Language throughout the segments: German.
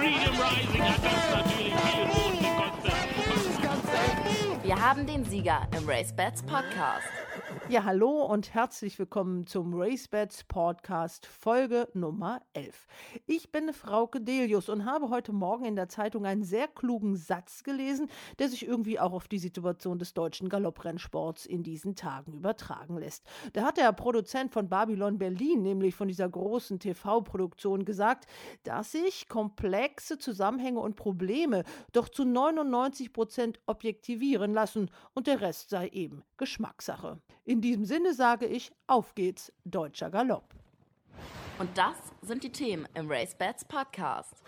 Freedom Rising hat das natürlich viel Boden gekostet. Wir haben den Sieger im Race Bats Podcast. Ja, hallo und herzlich willkommen zum RaceBets Podcast Folge Nummer 11. Ich bin Frauke Delius und habe heute Morgen in der Zeitung einen sehr klugen Satz gelesen, der sich irgendwie auch auf die Situation des deutschen Galopprennsports in diesen Tagen übertragen lässt. Da hat der Produzent von Babylon Berlin, nämlich von dieser großen TV-Produktion, gesagt, dass sich komplexe Zusammenhänge und Probleme doch zu 99 Prozent objektivieren lassen und der Rest sei eben Geschmackssache. In diesem Sinne sage ich, auf geht's, deutscher Galopp. Und das sind die Themen im Race Bats Podcast.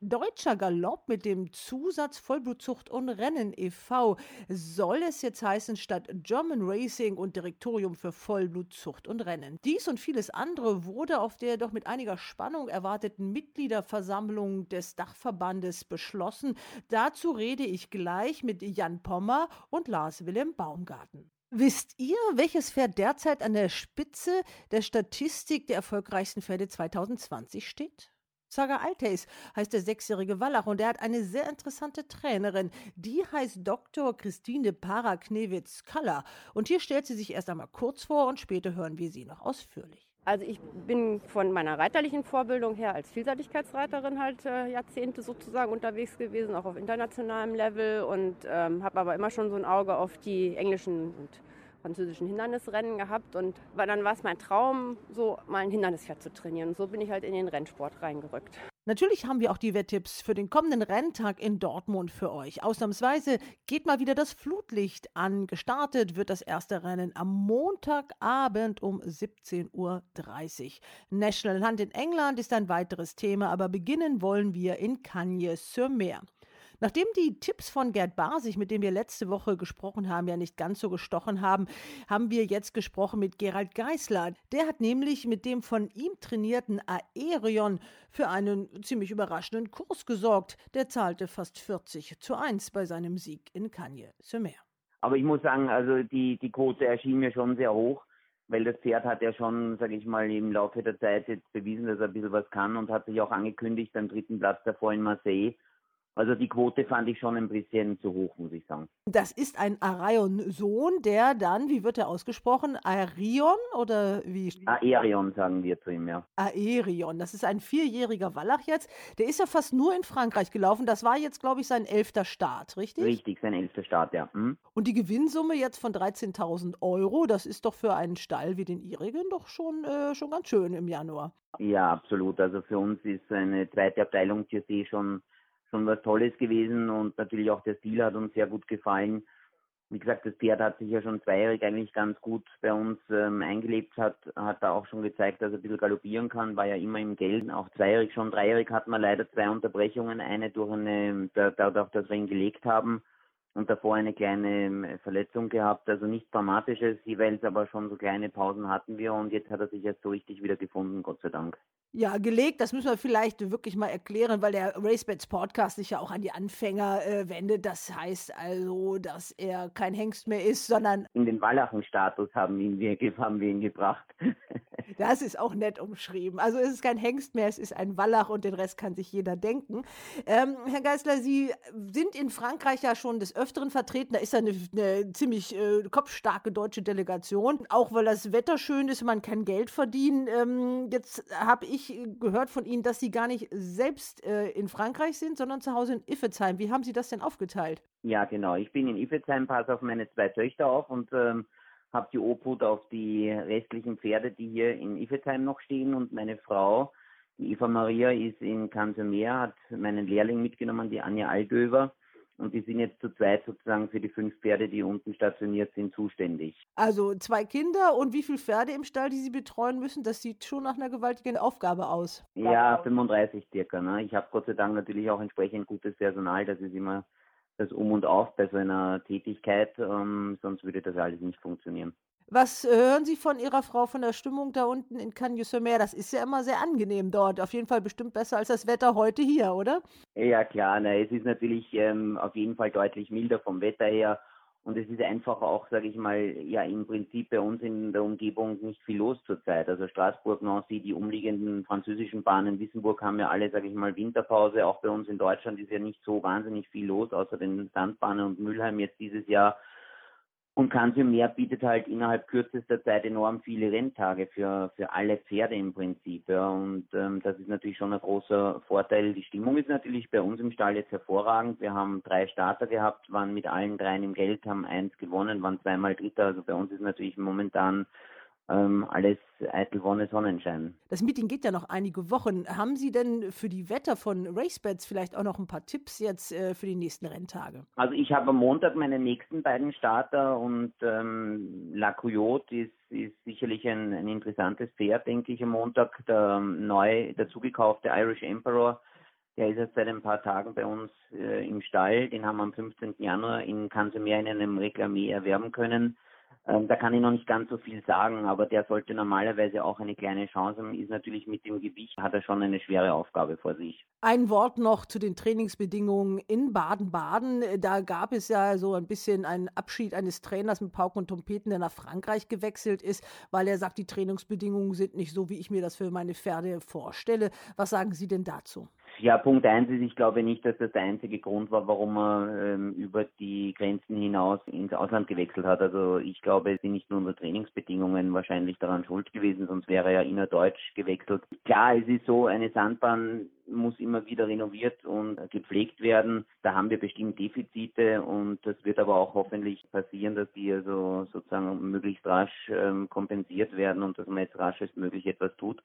Deutscher Galopp mit dem Zusatz Vollblutzucht und Rennen e.V. soll es jetzt heißen statt German Racing und Direktorium für Vollblutzucht und Rennen. Dies und vieles andere wurde auf der doch mit einiger Spannung erwarteten Mitgliederversammlung des Dachverbandes beschlossen. Dazu rede ich gleich mit Jan Pommer und Lars Wilhelm Baumgarten. Wisst ihr, welches Pferd derzeit an der Spitze der Statistik der erfolgreichsten Pferde 2020 steht? Saga Alteis heißt der sechsjährige Wallach und er hat eine sehr interessante Trainerin. Die heißt Dr. Christine Para-Knewitz-Kaller. Und hier stellt sie sich erst einmal kurz vor und später hören wir sie noch ausführlich. Also ich bin von meiner reiterlichen Vorbildung her als Vielseitigkeitsreiterin halt äh, Jahrzehnte sozusagen unterwegs gewesen, auch auf internationalem Level und ähm, habe aber immer schon so ein Auge auf die englischen und französischen Hindernisrennen gehabt und dann war es mein Traum, so mal ein Hindernispferd zu trainieren. Und so bin ich halt in den Rennsport reingerückt. Natürlich haben wir auch die Wetttipps für den kommenden Renntag in Dortmund für euch. Ausnahmsweise geht mal wieder das Flutlicht an. Gestartet wird das erste Rennen am Montagabend um 17.30 Uhr. National Hunt in England ist ein weiteres Thema, aber beginnen wollen wir in Cagnes-sur-Mer. Nachdem die Tipps von Gerd Basig, mit dem wir letzte Woche gesprochen haben, ja nicht ganz so gestochen haben, haben wir jetzt gesprochen mit Gerald Geisler. Der hat nämlich mit dem von ihm trainierten Aerion für einen ziemlich überraschenden Kurs gesorgt. Der zahlte fast 40 zu 1 bei seinem Sieg in Cagnes-sur-Mer. Aber ich muss sagen, also die, die Quote erschien mir schon sehr hoch, weil das Pferd hat ja schon, sage ich mal, im Laufe der Zeit jetzt bewiesen, dass er ein bisschen was kann und hat sich auch angekündigt beim dritten Platz davor in Marseille. Also die Quote fand ich schon ein bisschen zu hoch, muss ich sagen. Das ist ein Arion-Sohn, der dann, wie wird er ausgesprochen? Arion oder wie? Aerion sagen wir zu ihm, ja. Aerion, das ist ein vierjähriger Wallach jetzt. Der ist ja fast nur in Frankreich gelaufen. Das war jetzt, glaube ich, sein elfter Start, richtig? Richtig, sein elfter Start, ja. Hm? Und die Gewinnsumme jetzt von 13.000 Euro, das ist doch für einen Stall wie den ihrigen doch schon, äh, schon ganz schön im Januar. Ja, absolut. Also für uns ist eine zweite Abteilung TC schon schon was Tolles gewesen und natürlich auch der Stil hat uns sehr gut gefallen. Wie gesagt, das Pferd hat sich ja schon zweijährig eigentlich ganz gut bei uns ähm, eingelebt, hat, hat da auch schon gezeigt, dass er ein bisschen galoppieren kann, war ja immer im Geld. Auch zweijährig, schon dreijährig hat man leider zwei Unterbrechungen, eine durch eine, dadurch, dass wir ihn gelegt haben und davor eine kleine ähm, Verletzung gehabt, also nichts Dramatisches jeweils, aber schon so kleine Pausen hatten wir und jetzt hat er sich jetzt so richtig wieder gefunden, Gott sei Dank. Ja, gelegt, das müssen wir vielleicht wirklich mal erklären, weil der RaceBets Podcast sich ja auch an die Anfänger äh, wendet. Das heißt also, dass er kein Hengst mehr ist, sondern. In den Wallachen-Status haben, wir, haben wir ihn gebracht. das ist auch nett umschrieben. Also es ist kein Hengst mehr, es ist ein Wallach und den Rest kann sich jeder denken. Ähm, Herr Geisler, Sie sind in Frankreich ja schon des Öfteren vertreten. Da ist eine, eine ziemlich äh, kopfstarke deutsche Delegation. Auch weil das Wetter schön ist, man kann Geld verdienen. Ähm, jetzt habe ich gehört von Ihnen, dass Sie gar nicht selbst äh, in Frankreich sind, sondern zu Hause in Iffezheim. Wie haben Sie das denn aufgeteilt? Ja, genau. Ich bin in Iffezheim, passe auf meine zwei Töchter auf und ähm, habe die Obhut auf die restlichen Pferde, die hier in Iffezheim noch stehen. Und meine Frau, die Eva Maria, ist in Kansemer, hat meinen Lehrling mitgenommen, die Anja Algöver. Und die sind jetzt zu zweit sozusagen für die fünf Pferde, die unten stationiert sind, zuständig. Also zwei Kinder und wie viele Pferde im Stall, die Sie betreuen müssen? Das sieht schon nach einer gewaltigen Aufgabe aus. Ja, 35 circa. Ne? Ich habe Gott sei Dank natürlich auch entsprechend gutes Personal. Das ist immer das Um und Auf bei so einer Tätigkeit. Ähm, sonst würde das alles nicht funktionieren. Was hören Sie von Ihrer Frau von der Stimmung da unten in Cagnes-sur-Mer? Das ist ja immer sehr angenehm dort. Auf jeden Fall bestimmt besser als das Wetter heute hier, oder? Ja, klar. Na, es ist natürlich ähm, auf jeden Fall deutlich milder vom Wetter her. Und es ist einfach auch, sage ich mal, ja im Prinzip bei uns in der Umgebung nicht viel los zurzeit. Also Straßburg, Nancy, die umliegenden französischen Bahnen, Wissenburg haben ja alle, sage ich mal, Winterpause. Auch bei uns in Deutschland ist ja nicht so wahnsinnig viel los, außer den Sandbahnen und Mülheim jetzt dieses Jahr. Und Kansium bietet halt innerhalb kürzester Zeit enorm viele Renntage für, für alle Pferde im Prinzip. Ja. Und ähm, das ist natürlich schon ein großer Vorteil. Die Stimmung ist natürlich bei uns im Stall jetzt hervorragend. Wir haben drei Starter gehabt, waren mit allen dreien im Geld, haben eins gewonnen, waren zweimal Dritter. Also bei uns ist natürlich momentan ähm, alles eitel Wonne Sonnenschein. Das Meeting geht ja noch einige Wochen. Haben Sie denn für die Wetter von RaceBets vielleicht auch noch ein paar Tipps jetzt äh, für die nächsten Renntage? Also ich habe am Montag meine nächsten beiden Starter und ähm, La Coyote ist, ist sicherlich ein, ein interessantes Pferd, denke ich, am Montag. Der ähm, neu dazugekaufte Irish Emperor der ist jetzt seit ein paar Tagen bei uns äh, im Stall. Den haben wir am 15. Januar in Kansemer in einem Reklamé erwerben können. Ähm, da kann ich noch nicht ganz so viel sagen, aber der sollte normalerweise auch eine kleine Chance haben. Ist natürlich mit dem Gewicht, hat er schon eine schwere Aufgabe vor sich. Ein Wort noch zu den Trainingsbedingungen in Baden-Baden. Da gab es ja so ein bisschen einen Abschied eines Trainers mit Pauken und Trompeten, der nach Frankreich gewechselt ist, weil er sagt, die Trainingsbedingungen sind nicht so, wie ich mir das für meine Pferde vorstelle. Was sagen Sie denn dazu? Ja, Punkt eins ist, ich glaube nicht, dass das der einzige Grund war, warum er ähm, über die Grenzen hinaus ins Ausland gewechselt hat. Also ich glaube, es sind nicht nur unsere Trainingsbedingungen wahrscheinlich daran schuld gewesen, sonst wäre er innerdeutsch gewechselt. Klar, es ist so, eine Sandbahn muss immer wieder renoviert und gepflegt werden. Da haben wir bestimmt Defizite und das wird aber auch hoffentlich passieren, dass die also sozusagen möglichst rasch ähm, kompensiert werden und dass man jetzt raschestmöglich etwas tut.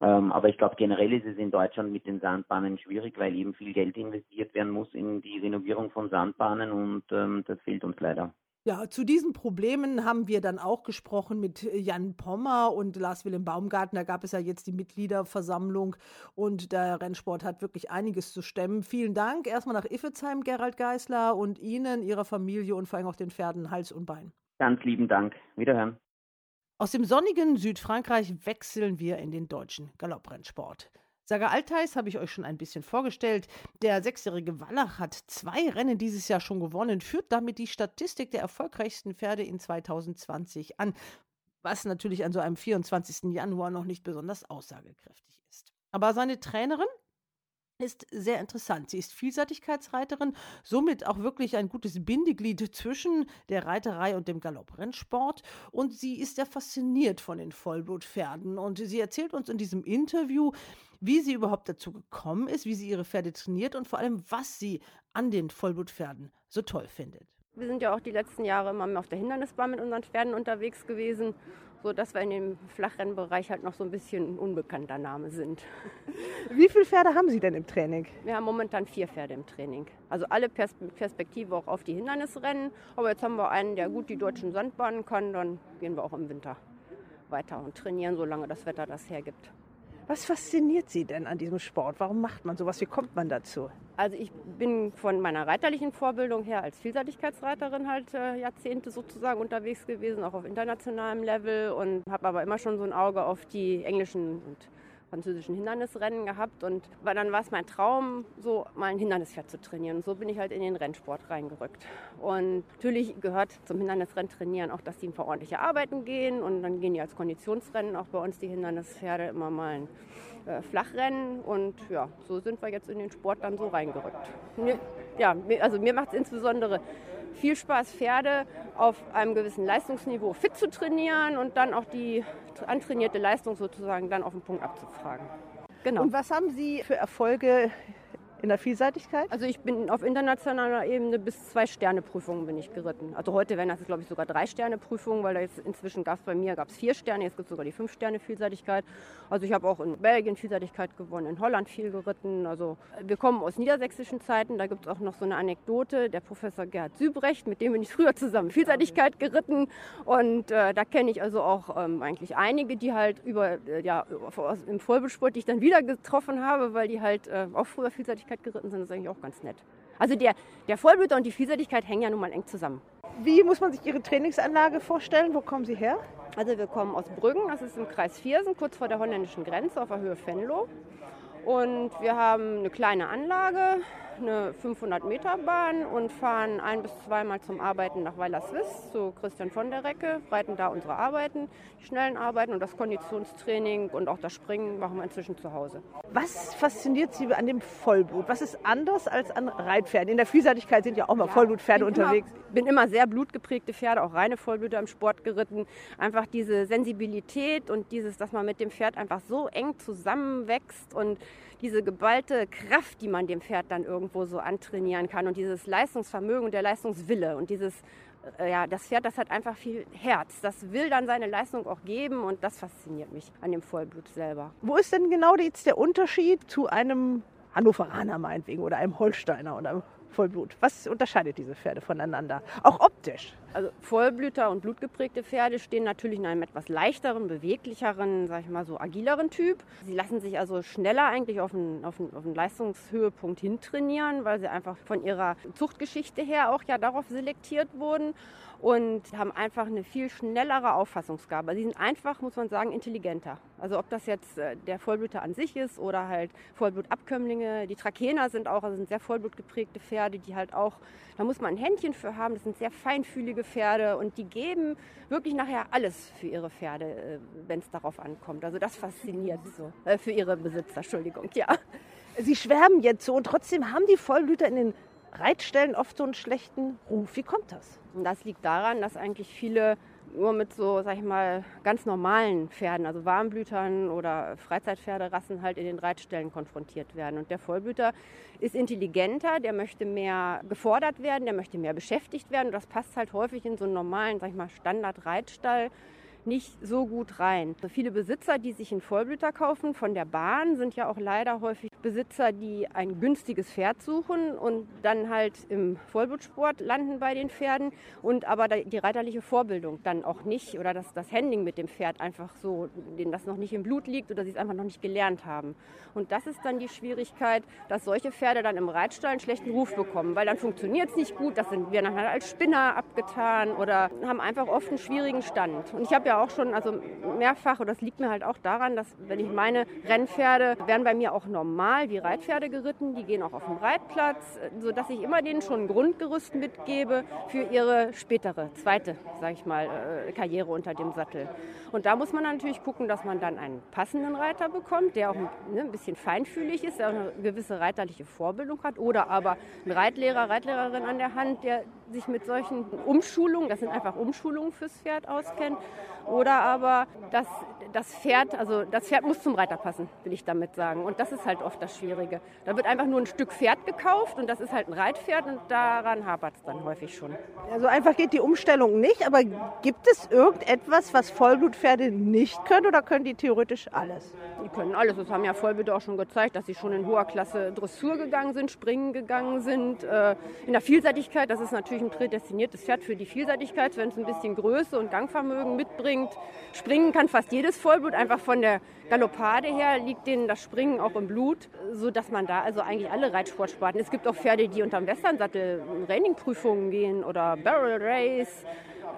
Ähm, aber ich glaube, generell ist es in Deutschland mit den Sandbahnen schwierig, weil eben viel Geld investiert werden muss in die Renovierung von Sandbahnen und ähm, das fehlt uns leider. Ja, zu diesen Problemen haben wir dann auch gesprochen mit Jan Pommer und Lars Willem Baumgarten. Da gab es ja jetzt die Mitgliederversammlung und der Rennsport hat wirklich einiges zu stemmen. Vielen Dank erstmal nach Iffezheim, Gerald Geisler und Ihnen, Ihrer Familie und vor allem auch den Pferden Hals und Bein. Ganz lieben Dank. Wiederhören. Aus dem sonnigen Südfrankreich wechseln wir in den deutschen Galopprennsport. Saga Altheis habe ich euch schon ein bisschen vorgestellt. Der sechsjährige Wallach hat zwei Rennen dieses Jahr schon gewonnen, führt damit die Statistik der erfolgreichsten Pferde in 2020 an, was natürlich an so einem 24. Januar noch nicht besonders aussagekräftig ist. Aber seine Trainerin ist sehr interessant. Sie ist Vielseitigkeitsreiterin, somit auch wirklich ein gutes Bindeglied zwischen der Reiterei und dem Galopprennsport. Und sie ist sehr fasziniert von den Vollblutpferden. Und sie erzählt uns in diesem Interview, wie sie überhaupt dazu gekommen ist, wie sie ihre Pferde trainiert und vor allem, was sie an den Vollblutpferden so toll findet. Wir sind ja auch die letzten Jahre immer auf der Hindernisbahn mit unseren Pferden unterwegs gewesen so dass wir in dem Flachrennbereich halt noch so ein bisschen ein unbekannter Name sind. Wie viele Pferde haben Sie denn im Training? Wir haben momentan vier Pferde im Training. Also alle Pers Perspektive auch auf die Hindernisrennen. Aber jetzt haben wir einen, der gut die deutschen Sandbahnen kann. Dann gehen wir auch im Winter weiter und trainieren, solange das Wetter das hergibt. Was fasziniert Sie denn an diesem Sport? Warum macht man sowas? Wie kommt man dazu? Also ich bin von meiner reiterlichen Vorbildung her als Vielseitigkeitsreiterin halt äh, Jahrzehnte sozusagen unterwegs gewesen, auch auf internationalem Level und habe aber immer schon so ein Auge auf die englischen und französischen Hindernisrennen gehabt und dann war es mein Traum, so mal ein Hindernispferd zu trainieren. Und so bin ich halt in den Rennsport reingerückt. Und natürlich gehört zum Hindernisrennen trainieren auch, dass die ein paar ordentliche Arbeiten gehen und dann gehen die als Konditionsrennen auch bei uns die Hindernispferde immer mal ein äh, Flachrennen und ja, so sind wir jetzt in den Sport dann so reingerückt. Mir, ja, also mir macht es insbesondere viel Spaß, Pferde auf einem gewissen Leistungsniveau fit zu trainieren und dann auch die antrainierte Leistung sozusagen dann auf den Punkt abzufragen. Genau. Und was haben Sie für Erfolge in der Vielseitigkeit? Also ich bin auf internationaler Ebene bis zwei Sterne Prüfungen bin ich geritten. Also heute wären das glaube ich sogar drei Sterne Prüfungen, weil da jetzt inzwischen gab es bei mir gab vier Sterne, jetzt gibt es sogar die fünf Sterne Vielseitigkeit. Also ich habe auch in Belgien Vielseitigkeit gewonnen, in Holland viel geritten. Also wir kommen aus niedersächsischen Zeiten, da gibt es auch noch so eine Anekdote, der Professor Gerhard Sübrecht, mit dem bin ich früher zusammen Vielseitigkeit geritten und äh, da kenne ich also auch ähm, eigentlich einige, die halt über äh, ja im Vollbesport, die ich dann wieder getroffen habe, weil die halt äh, auch früher Vielseitigkeit Vielseitigkeit geritten sind, ist eigentlich auch ganz nett. Also der, der Vollblüter und die Vielseitigkeit hängen ja nun mal eng zusammen. Wie muss man sich Ihre Trainingsanlage vorstellen? Wo kommen Sie her? Also wir kommen aus Brüggen, das ist im Kreis Viersen, kurz vor der holländischen Grenze auf der Höhe Venlo. Und wir haben eine kleine Anlage, eine 500-Meter-Bahn und fahren ein bis zweimal zum Arbeiten nach Weiler Swiss zu Christian von der Recke, reiten da unsere Arbeiten, die schnellen Arbeiten und das Konditionstraining und auch das Springen machen wir inzwischen zu Hause. Was fasziniert Sie an dem Vollblut? Was ist anders als an Reitpferden? In der Vielseitigkeit sind ja auch mal Vollblutpferde bin unterwegs. Immer, bin immer sehr blutgeprägte Pferde, auch reine Vollblüter im Sport geritten. Einfach diese Sensibilität und dieses, dass man mit dem Pferd einfach so eng zusammenwächst und diese geballte Kraft, die man dem Pferd dann irgendwo so antrainieren kann und dieses Leistungsvermögen und der Leistungswille und dieses äh, ja, das Pferd, das hat einfach viel Herz. Das will dann seine Leistung auch geben und das fasziniert mich an dem Vollblut selber. Wo ist denn genau jetzt der Unterschied zu einem Hannoveraner meinetwegen oder einem Holsteiner oder einem Vollblut? Was unterscheidet diese Pferde voneinander? Auch optisch. Also Vollblüter und blutgeprägte Pferde stehen natürlich in einem etwas leichteren, beweglicheren, sag ich mal so agileren Typ. Sie lassen sich also schneller eigentlich auf einen, auf einen, auf einen Leistungshöhepunkt hintrainieren, weil sie einfach von ihrer Zuchtgeschichte her auch ja darauf selektiert wurden und haben einfach eine viel schnellere Auffassungsgabe. Sie sind einfach, muss man sagen, intelligenter. Also ob das jetzt äh, der Vollblüter an sich ist oder halt Vollblutabkömmlinge. Die Trakener sind auch, also sind sehr vollblutgeprägte Pferde, die halt auch, da muss man ein Händchen für haben. Das sind sehr feinfühlige Pferde und die geben wirklich nachher alles für ihre Pferde, äh, wenn es darauf ankommt. Also das fasziniert so. Äh, für ihre Besitzer, Entschuldigung, ja. Sie schwärmen jetzt so und trotzdem haben die Vollblüter in den Reitstellen oft so einen schlechten Ruf. Wie kommt das? Und das liegt daran, dass eigentlich viele nur mit so, sag ich mal, ganz normalen Pferden, also Warmblütern oder Freizeitpferderassen halt in den Reitstellen konfrontiert werden. Und der Vollblüter ist intelligenter, der möchte mehr gefordert werden, der möchte mehr beschäftigt werden. Und das passt halt häufig in so einen normalen, sag ich mal, Standard-Reitstall nicht so gut rein. Also viele Besitzer, die sich einen Vollblüter kaufen von der Bahn, sind ja auch leider häufig Besitzer, die ein günstiges Pferd suchen und dann halt im Vollblutsport landen bei den Pferden und aber die reiterliche Vorbildung dann auch nicht oder das, das Handling mit dem Pferd einfach so, denen das noch nicht im Blut liegt oder sie es einfach noch nicht gelernt haben. Und das ist dann die Schwierigkeit, dass solche Pferde dann im Reitstall einen schlechten Ruf bekommen, weil dann funktioniert es nicht gut, das sind wir dann halt als Spinner abgetan oder haben einfach oft einen schwierigen Stand. Und ich habe ja auch schon also mehrfach, und das liegt mir halt auch daran, dass wenn ich meine Rennpferde werden bei mir auch normal wie Reitpferde geritten, die gehen auch auf den Reitplatz, sodass ich immer denen schon ein Grundgerüst mitgebe für ihre spätere, zweite, sage ich mal, äh, Karriere unter dem Sattel. Und da muss man natürlich gucken, dass man dann einen passenden Reiter bekommt, der auch ne, ein bisschen feinfühlig ist, der auch eine gewisse reiterliche Vorbildung hat oder aber ein Reitlehrer, Reitlehrerin an der Hand, der sich mit solchen Umschulungen, das sind einfach Umschulungen fürs Pferd auskennt oder aber das, das Pferd, also das Pferd muss zum Reiter passen, will ich damit sagen. Und das ist halt oft das Schwierige. Da wird einfach nur ein Stück Pferd gekauft und das ist halt ein Reitpferd und daran hapert es dann häufig schon. Also einfach geht die Umstellung nicht, aber gibt es irgendetwas, was Vollblutpferde nicht können oder können die theoretisch alles? Die können alles. Das haben ja Vollblüter auch schon gezeigt, dass sie schon in hoher Klasse Dressur gegangen sind, Springen gegangen sind. Äh, in der Vielseitigkeit, das ist natürlich ein prädestiniertes Pferd für die Vielseitigkeit, wenn es ein bisschen Größe und Gangvermögen mitbringt. Springen kann fast jedes Vollblut, einfach von der Galoppade her liegt denen das Springen auch im Blut, sodass man da also eigentlich alle Reitsportsparten. Es gibt auch Pferde, die unterm Westernsattel Trainingprüfungen gehen oder Barrel Race.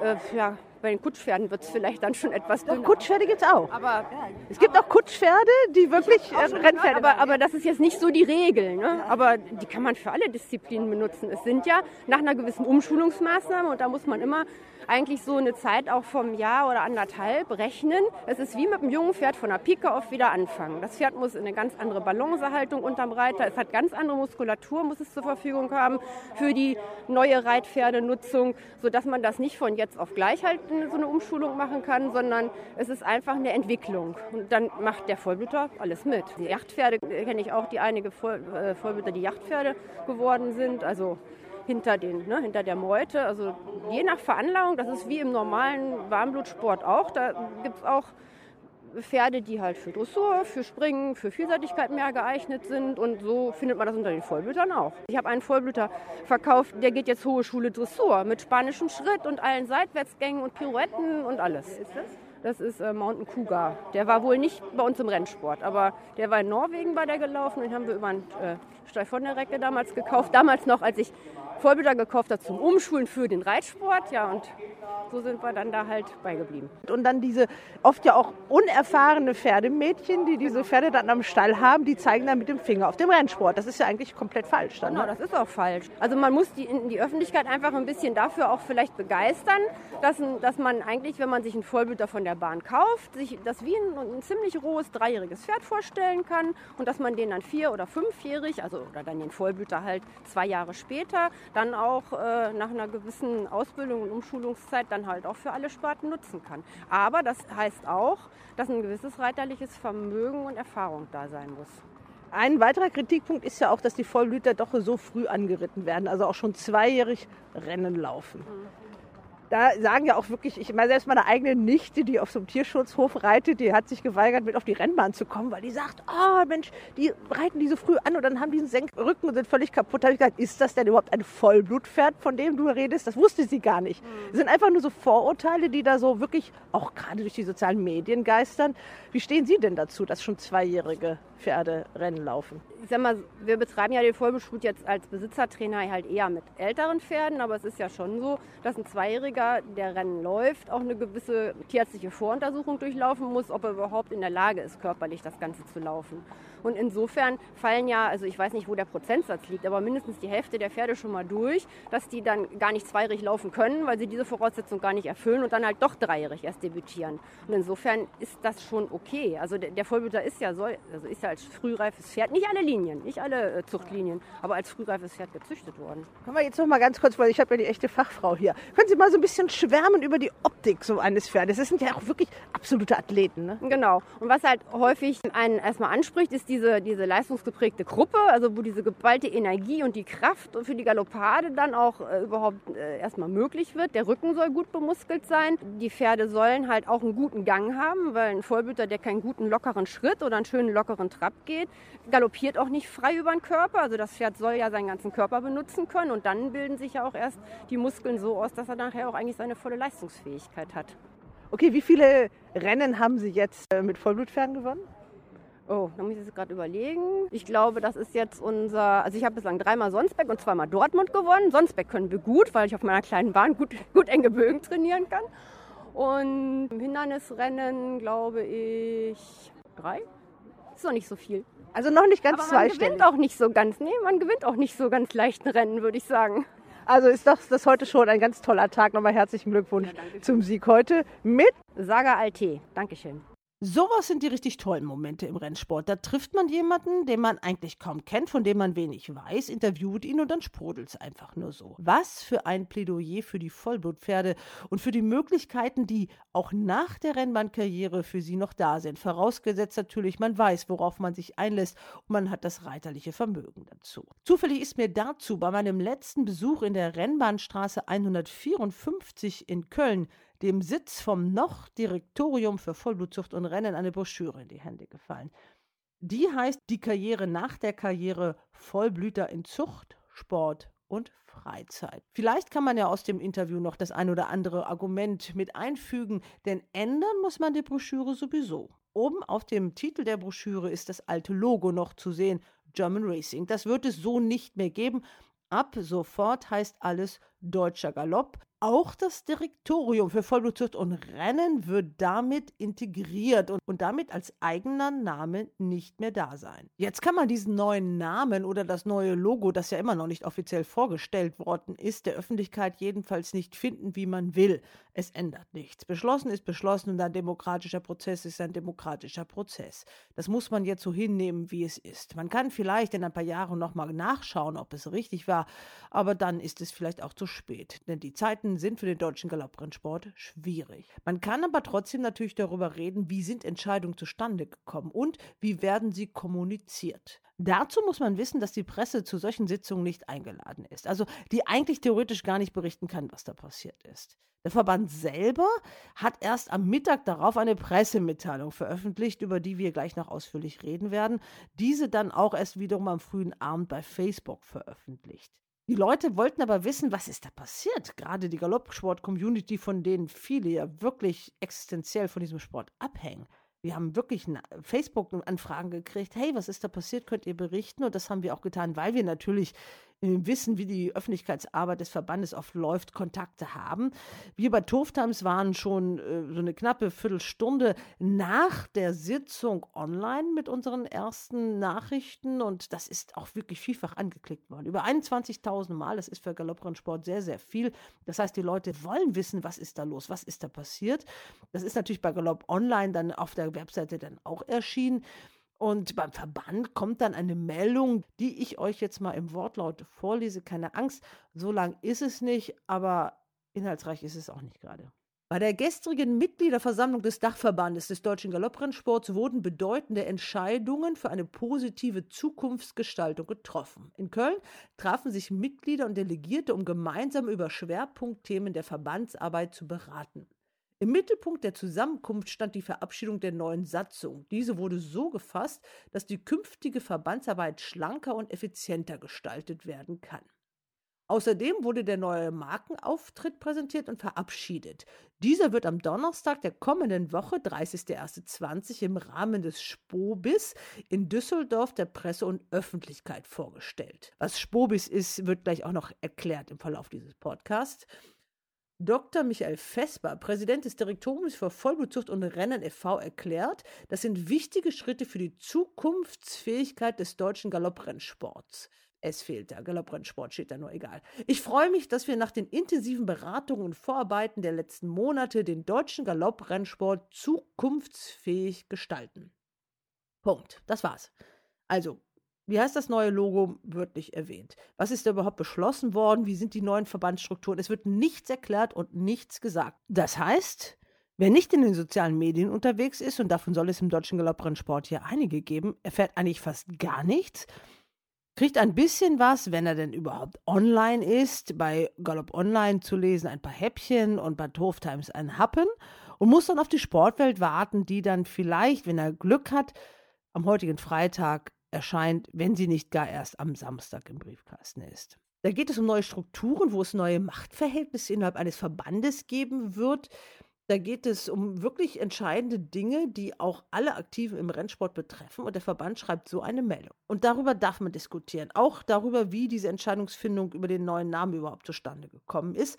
Äh, ja, bei den Kutschpferden wird es vielleicht dann schon etwas dünner. Kutschpferde gibt es auch. Aber Es gibt auch Kutschpferde, die wirklich äh, Rennpferde aber, aber das ist jetzt nicht so die Regel. Ne? Aber die kann man für alle Disziplinen benutzen. Es sind ja nach einer gewissen Umschulungsmaßnahme und da muss man immer eigentlich so eine Zeit auch vom Jahr oder anderthalb rechnen. Es ist wie mit einem jungen Pferd von der Pike auf wieder anfangen. Das Pferd muss in eine ganz andere Balancehaltung unterm Reiter. Es hat ganz andere Muskulatur, muss es zur Verfügung haben für die neue Reitpferdenutzung, sodass man das nicht von jetzt auf gleich halt so eine Umschulung machen kann, sondern es ist einfach eine Entwicklung. Und dann macht der Vollblüter alles mit. Die Yachtpferde kenne ich auch, die einige Voll, äh, Vollblüter, die Yachtpferde geworden sind. Also hinter, den, ne, hinter der Meute. Also je nach Veranlagung, das ist wie im normalen Warmblutsport auch. Da gibt es auch Pferde, die halt für Dressur, für Springen, für Vielseitigkeit mehr geeignet sind. Und so findet man das unter den Vollblütern auch. Ich habe einen Vollblüter verkauft, der geht jetzt hohe Schule Dressur mit spanischem Schritt und allen Seitwärtsgängen und Pirouetten und alles. Ist das? Das ist äh, Mountain Cougar. Der war wohl nicht bei uns im Rennsport, aber der war in Norwegen bei der gelaufen und den haben wir über einen äh, Stall von der Recke damals gekauft. Damals noch, als ich Vollblüter gekauft habe zum Umschulen für den Reitsport. Ja, und so sind wir dann da halt beigeblieben. Und dann diese oft ja auch unerfahrene Pferdemädchen, die diese Pferde dann am Stall haben, die zeigen dann mit dem Finger auf dem Rennsport. Das ist ja eigentlich komplett falsch. Dann, Genau, ne? das ist auch falsch. Also man muss die, die Öffentlichkeit einfach ein bisschen dafür auch vielleicht begeistern, dass, dass man eigentlich, wenn man sich einen Vollblüter von der Bahn kauft, sich das wie ein, ein ziemlich rohes dreijähriges Pferd vorstellen kann und dass man den dann vier- oder fünfjährig, also oder dann den Vollblüter halt zwei Jahre später, dann auch äh, nach einer gewissen Ausbildung und Umschulungszeit dann halt auch für alle Sparten nutzen kann. Aber das heißt auch, dass ein gewisses reiterliches Vermögen und Erfahrung da sein muss. Ein weiterer Kritikpunkt ist ja auch, dass die Vollblüter doch so früh angeritten werden, also auch schon zweijährig Rennen laufen. Da sagen ja auch wirklich, ich meine, selbst meine eigene Nichte, die auf so einem Tierschutzhof reitet, die hat sich geweigert, mit auf die Rennbahn zu kommen, weil die sagt, oh Mensch, die reiten die so früh an und dann haben die einen Senkrücken und sind völlig kaputt. Da habe ich gesagt, ist das denn überhaupt ein Vollblutpferd, von dem du redest? Das wusste sie gar nicht. Das sind einfach nur so Vorurteile, die da so wirklich auch gerade durch die sozialen Medien geistern. Wie stehen Sie denn dazu, dass schon zweijährige Pferde Rennen laufen? ich sag mal, wir betreiben ja den Vollbeschut jetzt als Besitzertrainer halt eher mit älteren Pferden, aber es ist ja schon so, dass ein Zweijähriger, der Rennen läuft, auch eine gewisse tierärztliche Voruntersuchung durchlaufen muss, ob er überhaupt in der Lage ist, körperlich das Ganze zu laufen. Und insofern fallen ja, also ich weiß nicht, wo der Prozentsatz liegt, aber mindestens die Hälfte der Pferde schon mal durch, dass die dann gar nicht zweijährig laufen können, weil sie diese Voraussetzung gar nicht erfüllen und dann halt doch dreijährig erst debütieren. Und insofern ist das schon okay. Also der, der Vollblüter ist ja, soll, also ist ja als frühreifes Pferd, nicht alle Linien, nicht alle äh, Zuchtlinien, aber als frühreifes Pferd gezüchtet worden. Können wir jetzt noch mal ganz kurz, weil ich habe ja die echte Fachfrau hier. Können Sie mal so ein bisschen schwärmen über die Optik so eines Pferdes? Das sind ja auch wirklich absolute Athleten, ne? Genau. Und was halt häufig einen erstmal anspricht, ist diese, diese leistungsgeprägte Gruppe, also wo diese geballte Energie und die Kraft für die Galoppade dann auch äh, überhaupt äh, erstmal möglich wird. Der Rücken soll gut bemuskelt sein. Die Pferde sollen halt auch einen guten Gang haben, weil ein Vollblüter, der keinen guten lockeren Schritt oder einen schönen lockeren Trab geht, galoppiert auch nicht frei über den Körper. Also das Pferd soll ja seinen ganzen Körper benutzen können und dann bilden sich ja auch erst die Muskeln so aus, dass er nachher auch eigentlich seine volle Leistungsfähigkeit hat. Okay, wie viele Rennen haben Sie jetzt äh, mit Vollblutpferden gewonnen? Oh, da muss ich jetzt gerade überlegen. Ich glaube, das ist jetzt unser. Also, ich habe bislang dreimal Sonsbeck und zweimal Dortmund gewonnen. Sonsbeck können wir gut, weil ich auf meiner kleinen Bahn gut, gut enge Bögen trainieren kann. Und im Hindernisrennen glaube ich drei. Ist noch nicht so viel. Also noch nicht ganz Aber man gewinnt auch nicht so ganz. Nee, man gewinnt auch nicht so ganz leichten Rennen, würde ich sagen. Also ist doch das heute schon ein ganz toller Tag. Nochmal herzlichen Glückwunsch zum Sieg heute mit Saga Alte. Dankeschön. Sowas sind die richtig tollen Momente im Rennsport. Da trifft man jemanden, den man eigentlich kaum kennt, von dem man wenig weiß, interviewt ihn und dann sprudelt's einfach nur so. Was für ein Plädoyer für die Vollblutpferde und für die Möglichkeiten, die auch nach der Rennbahnkarriere für sie noch da sind. Vorausgesetzt natürlich, man weiß, worauf man sich einlässt und man hat das reiterliche Vermögen dazu. Zufällig ist mir dazu bei meinem letzten Besuch in der Rennbahnstraße 154 in Köln dem Sitz vom noch Direktorium für Vollblutzucht und Rennen eine Broschüre in die Hände gefallen. Die heißt Die Karriere nach der Karriere Vollblüter in Zucht, Sport und Freizeit. Vielleicht kann man ja aus dem Interview noch das ein oder andere Argument mit einfügen, denn ändern muss man die Broschüre sowieso. Oben auf dem Titel der Broschüre ist das alte Logo noch zu sehen, German Racing. Das wird es so nicht mehr geben. Ab sofort heißt alles Deutscher Galopp. Auch das Direktorium für Vollblutzucht und Rennen wird damit integriert und, und damit als eigener Name nicht mehr da sein. Jetzt kann man diesen neuen Namen oder das neue Logo, das ja immer noch nicht offiziell vorgestellt worden ist, der Öffentlichkeit jedenfalls nicht finden, wie man will. Es ändert nichts. Beschlossen ist beschlossen und ein demokratischer Prozess ist ein demokratischer Prozess. Das muss man jetzt so hinnehmen, wie es ist. Man kann vielleicht in ein paar Jahren nochmal nachschauen, ob es richtig war, aber dann ist es vielleicht auch zu spät, denn die Zeiten sind für den deutschen Galopprennsport schwierig. Man kann aber trotzdem natürlich darüber reden, wie sind Entscheidungen zustande gekommen und wie werden sie kommuniziert. Dazu muss man wissen, dass die Presse zu solchen Sitzungen nicht eingeladen ist, also die eigentlich theoretisch gar nicht berichten kann, was da passiert ist. Der Verband selber hat erst am Mittag darauf eine Pressemitteilung veröffentlicht, über die wir gleich noch ausführlich reden werden, diese dann auch erst wiederum am frühen Abend bei Facebook veröffentlicht. Die Leute wollten aber wissen, was ist da passiert? Gerade die Galoppsport-Community, von denen viele ja wirklich existenziell von diesem Sport abhängen. Wir haben wirklich Facebook-Anfragen gekriegt. Hey, was ist da passiert? Könnt ihr berichten? Und das haben wir auch getan, weil wir natürlich wissen, wie die Öffentlichkeitsarbeit des Verbandes oft läuft, Kontakte haben. Wir bei TOF Times waren schon äh, so eine knappe Viertelstunde nach der Sitzung online mit unseren ersten Nachrichten und das ist auch wirklich vielfach angeklickt worden. Über 21.000 Mal, das ist für Galopprennsport sehr, sehr viel. Das heißt, die Leute wollen wissen, was ist da los, was ist da passiert. Das ist natürlich bei Galopp Online dann auf der Webseite dann auch erschienen. Und beim Verband kommt dann eine Meldung, die ich euch jetzt mal im Wortlaut vorlese. Keine Angst, so lang ist es nicht, aber inhaltsreich ist es auch nicht gerade. Bei der gestrigen Mitgliederversammlung des Dachverbandes des deutschen Galopprennsports wurden bedeutende Entscheidungen für eine positive Zukunftsgestaltung getroffen. In Köln trafen sich Mitglieder und Delegierte, um gemeinsam über Schwerpunktthemen der Verbandsarbeit zu beraten. Im Mittelpunkt der Zusammenkunft stand die Verabschiedung der neuen Satzung. Diese wurde so gefasst, dass die künftige Verbandsarbeit schlanker und effizienter gestaltet werden kann. Außerdem wurde der neue Markenauftritt präsentiert und verabschiedet. Dieser wird am Donnerstag der kommenden Woche, 30.01.20, im Rahmen des Spobis in Düsseldorf der Presse und Öffentlichkeit vorgestellt. Was Spobis ist, wird gleich auch noch erklärt im Verlauf dieses Podcasts. Dr. Michael Vesper, Präsident des Direktoriums für Vollblutzucht und Rennen e.V., erklärt, das sind wichtige Schritte für die Zukunftsfähigkeit des deutschen Galopprennsports. Es fehlt da, Galopprennsport steht da nur egal. Ich freue mich, dass wir nach den intensiven Beratungen und Vorarbeiten der letzten Monate den deutschen Galopprennsport zukunftsfähig gestalten. Punkt. Das war's. Also, wie heißt das neue Logo? Wird nicht erwähnt. Was ist da überhaupt beschlossen worden? Wie sind die neuen Verbandsstrukturen? Es wird nichts erklärt und nichts gesagt. Das heißt, wer nicht in den sozialen Medien unterwegs ist, und davon soll es im deutschen Galopprennsport hier einige geben, erfährt eigentlich fast gar nichts. Kriegt ein bisschen was, wenn er denn überhaupt online ist, bei Galopp Online zu lesen, ein paar Häppchen und bei Tove Times ein Happen und muss dann auf die Sportwelt warten, die dann vielleicht, wenn er Glück hat, am heutigen Freitag erscheint, wenn sie nicht gar erst am Samstag im Briefkasten ist. Da geht es um neue Strukturen, wo es neue Machtverhältnisse innerhalb eines Verbandes geben wird. Da geht es um wirklich entscheidende Dinge, die auch alle Aktiven im Rennsport betreffen. Und der Verband schreibt so eine Meldung. Und darüber darf man diskutieren. Auch darüber, wie diese Entscheidungsfindung über den neuen Namen überhaupt zustande gekommen ist.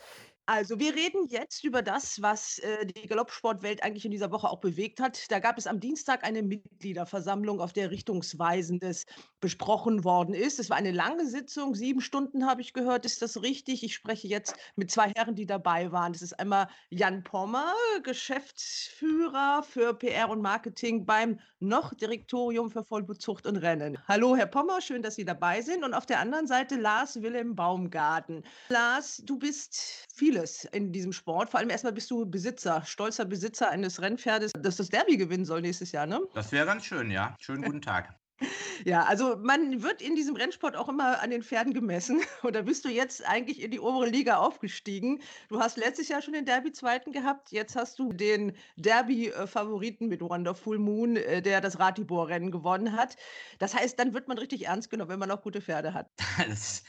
Also, wir reden jetzt über das, was äh, die Galoppsportwelt eigentlich in dieser Woche auch bewegt hat. Da gab es am Dienstag eine Mitgliederversammlung, auf der Richtungsweisendes besprochen worden ist. Es war eine lange Sitzung, sieben Stunden habe ich gehört. Ist das richtig? Ich spreche jetzt mit zwei Herren, die dabei waren. Das ist einmal Jan Pommer, Geschäftsführer für PR und Marketing beim noch Direktorium für Vollbezucht und Rennen. Hallo, Herr Pommer, schön, dass Sie dabei sind. Und auf der anderen Seite Lars Wilhelm Baumgarten. Lars, du bist viele vieles in diesem Sport. Vor allem erstmal bist du Besitzer, stolzer Besitzer eines Rennpferdes, das das Derby gewinnen soll nächstes Jahr, ne? Das wäre ganz schön, ja. Schönen guten Tag. Ja, also man wird in diesem Rennsport auch immer an den Pferden gemessen. Und da bist du jetzt eigentlich in die obere Liga aufgestiegen. Du hast letztes Jahr schon den Derby-Zweiten gehabt. Jetzt hast du den Derby-Favoriten mit Wonderful Moon, äh, der das Ratibor-Rennen gewonnen hat. Das heißt, dann wird man richtig ernst genommen, wenn man auch gute Pferde hat. Das,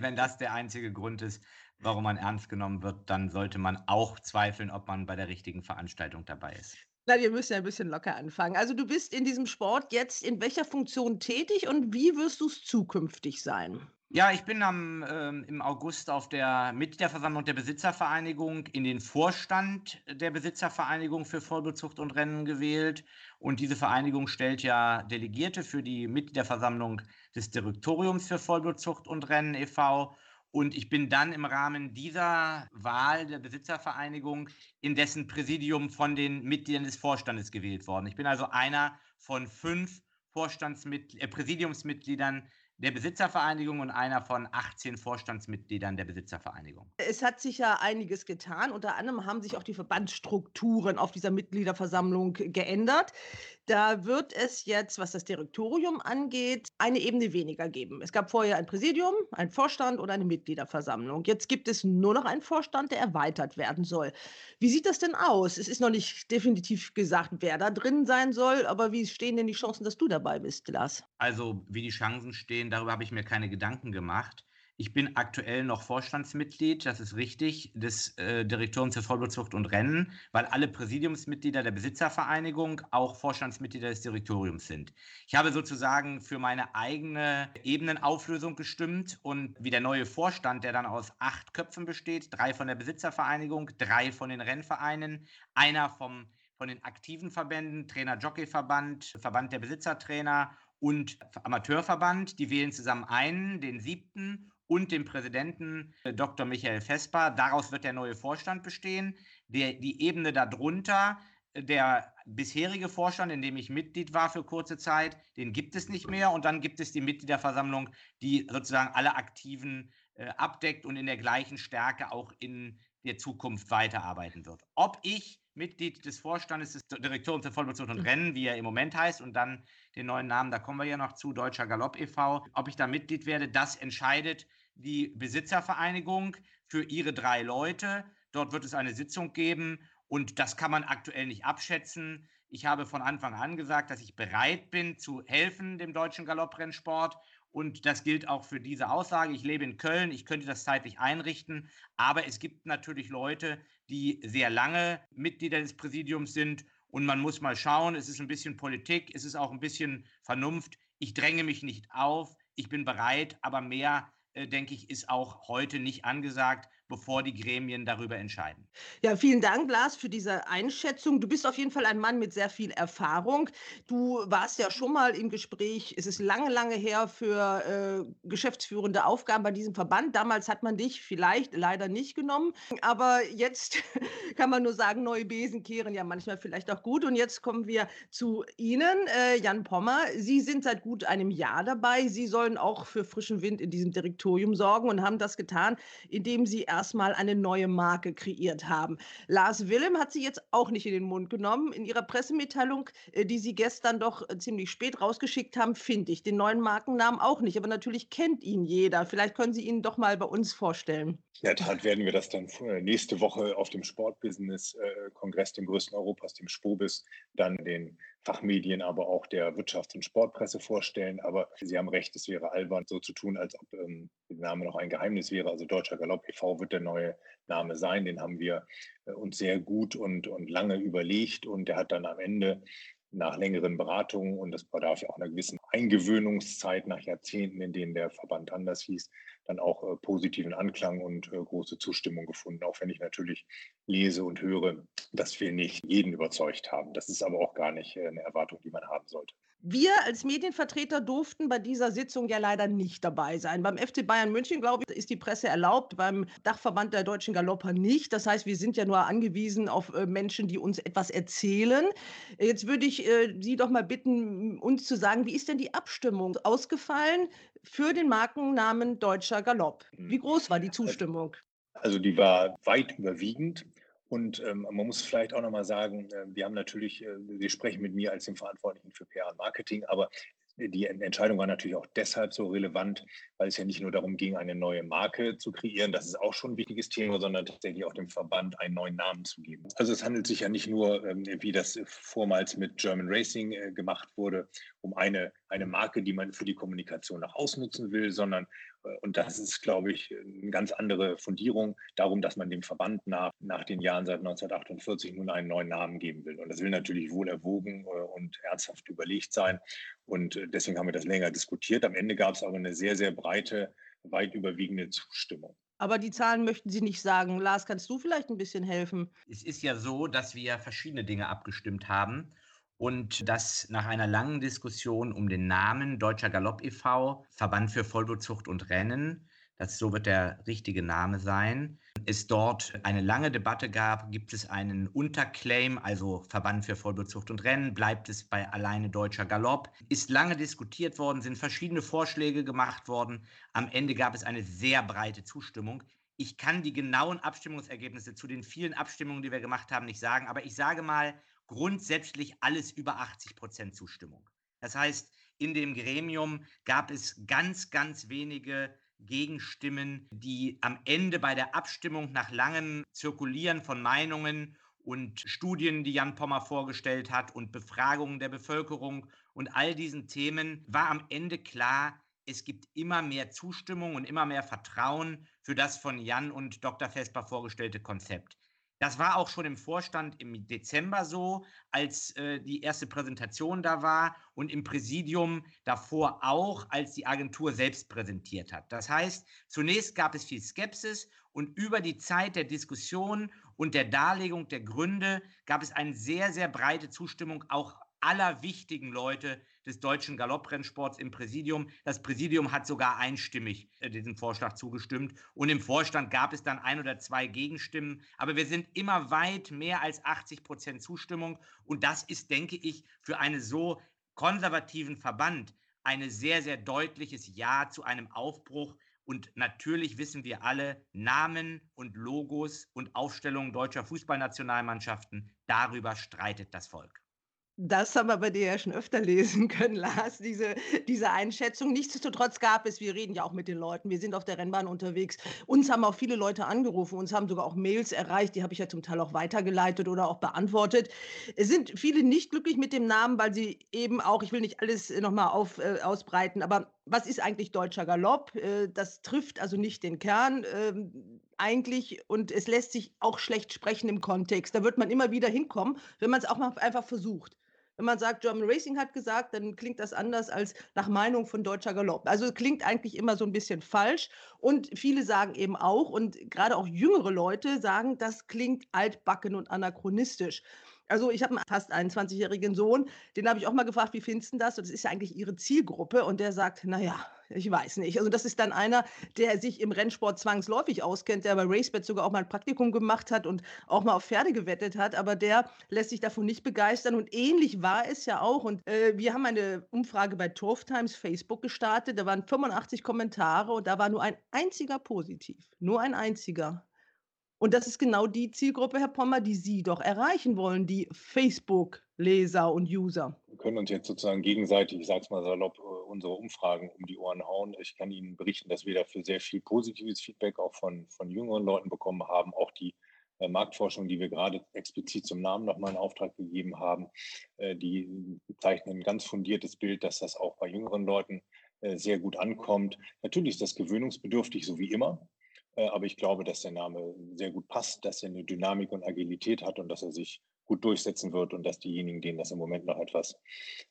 wenn das der einzige Grund ist, warum man ernst genommen wird, dann sollte man auch zweifeln, ob man bei der richtigen Veranstaltung dabei ist. Na, wir müssen ja ein bisschen locker anfangen. Also du bist in diesem Sport jetzt in welcher Funktion tätig und wie wirst du es zukünftig sein? Ja, ich bin am, ähm, im August auf der Mitgliederversammlung der Besitzervereinigung in den Vorstand der Besitzervereinigung für Vollbezucht und Rennen gewählt. Und diese Vereinigung stellt ja Delegierte für die Mitgliederversammlung des Direktoriums für Vollbezucht und Rennen e.V. Und ich bin dann im Rahmen dieser Wahl der Besitzervereinigung in dessen Präsidium von den Mitgliedern des Vorstandes gewählt worden. Ich bin also einer von fünf Vorstandsmitgliedern, äh, Präsidiumsmitgliedern der Besitzervereinigung und einer von 18 Vorstandsmitgliedern der Besitzervereinigung. Es hat sich ja einiges getan. Unter anderem haben sich auch die Verbandsstrukturen auf dieser Mitgliederversammlung geändert. Da wird es jetzt, was das Direktorium angeht, eine Ebene weniger geben. Es gab vorher ein Präsidium, ein Vorstand oder eine Mitgliederversammlung. Jetzt gibt es nur noch einen Vorstand, der erweitert werden soll. Wie sieht das denn aus? Es ist noch nicht definitiv gesagt, wer da drin sein soll, aber wie stehen denn die Chancen, dass du dabei bist, Lars? Also, wie die Chancen stehen, darüber habe ich mir keine Gedanken gemacht. Ich bin aktuell noch Vorstandsmitglied, das ist richtig, des äh, Direktoriums für Vollblutzucht und Rennen, weil alle Präsidiumsmitglieder der Besitzervereinigung auch Vorstandsmitglieder des Direktoriums sind. Ich habe sozusagen für meine eigene Ebenenauflösung gestimmt und wie der neue Vorstand, der dann aus acht Köpfen besteht, drei von der Besitzervereinigung, drei von den Rennvereinen, einer vom, von den aktiven Verbänden, Trainer-Jockey-Verband, Verband der Besitzertrainer und Amateurverband. Die wählen zusammen einen, den siebten und dem Präsidenten äh, Dr. Michael Vesper. Daraus wird der neue Vorstand bestehen. Der, die Ebene darunter, äh, der bisherige Vorstand, in dem ich Mitglied war für kurze Zeit, den gibt es nicht mehr. Und dann gibt es die Mitgliederversammlung, die sozusagen alle Aktiven äh, abdeckt und in der gleichen Stärke auch in der Zukunft weiterarbeiten wird. Ob ich Mitglied des Vorstandes des Direktoriums für Vollbezucht und Rennen, wie er im Moment heißt, und dann den neuen Namen, da kommen wir ja noch zu, Deutscher Galopp e.V., ob ich da Mitglied werde, das entscheidet die Besitzervereinigung für ihre drei Leute. Dort wird es eine Sitzung geben und das kann man aktuell nicht abschätzen. Ich habe von Anfang an gesagt, dass ich bereit bin zu helfen dem deutschen Galopprennsport. Und das gilt auch für diese Aussage. Ich lebe in Köln, ich könnte das zeitlich einrichten. Aber es gibt natürlich Leute, die sehr lange Mitglieder des Präsidiums sind. Und man muss mal schauen, es ist ein bisschen Politik, es ist auch ein bisschen Vernunft. Ich dränge mich nicht auf, ich bin bereit, aber mehr äh, denke ich, ist auch heute nicht angesagt, bevor die Gremien darüber entscheiden. Ja, vielen Dank, Lars, für diese Einschätzung. Du bist auf jeden Fall ein Mann mit sehr viel Erfahrung. Du warst ja schon mal im Gespräch, es ist lange, lange her für äh, geschäftsführende Aufgaben bei diesem Verband. Damals hat man dich vielleicht leider nicht genommen, aber jetzt kann man nur sagen, neue Besen kehren ja manchmal vielleicht auch gut. Und jetzt kommen wir zu Ihnen, äh, Jan Pommer. Sie sind seit gut einem Jahr dabei. Sie sollen auch für frischen Wind in diesem Direktorium sorgen und haben das getan, indem Sie erstmal eine neue Marke kreiert haben. Lars Willem hat sie jetzt auch nicht in den Mund genommen. In ihrer Pressemitteilung, äh, die sie gestern doch äh, ziemlich spät rausgeschickt haben, finde ich den neuen Markennamen auch nicht. Aber natürlich kennt ihn jeder. Vielleicht können Sie ihn doch mal bei uns vorstellen. In der Tat werden wir das dann äh, nächste Woche auf dem Sportbusiness-Kongress, dem größten Europas, dem Spobis, dann den Fachmedien, aber auch der Wirtschafts- und Sportpresse vorstellen. Aber Sie haben recht, es wäre albern, so zu tun, als ob ähm, der Name noch ein Geheimnis wäre. Also Deutscher Galopp e.V. wird der neue Name sein. Den haben wir äh, uns sehr gut und, und lange überlegt und der hat dann am Ende nach längeren Beratungen und das bedarf ja auch einer gewissen Eingewöhnungszeit nach Jahrzehnten, in denen der Verband anders hieß, dann auch äh, positiven Anklang und äh, große Zustimmung gefunden, auch wenn ich natürlich lese und höre, dass wir nicht jeden überzeugt haben. Das ist aber auch gar nicht äh, eine Erwartung, die man haben sollte. Wir als Medienvertreter durften bei dieser Sitzung ja leider nicht dabei sein. Beim FC Bayern München, glaube ich, ist die Presse erlaubt, beim Dachverband der deutschen Galopper nicht. Das heißt, wir sind ja nur angewiesen auf äh, Menschen, die uns etwas erzählen. Jetzt würde ich äh, Sie doch mal bitten, uns zu sagen, wie ist denn die Abstimmung ausgefallen für den Markennamen Deutscher Galopp? Wie groß war die Zustimmung? Also die war weit überwiegend. Und ähm, man muss vielleicht auch nochmal sagen, äh, wir haben natürlich, äh, Sie sprechen mit mir als dem Verantwortlichen für PR und Marketing, aber die Entscheidung war natürlich auch deshalb so relevant, weil es ja nicht nur darum ging, eine neue Marke zu kreieren, das ist auch schon ein wichtiges Thema, sondern tatsächlich auch dem Verband einen neuen Namen zu geben. Also es handelt sich ja nicht nur, ähm, wie das vormals mit German Racing äh, gemacht wurde, um eine, eine Marke, die man für die Kommunikation nach außen nutzen will, sondern und das ist, glaube ich, eine ganz andere Fundierung darum, dass man dem Verband nach, nach den Jahren seit 1948 nun einen neuen Namen geben will. Und das will natürlich wohl erwogen äh, und ernsthaft überlegt sein. Und äh, deswegen haben wir das länger diskutiert. Am Ende gab es aber eine sehr, sehr breite, weit überwiegende Zustimmung. Aber die Zahlen möchten Sie nicht sagen. Lars, kannst du vielleicht ein bisschen helfen? Es ist ja so, dass wir verschiedene Dinge abgestimmt haben und dass nach einer langen Diskussion um den Namen Deutscher Galopp e.V., Verband für Vollblutzucht und Rennen, das so wird der richtige Name sein, es dort eine lange Debatte gab, gibt es einen Unterclaim, also Verband für Vollblutzucht und Rennen, bleibt es bei alleine Deutscher Galopp, ist lange diskutiert worden, sind verschiedene Vorschläge gemacht worden, am Ende gab es eine sehr breite Zustimmung. Ich kann die genauen Abstimmungsergebnisse zu den vielen Abstimmungen, die wir gemacht haben, nicht sagen, aber ich sage mal, grundsätzlich alles über 80 Prozent Zustimmung. Das heißt, in dem Gremium gab es ganz, ganz wenige Gegenstimmen, die am Ende bei der Abstimmung nach langem Zirkulieren von Meinungen und Studien, die Jan Pommer vorgestellt hat und Befragungen der Bevölkerung und all diesen Themen war am Ende klar, es gibt immer mehr Zustimmung und immer mehr Vertrauen für das von Jan und Dr. Vesper vorgestellte Konzept. Das war auch schon im Vorstand im Dezember so, als äh, die erste Präsentation da war und im Präsidium davor auch, als die Agentur selbst präsentiert hat. Das heißt, zunächst gab es viel Skepsis und über die Zeit der Diskussion und der Darlegung der Gründe gab es eine sehr, sehr breite Zustimmung auch aller wichtigen Leute des deutschen Galopprennsports im Präsidium. Das Präsidium hat sogar einstimmig äh, diesem Vorschlag zugestimmt. Und im Vorstand gab es dann ein oder zwei Gegenstimmen. Aber wir sind immer weit mehr als 80 Prozent Zustimmung. Und das ist, denke ich, für einen so konservativen Verband ein sehr, sehr deutliches Ja zu einem Aufbruch. Und natürlich wissen wir alle, Namen und Logos und Aufstellungen deutscher Fußballnationalmannschaften, darüber streitet das Volk. Das haben wir bei dir ja schon öfter lesen können, Lars, diese, diese Einschätzung. Nichtsdestotrotz gab es, wir reden ja auch mit den Leuten, wir sind auf der Rennbahn unterwegs. Uns haben auch viele Leute angerufen, uns haben sogar auch Mails erreicht, die habe ich ja zum Teil auch weitergeleitet oder auch beantwortet. Es sind viele nicht glücklich mit dem Namen, weil sie eben auch, ich will nicht alles nochmal auf, äh, ausbreiten, aber was ist eigentlich deutscher Galopp? Äh, das trifft also nicht den Kern. Ähm, eigentlich und es lässt sich auch schlecht sprechen im Kontext. Da wird man immer wieder hinkommen, wenn man es auch mal einfach versucht. Wenn man sagt, German Racing hat gesagt, dann klingt das anders als nach Meinung von Deutscher Galopp. Also klingt eigentlich immer so ein bisschen falsch. Und viele sagen eben auch, und gerade auch jüngere Leute sagen, das klingt altbacken und anachronistisch. Also ich habe einen fast 21-jährigen Sohn, den habe ich auch mal gefragt, wie findest du das? Und das ist ja eigentlich ihre Zielgruppe. Und der sagt, naja, ich weiß nicht. Also das ist dann einer, der sich im Rennsport zwangsläufig auskennt, der bei RaceBet sogar auch mal ein Praktikum gemacht hat und auch mal auf Pferde gewettet hat, aber der lässt sich davon nicht begeistern. Und ähnlich war es ja auch. Und äh, wir haben eine Umfrage bei Turf Times Facebook gestartet. Da waren 85 Kommentare und da war nur ein einziger positiv. Nur ein einziger. Und das ist genau die Zielgruppe, Herr Pommer, die Sie doch erreichen wollen, die Facebook-Leser und User. Wir können uns jetzt sozusagen gegenseitig, ich sage es mal salopp, äh, unsere Umfragen um die Ohren hauen. Ich kann Ihnen berichten, dass wir dafür sehr viel positives Feedback auch von, von jüngeren Leuten bekommen haben. Auch die äh, Marktforschung, die wir gerade explizit zum Namen nochmal in Auftrag gegeben haben, äh, die zeichnen ein ganz fundiertes Bild, dass das auch bei jüngeren Leuten äh, sehr gut ankommt. Natürlich ist das gewöhnungsbedürftig, so wie immer. Äh, aber ich glaube, dass der Name sehr gut passt, dass er eine Dynamik und Agilität hat und dass er sich gut durchsetzen wird und dass diejenigen, denen das im Moment noch etwas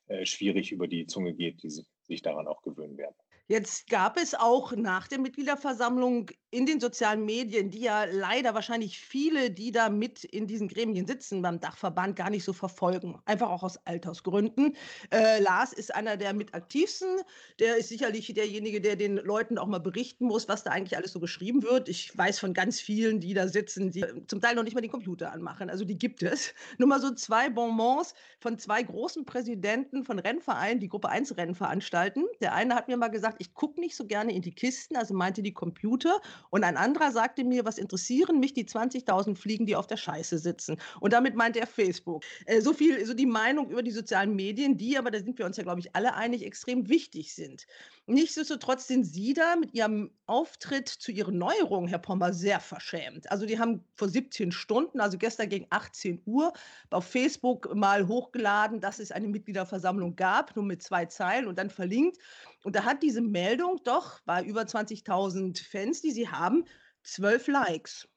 äh, schwierig über die Zunge geht, die sich daran auch gewöhnen werden. Jetzt gab es auch nach der Mitgliederversammlung in den sozialen Medien, die ja leider wahrscheinlich viele, die da mit in diesen Gremien sitzen beim Dachverband, gar nicht so verfolgen. Einfach auch aus Altersgründen. Äh, Lars ist einer der mit aktivsten. Der ist sicherlich derjenige, der den Leuten auch mal berichten muss, was da eigentlich alles so geschrieben wird. Ich weiß von ganz vielen, die da sitzen, die zum Teil noch nicht mal den Computer anmachen. Also die gibt es. Nur mal so zwei Bonbons von zwei großen Präsidenten von Rennvereinen, die Gruppe 1 Rennen veranstalten. Der eine hat mir mal gesagt, gesagt, ich gucke nicht so gerne in die Kisten, also meinte die Computer. Und ein anderer sagte mir, was interessieren mich die 20.000 Fliegen, die auf der Scheiße sitzen. Und damit meinte er Facebook. Äh, so viel, so die Meinung über die sozialen Medien, die aber, da sind wir uns ja, glaube ich, alle einig, extrem wichtig sind. Nichtsdestotrotz sind Sie da mit Ihrem Auftritt zu Ihren Neuerungen, Herr Pommer, sehr verschämt. Also die haben vor 17 Stunden, also gestern gegen 18 Uhr, auf Facebook mal hochgeladen, dass es eine Mitgliederversammlung gab, nur mit zwei Zeilen und dann verlinkt. Und da hat diese Meldung doch bei über 20.000 Fans, die sie haben, zwölf Likes.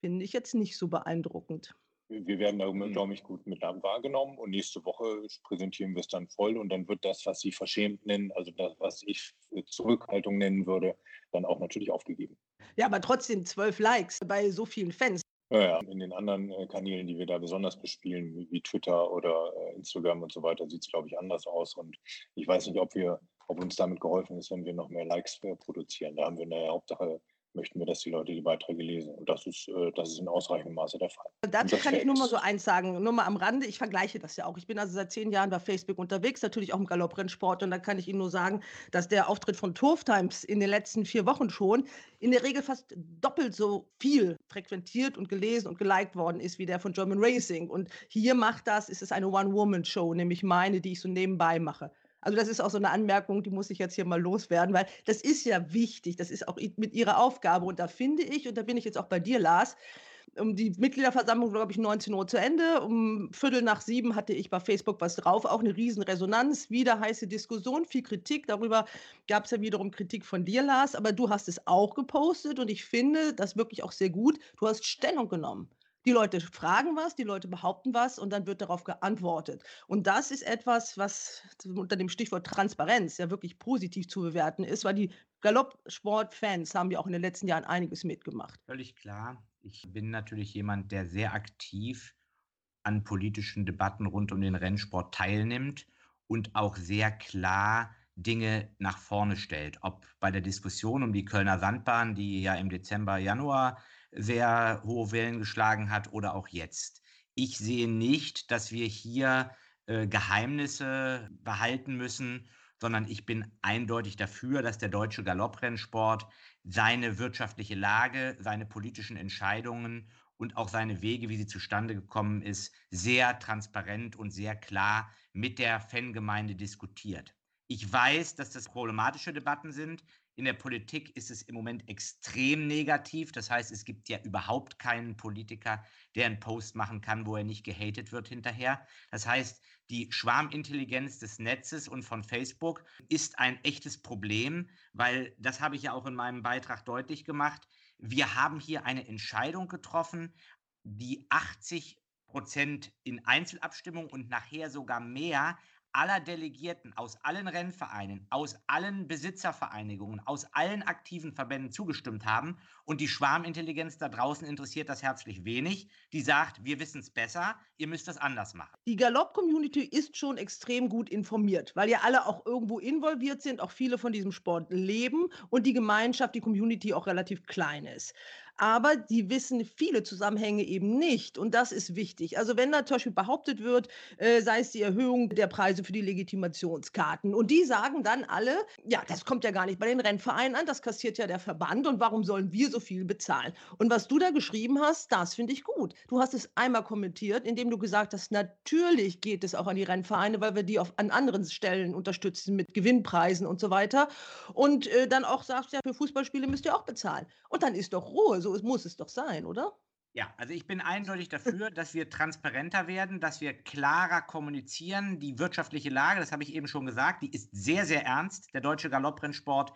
Finde ich jetzt nicht so beeindruckend wir werden da, mhm. glaube ich, gut mit wahrgenommen und nächste Woche präsentieren wir es dann voll und dann wird das, was Sie verschämt nennen, also das, was ich Zurückhaltung nennen würde, dann auch natürlich aufgegeben. Ja, aber trotzdem zwölf Likes bei so vielen Fans. Ja, in den anderen äh, Kanälen, die wir da besonders bespielen, wie Twitter oder äh, Instagram und so weiter, sieht es, glaube ich, anders aus. Und ich weiß nicht, ob wir, ob uns damit geholfen ist, wenn wir noch mehr Likes äh, produzieren. Da haben wir in der Hauptsache möchten wir, dass die Leute die Beiträge lesen. Und das ist, äh, das ist in ausreichendem Maße der Fall. Dazu kann ich nur mal so eins sagen, nur mal am Rande, ich vergleiche das ja auch. Ich bin also seit zehn Jahren bei Facebook unterwegs, natürlich auch im Galopprennsport. Und da kann ich Ihnen nur sagen, dass der Auftritt von Turf Times in den letzten vier Wochen schon in der Regel fast doppelt so viel frequentiert und gelesen und geliked worden ist wie der von German Racing. Und hier macht das, ist es eine One-Woman-Show, nämlich meine, die ich so nebenbei mache. Also das ist auch so eine Anmerkung, die muss ich jetzt hier mal loswerden, weil das ist ja wichtig, das ist auch mit ihrer Aufgabe. Und da finde ich, und da bin ich jetzt auch bei dir, Lars, Um die Mitgliederversammlung, glaube ich, 19 Uhr zu Ende. Um Viertel nach sieben hatte ich bei Facebook was drauf. Auch eine Riesenresonanz. Wieder heiße Diskussion, viel Kritik. Darüber gab es ja wiederum Kritik von dir, Lars. Aber du hast es auch gepostet und ich finde das wirklich auch sehr gut. Du hast Stellung genommen. Die Leute fragen was, die Leute behaupten was und dann wird darauf geantwortet. Und das ist etwas, was unter dem Stichwort Transparenz ja wirklich positiv zu bewerten ist, weil die Galoppsport-Fans haben ja auch in den letzten Jahren einiges mitgemacht. Völlig klar. Ich bin natürlich jemand, der sehr aktiv an politischen Debatten rund um den Rennsport teilnimmt und auch sehr klar Dinge nach vorne stellt. Ob bei der Diskussion um die Kölner Sandbahn, die ja im Dezember, Januar sehr hohe Wellen geschlagen hat oder auch jetzt. Ich sehe nicht, dass wir hier äh, Geheimnisse behalten müssen, sondern ich bin eindeutig dafür, dass der deutsche Galopprennsport seine wirtschaftliche Lage, seine politischen Entscheidungen und auch seine Wege, wie sie zustande gekommen ist, sehr transparent und sehr klar mit der Fangemeinde diskutiert. Ich weiß, dass das problematische Debatten sind. In der Politik ist es im Moment extrem negativ. Das heißt, es gibt ja überhaupt keinen Politiker, der einen Post machen kann, wo er nicht gehatet wird hinterher. Das heißt, die Schwarmintelligenz des Netzes und von Facebook ist ein echtes Problem, weil das habe ich ja auch in meinem Beitrag deutlich gemacht. Wir haben hier eine Entscheidung getroffen, die 80 Prozent in Einzelabstimmung und nachher sogar mehr aller Delegierten aus allen Rennvereinen, aus allen Besitzervereinigungen, aus allen aktiven Verbänden zugestimmt haben. Und die Schwarmintelligenz da draußen interessiert das herzlich wenig. Die sagt, wir wissen es besser, ihr müsst das anders machen. Die Galopp-Community ist schon extrem gut informiert, weil ja alle auch irgendwo involviert sind, auch viele von diesem Sport leben und die Gemeinschaft, die Community auch relativ klein ist aber die wissen viele Zusammenhänge eben nicht. Und das ist wichtig. Also wenn da zum Beispiel behauptet wird, äh, sei es die Erhöhung der Preise für die Legitimationskarten. Und die sagen dann alle, ja, das kommt ja gar nicht bei den Rennvereinen an, das kassiert ja der Verband und warum sollen wir so viel bezahlen? Und was du da geschrieben hast, das finde ich gut. Du hast es einmal kommentiert, indem du gesagt hast, natürlich geht es auch an die Rennvereine, weil wir die auf, an anderen Stellen unterstützen mit Gewinnpreisen und so weiter. Und äh, dann auch sagst, ja, für Fußballspiele müsst ihr auch bezahlen. Und dann ist doch Ruhe so muss es doch sein, oder? Ja, also ich bin eindeutig dafür, dass wir transparenter werden, dass wir klarer kommunizieren. Die wirtschaftliche Lage, das habe ich eben schon gesagt, die ist sehr, sehr ernst. Der deutsche Galopprennsport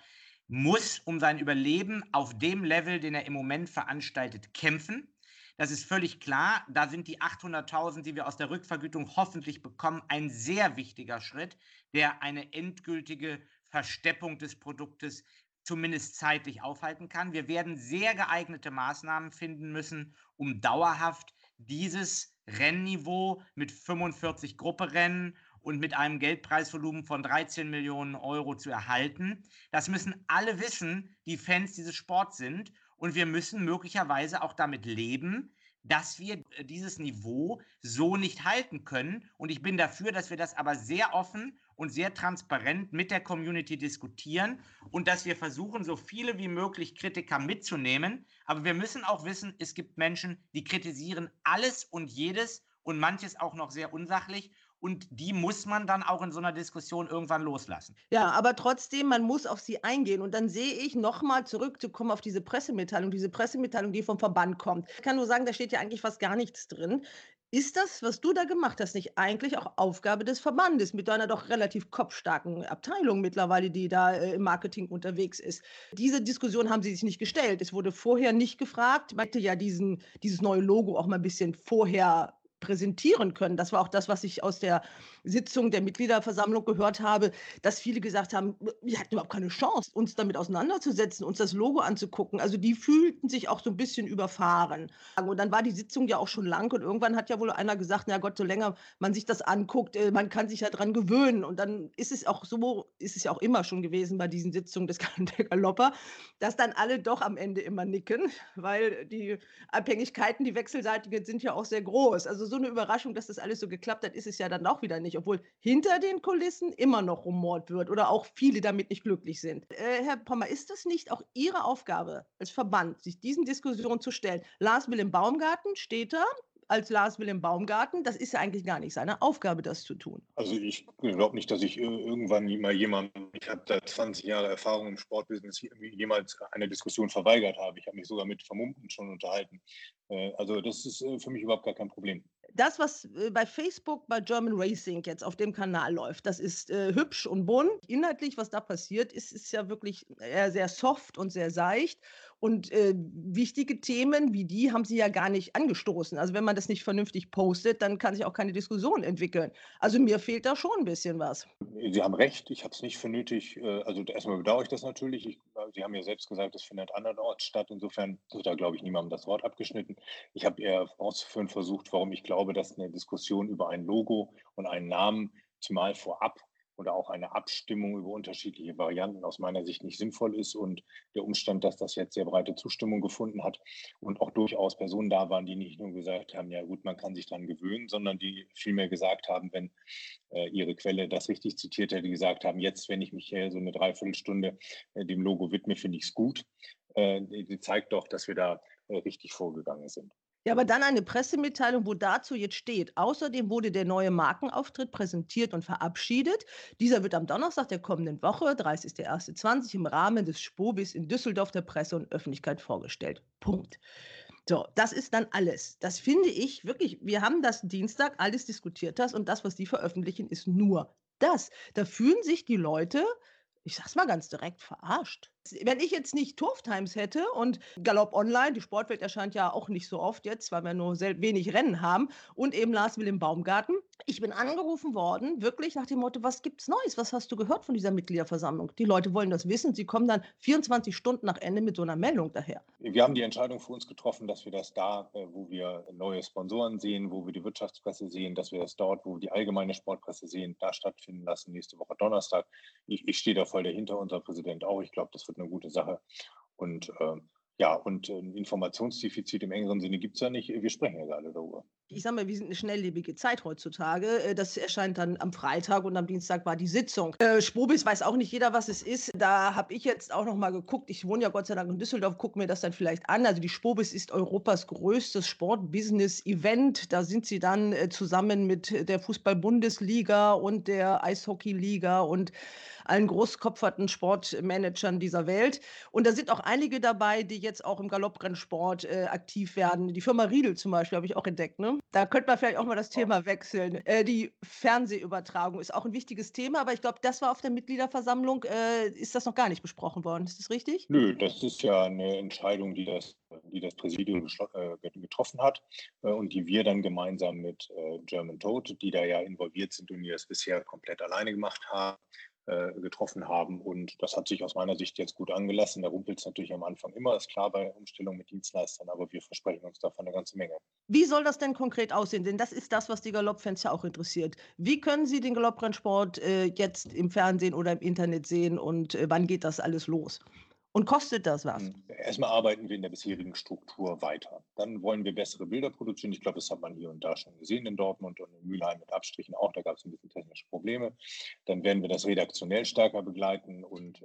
muss um sein Überleben auf dem Level, den er im Moment veranstaltet, kämpfen. Das ist völlig klar. Da sind die 800.000, die wir aus der Rückvergütung hoffentlich bekommen, ein sehr wichtiger Schritt, der eine endgültige Versteppung des Produktes zumindest zeitlich aufhalten kann. Wir werden sehr geeignete Maßnahmen finden müssen, um dauerhaft dieses Rennniveau mit 45 Grupperennen und mit einem Geldpreisvolumen von 13 Millionen Euro zu erhalten. Das müssen alle wissen, die Fans dieses Sports sind. Und wir müssen möglicherweise auch damit leben, dass wir äh, dieses Niveau so nicht halten können. Und ich bin dafür, dass wir das aber sehr offen und sehr transparent mit der Community diskutieren und dass wir versuchen, so viele wie möglich Kritiker mitzunehmen. Aber wir müssen auch wissen, es gibt Menschen, die kritisieren alles und jedes und manches auch noch sehr unsachlich und die muss man dann auch in so einer Diskussion irgendwann loslassen. Ja, aber trotzdem, man muss auf sie eingehen. Und dann sehe ich nochmal zurückzukommen auf diese Pressemitteilung, diese Pressemitteilung, die vom Verband kommt. Ich kann nur sagen, da steht ja eigentlich fast gar nichts drin. Ist das, was du da gemacht hast, nicht eigentlich auch Aufgabe des Verbandes mit deiner doch relativ kopfstarken Abteilung mittlerweile, die da äh, im Marketing unterwegs ist? Diese Diskussion haben sie sich nicht gestellt. Es wurde vorher nicht gefragt. Man hätte ja diesen, dieses neue Logo auch mal ein bisschen vorher präsentieren können. Das war auch das, was ich aus der Sitzung der Mitgliederversammlung gehört habe, dass viele gesagt haben, wir hatten überhaupt keine Chance, uns damit auseinanderzusetzen, uns das Logo anzugucken. Also die fühlten sich auch so ein bisschen überfahren. Und dann war die Sitzung ja auch schon lang und irgendwann hat ja wohl einer gesagt, na Gott, so länger man sich das anguckt, äh, man kann sich ja dran gewöhnen. Und dann ist es auch so, ist es ja auch immer schon gewesen bei diesen Sitzungen des Galopper, dass dann alle doch am Ende immer nicken, weil die Abhängigkeiten, die wechselseitigen, sind ja auch sehr groß. Also so eine Überraschung, dass das alles so geklappt hat, ist es ja dann auch wieder nicht obwohl hinter den Kulissen immer noch rumort wird oder auch viele damit nicht glücklich sind. Äh, Herr Pommer, ist das nicht auch Ihre Aufgabe als Verband, sich diesen Diskussionen zu stellen? Lars Willem Baumgarten steht da als Lars Wilhelm Baumgarten. Das ist ja eigentlich gar nicht seine Aufgabe, das zu tun. Also ich glaube nicht, dass ich irgendwann mal jemandem, ich habe da 20 Jahre Erfahrung im Sportbusiness, jemals eine Diskussion verweigert habe. Ich habe mich sogar mit Vermummten schon unterhalten. Äh, also das ist äh, für mich überhaupt gar kein Problem das, was äh, bei Facebook bei German Racing jetzt auf dem Kanal läuft, das ist äh, hübsch und bunt. Inhaltlich, was da passiert, ist, ist ja wirklich eher sehr soft und sehr seicht. Und äh, wichtige Themen wie die haben sie ja gar nicht angestoßen. Also wenn man das nicht vernünftig postet, dann kann sich auch keine Diskussion entwickeln. Also mir fehlt da schon ein bisschen was. Sie haben recht, ich habe es nicht für nötig. Äh, also erstmal bedauere ich das natürlich. Ich, äh, sie haben ja selbst gesagt, es findet andernorts statt. Insofern wird da, glaube ich, niemandem das Wort abgeschnitten. Ich habe eher auszuführen versucht, warum ich glaube, dass eine Diskussion über ein Logo und einen Namen zumal vorab oder auch eine Abstimmung über unterschiedliche Varianten aus meiner Sicht nicht sinnvoll ist. Und der Umstand, dass das jetzt sehr breite Zustimmung gefunden hat und auch durchaus Personen da waren, die nicht nur gesagt haben, ja gut, man kann sich daran gewöhnen, sondern die vielmehr gesagt haben, wenn äh, ihre Quelle das richtig zitiert hätte, gesagt haben, jetzt, wenn ich mich hier so eine Dreiviertelstunde äh, dem Logo widme, finde ich es gut. Äh, die zeigt doch, dass wir da äh, richtig vorgegangen sind. Ja, aber dann eine Pressemitteilung, wo dazu jetzt steht. Außerdem wurde der neue Markenauftritt präsentiert und verabschiedet. Dieser wird am Donnerstag der kommenden Woche, 30.01.20, im Rahmen des Spobis in Düsseldorf der Presse und Öffentlichkeit vorgestellt. Punkt. So, das ist dann alles. Das finde ich wirklich, wir haben das Dienstag alles diskutiert das und das, was die veröffentlichen, ist nur das. Da fühlen sich die Leute, ich sag's mal ganz direkt, verarscht. Wenn ich jetzt nicht Turf Times hätte und Galopp Online, die Sportwelt erscheint ja auch nicht so oft jetzt, weil wir nur sehr wenig Rennen haben, und eben Lars Wilhelm Baumgarten. Ich bin angerufen worden, wirklich nach dem Motto, was gibt's Neues? Was hast du gehört von dieser Mitgliederversammlung? Die Leute wollen das wissen. Sie kommen dann 24 Stunden nach Ende mit so einer Meldung daher. Wir haben die Entscheidung für uns getroffen, dass wir das da, äh, wo wir neue Sponsoren sehen, wo wir die Wirtschaftspresse sehen, dass wir das dort, wo wir die allgemeine Sportpresse sehen, da stattfinden lassen, nächste Woche Donnerstag. Ich, ich stehe da voll dahinter, unser Präsident auch. Ich glaube, das wird eine gute Sache. Und äh, ja, und ein äh, Informationsdefizit im engeren Sinne gibt es ja nicht. Wir sprechen ja gerade darüber. Ich sage mal, wir sind eine schnelllebige Zeit heutzutage. Äh, das erscheint dann am Freitag und am Dienstag war die Sitzung. Äh, Spobis weiß auch nicht jeder, was es ist. Da habe ich jetzt auch noch mal geguckt. Ich wohne ja Gott sei Dank in Düsseldorf, gucke mir das dann vielleicht an. Also die Spobis ist Europas größtes Sport-Business-Event. Da sind sie dann äh, zusammen mit der Fußball-Bundesliga und der Eishockey-Liga und allen großkopferten Sportmanagern dieser Welt. Und da sind auch einige dabei, die jetzt auch im Galopprennsport äh, aktiv werden. Die Firma Riedel zum Beispiel habe ich auch entdeckt. Ne? Da könnte man vielleicht auch mal das Thema wechseln. Äh, die Fernsehübertragung ist auch ein wichtiges Thema, aber ich glaube, das war auf der Mitgliederversammlung, äh, ist das noch gar nicht besprochen worden. Ist das richtig? Nö, das ist ja eine Entscheidung, die das, die das Präsidium äh, getroffen hat äh, und die wir dann gemeinsam mit äh, German Toad, die da ja involviert sind und die das bisher komplett alleine gemacht haben, äh, getroffen haben. Und das hat sich aus meiner Sicht jetzt gut angelassen. Da rumpelt es natürlich am Anfang immer, ist klar bei Umstellung mit Dienstleistern, aber wir versprechen uns davon eine ganze Menge. Wie soll das denn konkret aussehen? Denn das ist das, was die Galoppfans ja auch interessiert. Wie können Sie den Galopprennsport äh, jetzt im Fernsehen oder im Internet sehen und äh, wann geht das alles los? Und kostet das was? Hm, erstmal arbeiten wir in der bisherigen Struktur weiter. Dann wollen wir bessere Bilder produzieren. Ich glaube, das hat man hier und da schon gesehen in Dortmund und in Mülheim mit Abstrichen auch. Da gab es ein bisschen technische Probleme. Dann werden wir das redaktionell stärker begleiten und äh,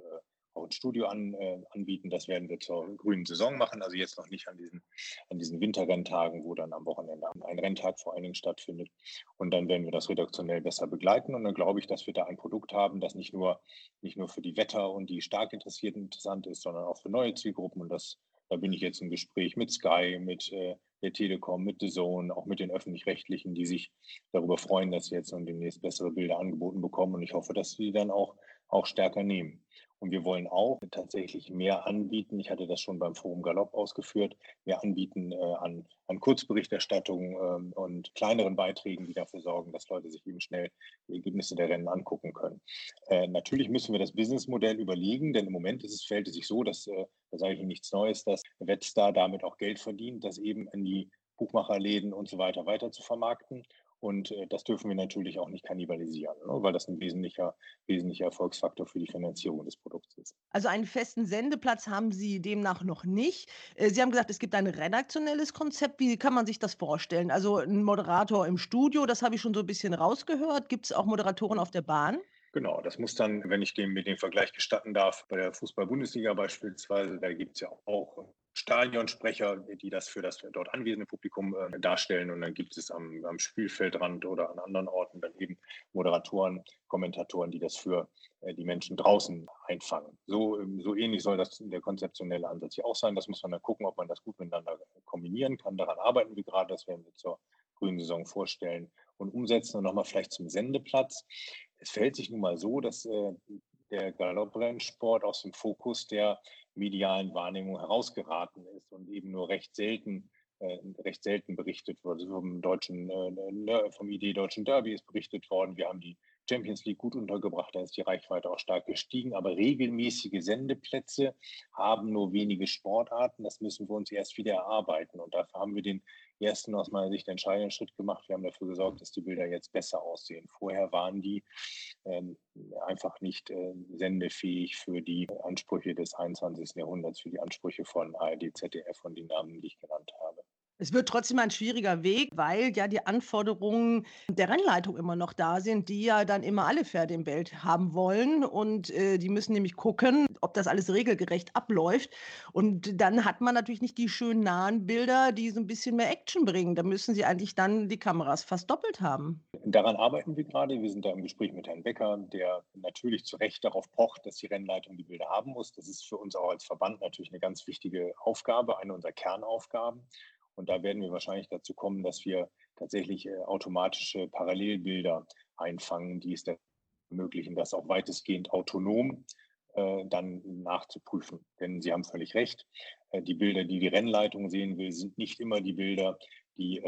auch ein Studio an, äh, anbieten. Das werden wir zur grünen Saison machen, also jetzt noch nicht an diesen, an diesen Winterrenntagen, wo dann am Wochenende ein Renntag vor allen Dingen stattfindet. Und dann werden wir das redaktionell besser begleiten. Und dann glaube ich, dass wir da ein Produkt haben, das nicht nur, nicht nur für die Wetter und die stark Interessierten interessant ist, sondern auch für neue Zielgruppen. Und das, da bin ich jetzt im Gespräch mit Sky, mit äh, der Telekom, mit The Zone, auch mit den Öffentlich-Rechtlichen, die sich darüber freuen, dass sie jetzt und demnächst bessere Bilder angeboten bekommen. Und ich hoffe, dass sie dann auch, auch stärker nehmen. Und wir wollen auch tatsächlich mehr anbieten. Ich hatte das schon beim Forum Galopp ausgeführt. Mehr anbieten äh, an, an Kurzberichterstattung ähm, und kleineren Beiträgen, die dafür sorgen, dass Leute sich eben schnell die Ergebnisse der Rennen angucken können. Äh, natürlich müssen wir das Businessmodell überlegen, denn im Moment ist es, fällt es sich so, dass, äh, da sage ich Ihnen nichts Neues, dass Wetstar damit auch Geld verdient, das eben in die Buchmacherläden und so weiter weiter zu vermarkten. Und äh, das dürfen wir natürlich auch nicht kannibalisieren, ne, weil das ein wesentlicher, wesentlicher Erfolgsfaktor für die Finanzierung des Produkts ist. Also einen festen Sendeplatz haben Sie demnach noch nicht. Äh, Sie haben gesagt, es gibt ein redaktionelles Konzept. Wie kann man sich das vorstellen? Also ein Moderator im Studio, das habe ich schon so ein bisschen rausgehört. Gibt es auch Moderatoren auf der Bahn? Genau, das muss dann, wenn ich den, mir den Vergleich gestatten darf, bei der Fußball-Bundesliga beispielsweise, da gibt es ja auch Stadionsprecher, die das für das dort anwesende Publikum äh, darstellen. Und dann gibt es am, am, Spielfeldrand oder an anderen Orten dann eben Moderatoren, Kommentatoren, die das für äh, die Menschen draußen einfangen. So, ähm, so ähnlich soll das der konzeptionelle Ansatz hier auch sein. Das muss man dann gucken, ob man das gut miteinander kombinieren kann. Daran arbeiten wir gerade. Das werden wir zur grünen Saison vorstellen und umsetzen. Und nochmal vielleicht zum Sendeplatz. Es fällt sich nun mal so, dass äh, der Galopprennsport aus dem Fokus der medialen Wahrnehmung herausgeraten ist und eben nur recht selten äh, recht selten berichtet wurde. Also vom deutschen, äh, vom Idee Deutschen Derby ist berichtet worden. Wir haben die Champions League gut untergebracht, da ist die Reichweite auch stark gestiegen. Aber regelmäßige Sendeplätze haben nur wenige Sportarten. Das müssen wir uns erst wieder erarbeiten. Und dafür haben wir den ersten aus meiner Sicht entscheidenden Schritt gemacht. Wir haben dafür gesorgt, dass die Bilder jetzt besser aussehen. Vorher waren die äh, einfach nicht äh, sendefähig für die Ansprüche des 21. Jahrhunderts, für die Ansprüche von ARD, ZDF und die Namen, die ich genannt habe. Es wird trotzdem ein schwieriger Weg, weil ja die Anforderungen der Rennleitung immer noch da sind, die ja dann immer alle Pferde im Bild haben wollen. Und äh, die müssen nämlich gucken, ob das alles regelgerecht abläuft. Und dann hat man natürlich nicht die schönen nahen Bilder, die so ein bisschen mehr Action bringen. Da müssen sie eigentlich dann die Kameras fast doppelt haben. Daran arbeiten wir gerade. Wir sind da im Gespräch mit Herrn Becker, der natürlich zu Recht darauf pocht, dass die Rennleitung die Bilder haben muss. Das ist für uns auch als Verband natürlich eine ganz wichtige Aufgabe, eine unserer Kernaufgaben. Und da werden wir wahrscheinlich dazu kommen, dass wir tatsächlich äh, automatische Parallelbilder einfangen, die es ermöglichen, das auch weitestgehend autonom äh, dann nachzuprüfen. Denn Sie haben völlig recht, äh, die Bilder, die die Rennleitung sehen will, sind nicht immer die Bilder, die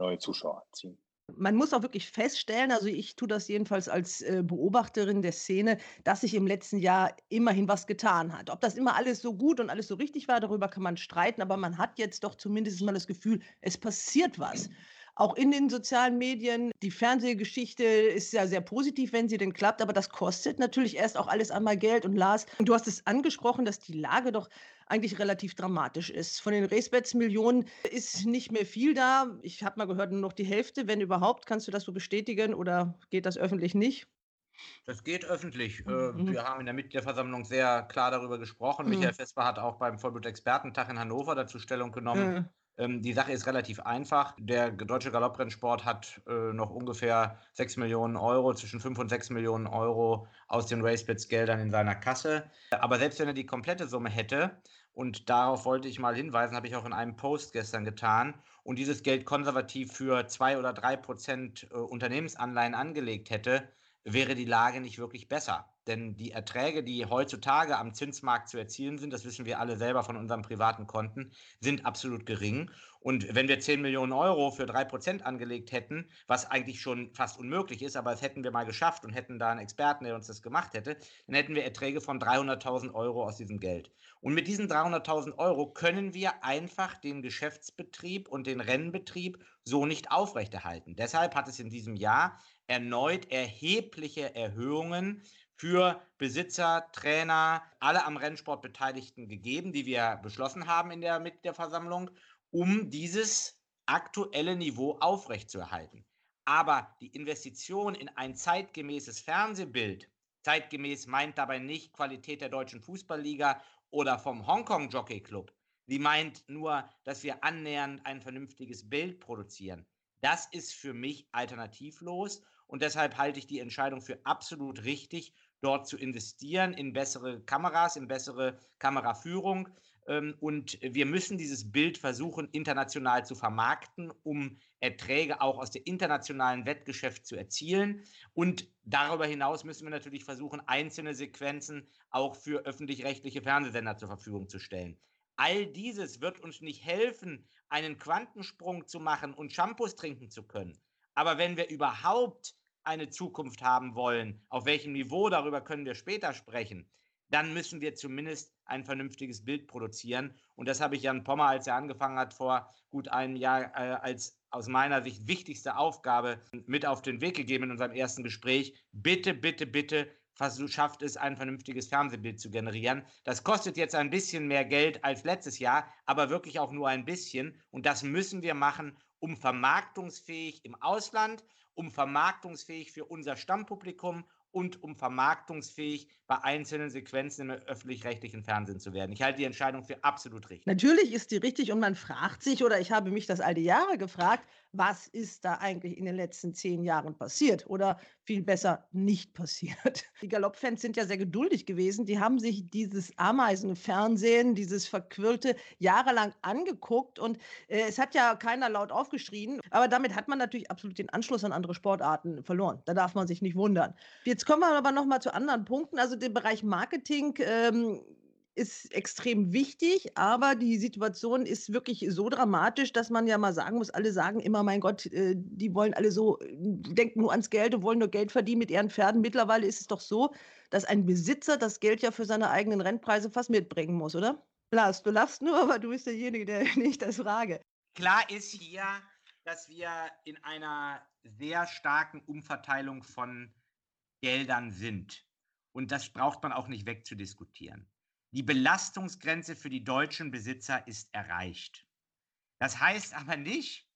neue Zuschauer anziehen. Man muss auch wirklich feststellen, also ich tue das jedenfalls als äh, Beobachterin der Szene, dass sich im letzten Jahr immerhin was getan hat. Ob das immer alles so gut und alles so richtig war, darüber kann man streiten, aber man hat jetzt doch zumindest mal das Gefühl, es passiert was auch in den sozialen Medien. Die Fernsehgeschichte ist ja sehr positiv, wenn sie denn klappt, aber das kostet natürlich erst auch alles einmal Geld. Und Lars, du hast es angesprochen, dass die Lage doch eigentlich relativ dramatisch ist. Von den Racebets-Millionen ist nicht mehr viel da. Ich habe mal gehört, nur noch die Hälfte, wenn überhaupt. Kannst du das so bestätigen oder geht das öffentlich nicht? Das geht öffentlich. Äh, mhm. Wir haben in der Mitgliederversammlung sehr klar darüber gesprochen. Mhm. Michael Vesper hat auch beim Vollblut-Expertentag in Hannover dazu Stellung genommen. Mhm. Ähm, die Sache ist relativ einfach. Der deutsche Galopprennsport hat äh, noch ungefähr 6 Millionen Euro, zwischen 5 und 6 Millionen Euro aus den Racebits-Geldern in seiner Kasse. Aber selbst wenn er die komplette Summe hätte, und darauf wollte ich mal hinweisen, habe ich auch in einem Post gestern getan, und dieses Geld konservativ für 2 oder 3 Prozent äh, Unternehmensanleihen angelegt hätte, wäre die Lage nicht wirklich besser. Denn die Erträge, die heutzutage am Zinsmarkt zu erzielen sind, das wissen wir alle selber von unseren privaten Konten, sind absolut gering. Und wenn wir 10 Millionen Euro für 3% angelegt hätten, was eigentlich schon fast unmöglich ist, aber das hätten wir mal geschafft und hätten da einen Experten, der uns das gemacht hätte, dann hätten wir Erträge von 300.000 Euro aus diesem Geld. Und mit diesen 300.000 Euro können wir einfach den Geschäftsbetrieb und den Rennbetrieb so nicht aufrechterhalten. Deshalb hat es in diesem Jahr erneut erhebliche Erhöhungen für Besitzer, Trainer, alle am Rennsport Beteiligten gegeben, die wir beschlossen haben in der Mitgliederversammlung, um dieses aktuelle Niveau aufrechtzuerhalten. Aber die Investition in ein zeitgemäßes Fernsehbild, zeitgemäß meint dabei nicht Qualität der deutschen Fußballliga oder vom Hongkong Jockey Club. Die meint nur, dass wir annähernd ein vernünftiges Bild produzieren. Das ist für mich alternativlos und deshalb halte ich die Entscheidung für absolut richtig, dort zu investieren in bessere Kameras, in bessere Kameraführung. Ähm, und wir müssen dieses Bild versuchen, international zu vermarkten, um Erträge auch aus dem internationalen Wettgeschäft zu erzielen. Und darüber hinaus müssen wir natürlich versuchen, einzelne Sequenzen auch für öffentlich-rechtliche Fernsehsender zur Verfügung zu stellen. All dieses wird uns nicht helfen, einen Quantensprung zu machen und Shampoos trinken zu können. Aber wenn wir überhaupt eine Zukunft haben wollen, auf welchem Niveau, darüber können wir später sprechen, dann müssen wir zumindest ein vernünftiges Bild produzieren. Und das habe ich Jan Pommer, als er angefangen hat, vor gut einem Jahr äh, als aus meiner Sicht wichtigste Aufgabe mit auf den Weg gegeben in unserem ersten Gespräch. Bitte, bitte, bitte schafft es, ein vernünftiges Fernsehbild zu generieren. Das kostet jetzt ein bisschen mehr Geld als letztes Jahr, aber wirklich auch nur ein bisschen. Und das müssen wir machen, um vermarktungsfähig im Ausland um vermarktungsfähig für unser Stammpublikum und um vermarktungsfähig bei einzelnen Sequenzen im öffentlich-rechtlichen Fernsehen zu werden. Ich halte die Entscheidung für absolut richtig. Natürlich ist die richtig und man fragt sich, oder ich habe mich das all die Jahre gefragt, was ist da eigentlich in den letzten zehn Jahren passiert oder viel besser nicht passiert. Die Galoppfans sind ja sehr geduldig gewesen. Die haben sich dieses Ameisenfernsehen, dieses verquirlte, jahrelang angeguckt und äh, es hat ja keiner laut aufgeschrien. Aber damit hat man natürlich absolut den Anschluss an andere Sportarten verloren. Da darf man sich nicht wundern. Jetzt kommen wir aber noch mal zu anderen Punkten. Also den Bereich Marketing. Ähm, ist extrem wichtig, aber die Situation ist wirklich so dramatisch, dass man ja mal sagen muss, alle sagen immer, mein Gott, äh, die wollen alle so, äh, denken nur ans Geld und wollen nur Geld verdienen mit ihren Pferden. Mittlerweile ist es doch so, dass ein Besitzer das Geld ja für seine eigenen Rennpreise fast mitbringen muss, oder? Lars, du lachst nur, aber du bist derjenige, der nicht das frage. Klar ist hier, dass wir in einer sehr starken Umverteilung von Geldern sind. Und das braucht man auch nicht wegzudiskutieren. Die Belastungsgrenze für die deutschen Besitzer ist erreicht. Das heißt aber nicht,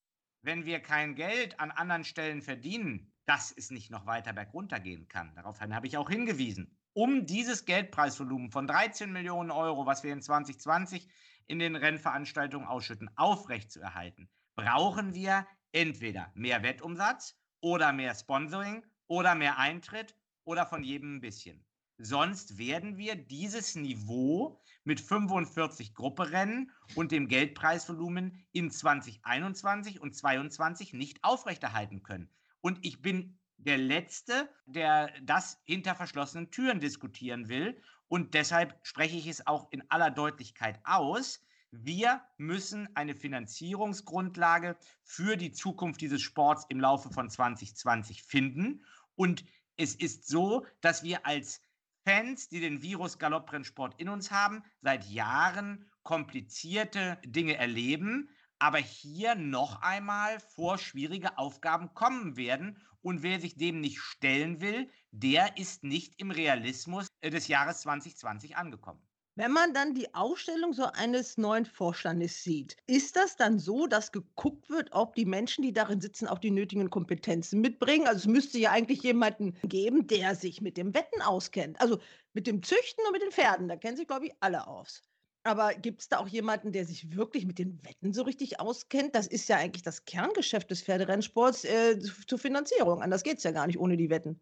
wenn wir kein Geld an anderen Stellen verdienen, dass es nicht noch weiter bergunter gehen kann. Daraufhin habe ich auch hingewiesen. Um dieses Geldpreisvolumen von 13 Millionen Euro, was wir in 2020 in den Rennveranstaltungen ausschütten, aufrechtzuerhalten, brauchen wir entweder mehr Wettumsatz oder mehr Sponsoring oder mehr Eintritt oder von jedem ein bisschen. Sonst werden wir dieses Niveau mit 45 Grupperennen und dem Geldpreisvolumen in 2021 und 2022 nicht aufrechterhalten können. Und ich bin der Letzte, der das hinter verschlossenen Türen diskutieren will. Und deshalb spreche ich es auch in aller Deutlichkeit aus. Wir müssen eine Finanzierungsgrundlage für die Zukunft dieses Sports im Laufe von 2020 finden. Und es ist so, dass wir als Fans, die den Virus Galopprennsport in uns haben, seit Jahren komplizierte Dinge erleben, aber hier noch einmal vor schwierige Aufgaben kommen werden. Und wer sich dem nicht stellen will, der ist nicht im Realismus äh, des Jahres 2020 angekommen. Wenn man dann die Aufstellung so eines neuen Vorstandes sieht, ist das dann so, dass geguckt wird, ob die Menschen, die darin sitzen, auch die nötigen Kompetenzen mitbringen? Also es müsste ja eigentlich jemanden geben, der sich mit dem Wetten auskennt. Also mit dem Züchten und mit den Pferden, da kennen sich, glaube ich, alle aus. Aber gibt es da auch jemanden, der sich wirklich mit den Wetten so richtig auskennt? Das ist ja eigentlich das Kerngeschäft des Pferderennsports äh, zur Finanzierung. Anders geht es ja gar nicht ohne die Wetten.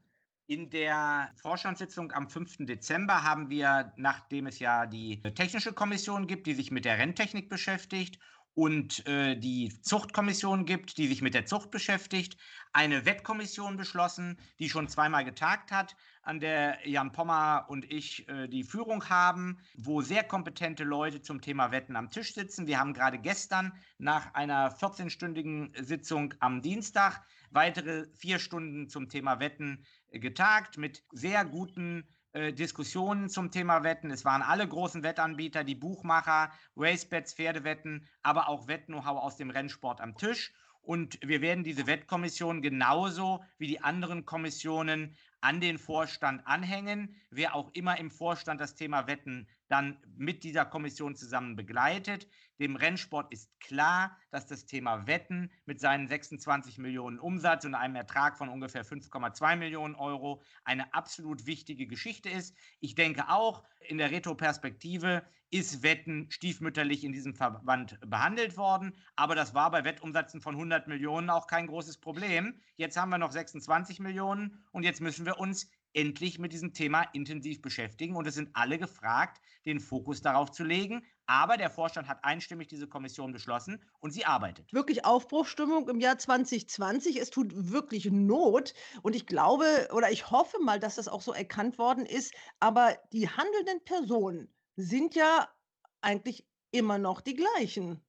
In der Vorstandssitzung am 5. Dezember haben wir, nachdem es ja die technische Kommission gibt, die sich mit der Renntechnik beschäftigt und äh, die Zuchtkommission gibt, die sich mit der Zucht beschäftigt, eine Wettkommission beschlossen, die schon zweimal getagt hat, an der Jan Pommer und ich äh, die Führung haben, wo sehr kompetente Leute zum Thema Wetten am Tisch sitzen. Wir haben gerade gestern nach einer 14-stündigen Sitzung am Dienstag weitere vier Stunden zum Thema Wetten äh, getagt mit sehr guten äh, Diskussionen zum Thema Wetten. Es waren alle großen Wettanbieter, die Buchmacher, Racebets, Pferdewetten, aber auch Wett-Know-how aus dem Rennsport am Tisch. Und wir werden diese Wettkommission genauso wie die anderen Kommissionen an den Vorstand anhängen. Wer auch immer im Vorstand das Thema Wetten dann mit dieser Kommission zusammen begleitet. Dem Rennsport ist klar, dass das Thema Wetten mit seinen 26 Millionen Umsatz und einem Ertrag von ungefähr 5,2 Millionen Euro eine absolut wichtige Geschichte ist. Ich denke auch, in der Retroperspektive ist Wetten stiefmütterlich in diesem Verband behandelt worden. Aber das war bei Wettumsätzen von 100 Millionen auch kein großes Problem. Jetzt haben wir noch 26 Millionen und jetzt müssen wir uns endlich mit diesem Thema intensiv beschäftigen. Und es sind alle gefragt, den Fokus darauf zu legen. Aber der Vorstand hat einstimmig diese Kommission beschlossen und sie arbeitet. Wirklich Aufbruchstimmung im Jahr 2020. Es tut wirklich Not. Und ich glaube oder ich hoffe mal, dass das auch so erkannt worden ist. Aber die handelnden Personen sind ja eigentlich immer noch die gleichen.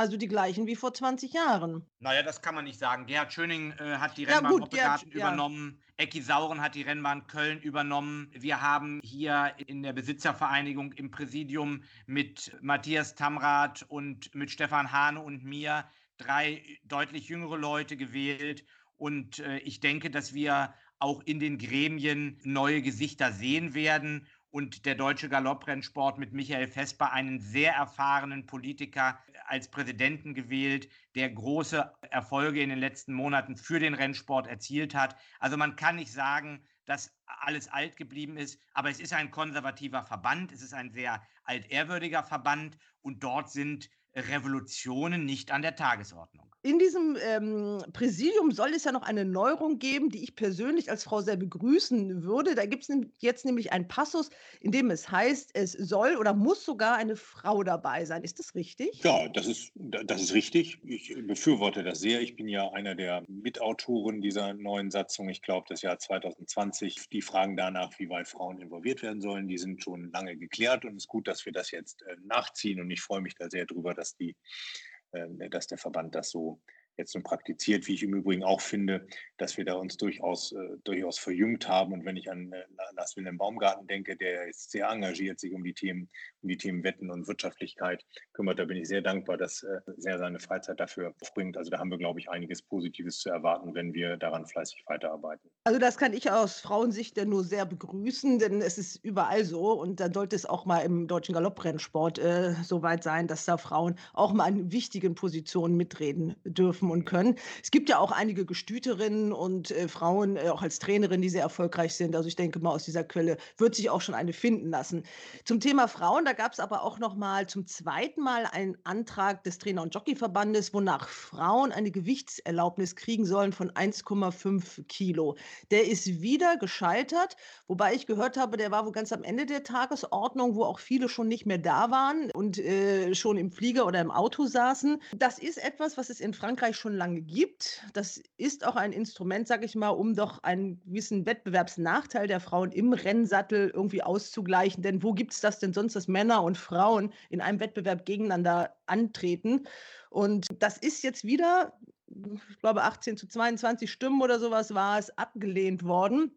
Also die gleichen wie vor 20 Jahren. Naja, das kann man nicht sagen. Gerhard Schöning äh, hat die Rennbahn ja, Hoppegarten übernommen. Ja. Ecki Sauren hat die Rennbahn Köln übernommen. Wir haben hier in der Besitzervereinigung im Präsidium mit Matthias Tamrath und mit Stefan Hahne und mir drei deutlich jüngere Leute gewählt. Und äh, ich denke, dass wir auch in den Gremien neue Gesichter sehen werden und der deutsche Galopprennsport mit Michael Vesper einen sehr erfahrenen Politiker als Präsidenten gewählt, der große Erfolge in den letzten Monaten für den Rennsport erzielt hat. Also man kann nicht sagen, dass alles alt geblieben ist, aber es ist ein konservativer Verband, es ist ein sehr altehrwürdiger Verband und dort sind Revolutionen nicht an der Tagesordnung. In diesem ähm, Präsidium soll es ja noch eine Neuerung geben, die ich persönlich als Frau sehr begrüßen würde. Da gibt es jetzt nämlich einen Passus, in dem es heißt, es soll oder muss sogar eine Frau dabei sein. Ist das richtig? Ja, das ist, das ist richtig. Ich befürworte das sehr. Ich bin ja einer der Mitautoren dieser neuen Satzung. Ich glaube, das Jahr 2020. Die Fragen danach, wie weit Frauen involviert werden sollen, die sind schon lange geklärt. Und es ist gut, dass wir das jetzt äh, nachziehen. Und ich freue mich da sehr drüber, dass die dass der Verband das so jetzt nun praktiziert, wie ich im Übrigen auch finde, dass wir da uns durchaus, äh, durchaus verjüngt haben. Und wenn ich an äh, Lars Wilhelm Baumgarten denke, der ist sehr engagiert, sich um die Themen, um die Themen Wetten und Wirtschaftlichkeit kümmert, da bin ich sehr dankbar, dass äh, er seine Freizeit dafür aufbringt. Also da haben wir, glaube ich, einiges Positives zu erwarten, wenn wir daran fleißig weiterarbeiten. Also das kann ich aus Frauensicht ja nur sehr begrüßen, denn es ist überall so und dann sollte es auch mal im deutschen Galopprennsport äh, so weit sein, dass da Frauen auch mal in wichtigen Positionen mitreden dürfen und können. Es gibt ja auch einige Gestüterinnen und äh, Frauen, äh, auch als Trainerin, die sehr erfolgreich sind. Also ich denke mal, aus dieser Quelle wird sich auch schon eine finden lassen. Zum Thema Frauen, da gab es aber auch noch mal zum zweiten Mal einen Antrag des Trainer- und Jockeyverbandes, wonach Frauen eine Gewichtserlaubnis kriegen sollen von 1,5 Kilo. Der ist wieder gescheitert, wobei ich gehört habe, der war wohl ganz am Ende der Tagesordnung, wo auch viele schon nicht mehr da waren und äh, schon im Flieger oder im Auto saßen. Das ist etwas, was es in Frankreich schon lange gibt. Das ist auch ein Instrument, sage ich mal, um doch einen gewissen Wettbewerbsnachteil der Frauen im Rennsattel irgendwie auszugleichen. Denn wo gibt es das denn sonst, dass Männer und Frauen in einem Wettbewerb gegeneinander antreten? Und das ist jetzt wieder, ich glaube, 18 zu 22 Stimmen oder sowas war es abgelehnt worden.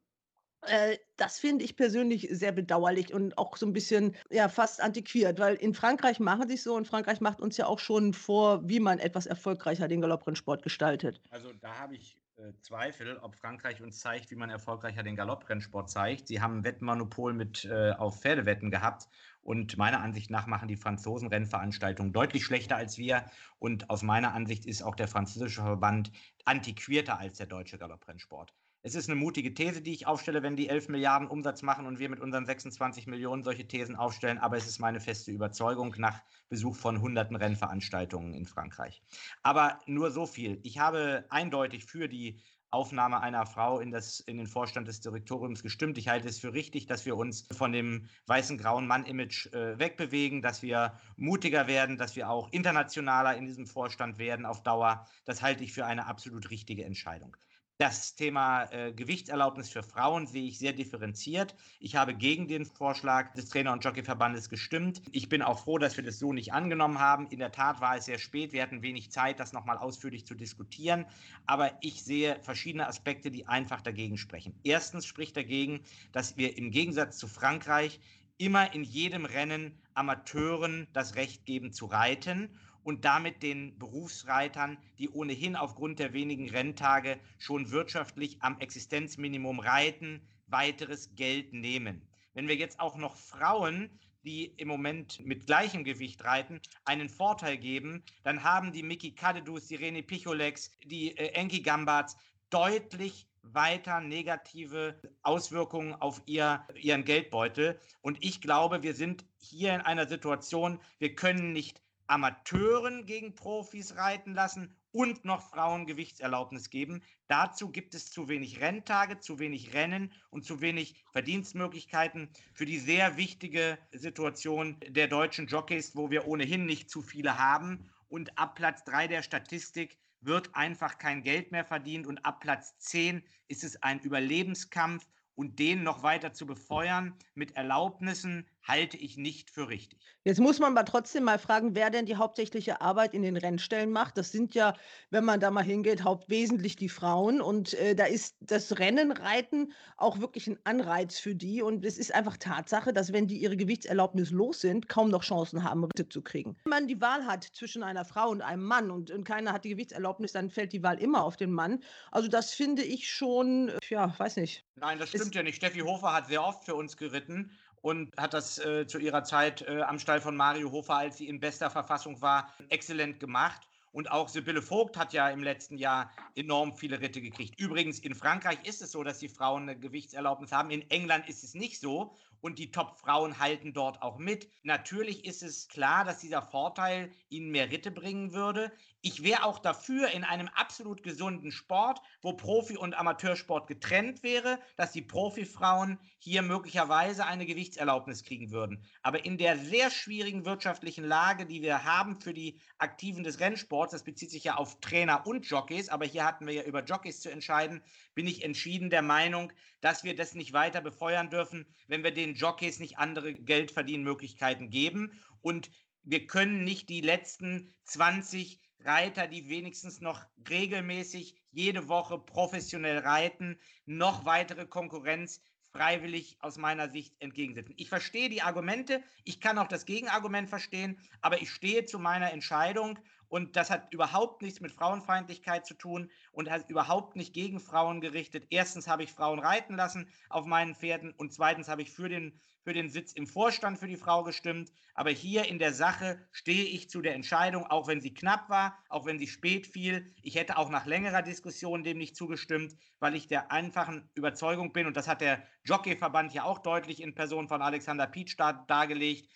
Äh, das finde ich persönlich sehr bedauerlich und auch so ein bisschen, ja, fast antiquiert, weil in Frankreich machen sie es so und Frankreich macht uns ja auch schon vor, wie man etwas erfolgreicher den Galopprennsport gestaltet. Also da habe ich äh, Zweifel, ob Frankreich uns zeigt, wie man erfolgreicher den Galopprennsport zeigt. Sie haben ein Wettmonopol mit äh, auf Pferdewetten gehabt und meiner Ansicht nach machen die Franzosen Rennveranstaltungen deutlich schlechter als wir. Und aus meiner Ansicht ist auch der französische Verband antiquierter als der deutsche Galopprennsport. Es ist eine mutige These, die ich aufstelle, wenn die 11 Milliarden Umsatz machen und wir mit unseren 26 Millionen solche Thesen aufstellen. Aber es ist meine feste Überzeugung nach Besuch von hunderten Rennveranstaltungen in Frankreich. Aber nur so viel. Ich habe eindeutig für die Aufnahme einer Frau in, das, in den Vorstand des Direktoriums gestimmt. Ich halte es für richtig, dass wir uns von dem weißen grauen Mann-Image äh, wegbewegen, dass wir mutiger werden, dass wir auch internationaler in diesem Vorstand werden auf Dauer. Das halte ich für eine absolut richtige Entscheidung. Das Thema äh, Gewichtserlaubnis für Frauen sehe ich sehr differenziert. Ich habe gegen den Vorschlag des Trainer- und Jockeyverbandes gestimmt. Ich bin auch froh, dass wir das so nicht angenommen haben. In der Tat war es sehr spät. Wir hatten wenig Zeit, das nochmal ausführlich zu diskutieren. Aber ich sehe verschiedene Aspekte, die einfach dagegen sprechen. Erstens spricht dagegen, dass wir im Gegensatz zu Frankreich immer in jedem Rennen Amateuren das Recht geben zu reiten und damit den Berufsreitern, die ohnehin aufgrund der wenigen Renntage schon wirtschaftlich am Existenzminimum reiten, weiteres Geld nehmen. Wenn wir jetzt auch noch Frauen, die im Moment mit gleichem Gewicht reiten, einen Vorteil geben, dann haben die Miki Kadedus, die Rene Picholex, die äh, Enki Gambats deutlich weiter negative Auswirkungen auf ihr, ihren Geldbeutel. Und ich glaube, wir sind hier in einer Situation, wir können nicht Amateuren gegen Profis reiten lassen und noch Frauen Gewichtserlaubnis geben. Dazu gibt es zu wenig Renntage, zu wenig Rennen und zu wenig Verdienstmöglichkeiten für die sehr wichtige Situation der deutschen Jockeys, wo wir ohnehin nicht zu viele haben. Und ab Platz 3 der Statistik wird einfach kein Geld mehr verdient und ab Platz 10 ist es ein Überlebenskampf und den noch weiter zu befeuern mit Erlaubnissen, halte ich nicht für richtig. Jetzt muss man aber trotzdem mal fragen, wer denn die hauptsächliche Arbeit in den Rennstellen macht. Das sind ja, wenn man da mal hingeht, hauptwesentlich die Frauen. Und äh, da ist das Rennenreiten auch wirklich ein Anreiz für die. Und es ist einfach Tatsache, dass wenn die ihre Gewichtserlaubnis los sind, kaum noch Chancen haben, Ritte zu kriegen. Wenn man die Wahl hat zwischen einer Frau und einem Mann und, und keiner hat die Gewichtserlaubnis, dann fällt die Wahl immer auf den Mann. Also das finde ich schon, ja, weiß nicht. Nein, das stimmt ist, ja nicht. Steffi Hofer hat sehr oft für uns geritten und hat das äh, zu ihrer Zeit äh, am Stall von Mario Hofer, als sie in bester Verfassung war, exzellent gemacht. Und auch Sibylle Vogt hat ja im letzten Jahr enorm viele Ritte gekriegt. Übrigens, in Frankreich ist es so, dass die Frauen eine Gewichtserlaubnis haben. In England ist es nicht so. Und die Top-Frauen halten dort auch mit. Natürlich ist es klar, dass dieser Vorteil ihnen mehr Ritte bringen würde. Ich wäre auch dafür in einem absolut gesunden Sport, wo Profi- und Amateursport getrennt wäre, dass die Profifrauen hier möglicherweise eine Gewichtserlaubnis kriegen würden. Aber in der sehr schwierigen wirtschaftlichen Lage, die wir haben für die Aktiven des Rennsports, das bezieht sich ja auf Trainer und Jockeys, aber hier hatten wir ja über Jockeys zu entscheiden, bin ich entschieden der Meinung, dass wir das nicht weiter befeuern dürfen, wenn wir den Jockeys nicht andere Geldverdienmöglichkeiten geben. Und wir können nicht die letzten 20 Reiter, die wenigstens noch regelmäßig jede Woche professionell reiten, noch weitere Konkurrenz freiwillig aus meiner Sicht entgegensetzen. Ich verstehe die Argumente, ich kann auch das Gegenargument verstehen, aber ich stehe zu meiner Entscheidung und das hat überhaupt nichts mit Frauenfeindlichkeit zu tun und hat überhaupt nicht gegen Frauen gerichtet. Erstens habe ich Frauen reiten lassen auf meinen Pferden und zweitens habe ich für den, für den Sitz im Vorstand für die Frau gestimmt. Aber hier in der Sache stehe ich zu der Entscheidung, auch wenn sie knapp war, auch wenn sie spät fiel. Ich hätte auch nach längerer Diskussion dem nicht zugestimmt, weil ich der einfachen Überzeugung bin, und das hat der Jockeyverband ja auch deutlich in Person von Alexander Pietsch dargelegt, ähm,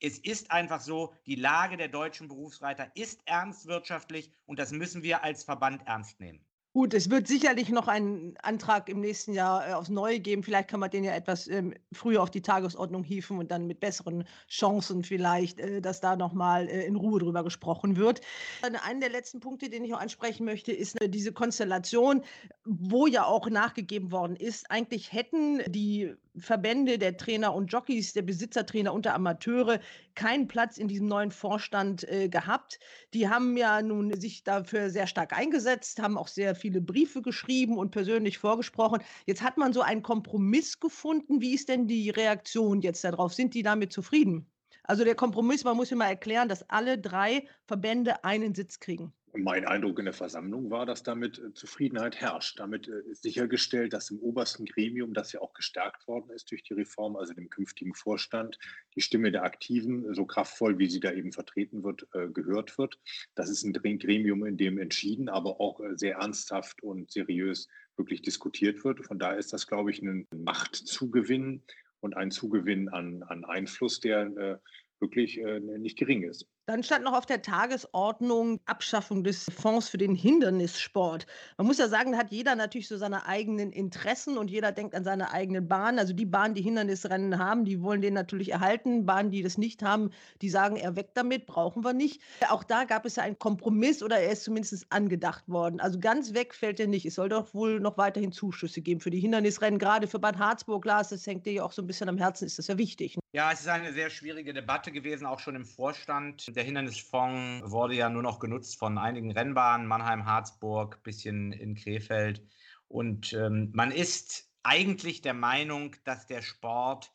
es ist einfach so, die Lage der deutschen Berufsreiter ist ernst wirtschaftlich und das müssen wir als Verband ernst nehmen. Gut, es wird sicherlich noch einen Antrag im nächsten Jahr äh, aufs Neue geben. Vielleicht kann man den ja etwas ähm, früher auf die Tagesordnung hieven und dann mit besseren Chancen vielleicht, äh, dass da nochmal äh, in Ruhe drüber gesprochen wird. Einer der letzten Punkte, den ich auch ansprechen möchte, ist äh, diese Konstellation, wo ja auch nachgegeben worden ist. Eigentlich hätten die Verbände der Trainer und Jockeys, der Besitzertrainer und der Amateure keinen Platz in diesem neuen Vorstand äh, gehabt. Die haben ja nun sich dafür sehr stark eingesetzt, haben auch sehr viele Briefe geschrieben und persönlich vorgesprochen. Jetzt hat man so einen Kompromiss gefunden. Wie ist denn die Reaktion jetzt darauf? Sind die damit zufrieden? Also der Kompromiss, man muss immer erklären, dass alle drei Verbände einen Sitz kriegen. Mein Eindruck in der Versammlung war, dass damit äh, Zufriedenheit herrscht. Damit äh, ist sichergestellt, dass im obersten Gremium, das ja auch gestärkt worden ist durch die Reform, also dem künftigen Vorstand, die Stimme der Aktiven, so kraftvoll wie sie da eben vertreten wird, äh, gehört wird. Das ist ein Gremium, in dem entschieden, aber auch sehr ernsthaft und seriös wirklich diskutiert wird. Von daher ist das, glaube ich, ein Machtzugewinn und ein Zugewinn an, an Einfluss, der wirklich nicht gering ist. Dann stand noch auf der Tagesordnung Abschaffung des Fonds für den Hindernissport. Man muss ja sagen, da hat jeder natürlich so seine eigenen Interessen und jeder denkt an seine eigenen Bahnen. Also die Bahnen, die Hindernisrennen haben, die wollen den natürlich erhalten. Bahnen, die das nicht haben, die sagen, er weg damit, brauchen wir nicht. Auch da gab es ja einen Kompromiss oder er ist zumindest angedacht worden. Also ganz weg fällt er nicht. Es soll doch wohl noch weiterhin Zuschüsse geben für die Hindernisrennen, gerade für Bad Harzburg. Lars, das hängt dir ja auch so ein bisschen am Herzen, ist das ja wichtig. Ne? Ja, es ist eine sehr schwierige Debatte gewesen, auch schon im Vorstand der Hindernisfonds wurde ja nur noch genutzt von einigen Rennbahnen, Mannheim, Harzburg, bisschen in Krefeld. Und ähm, man ist eigentlich der Meinung, dass der Sport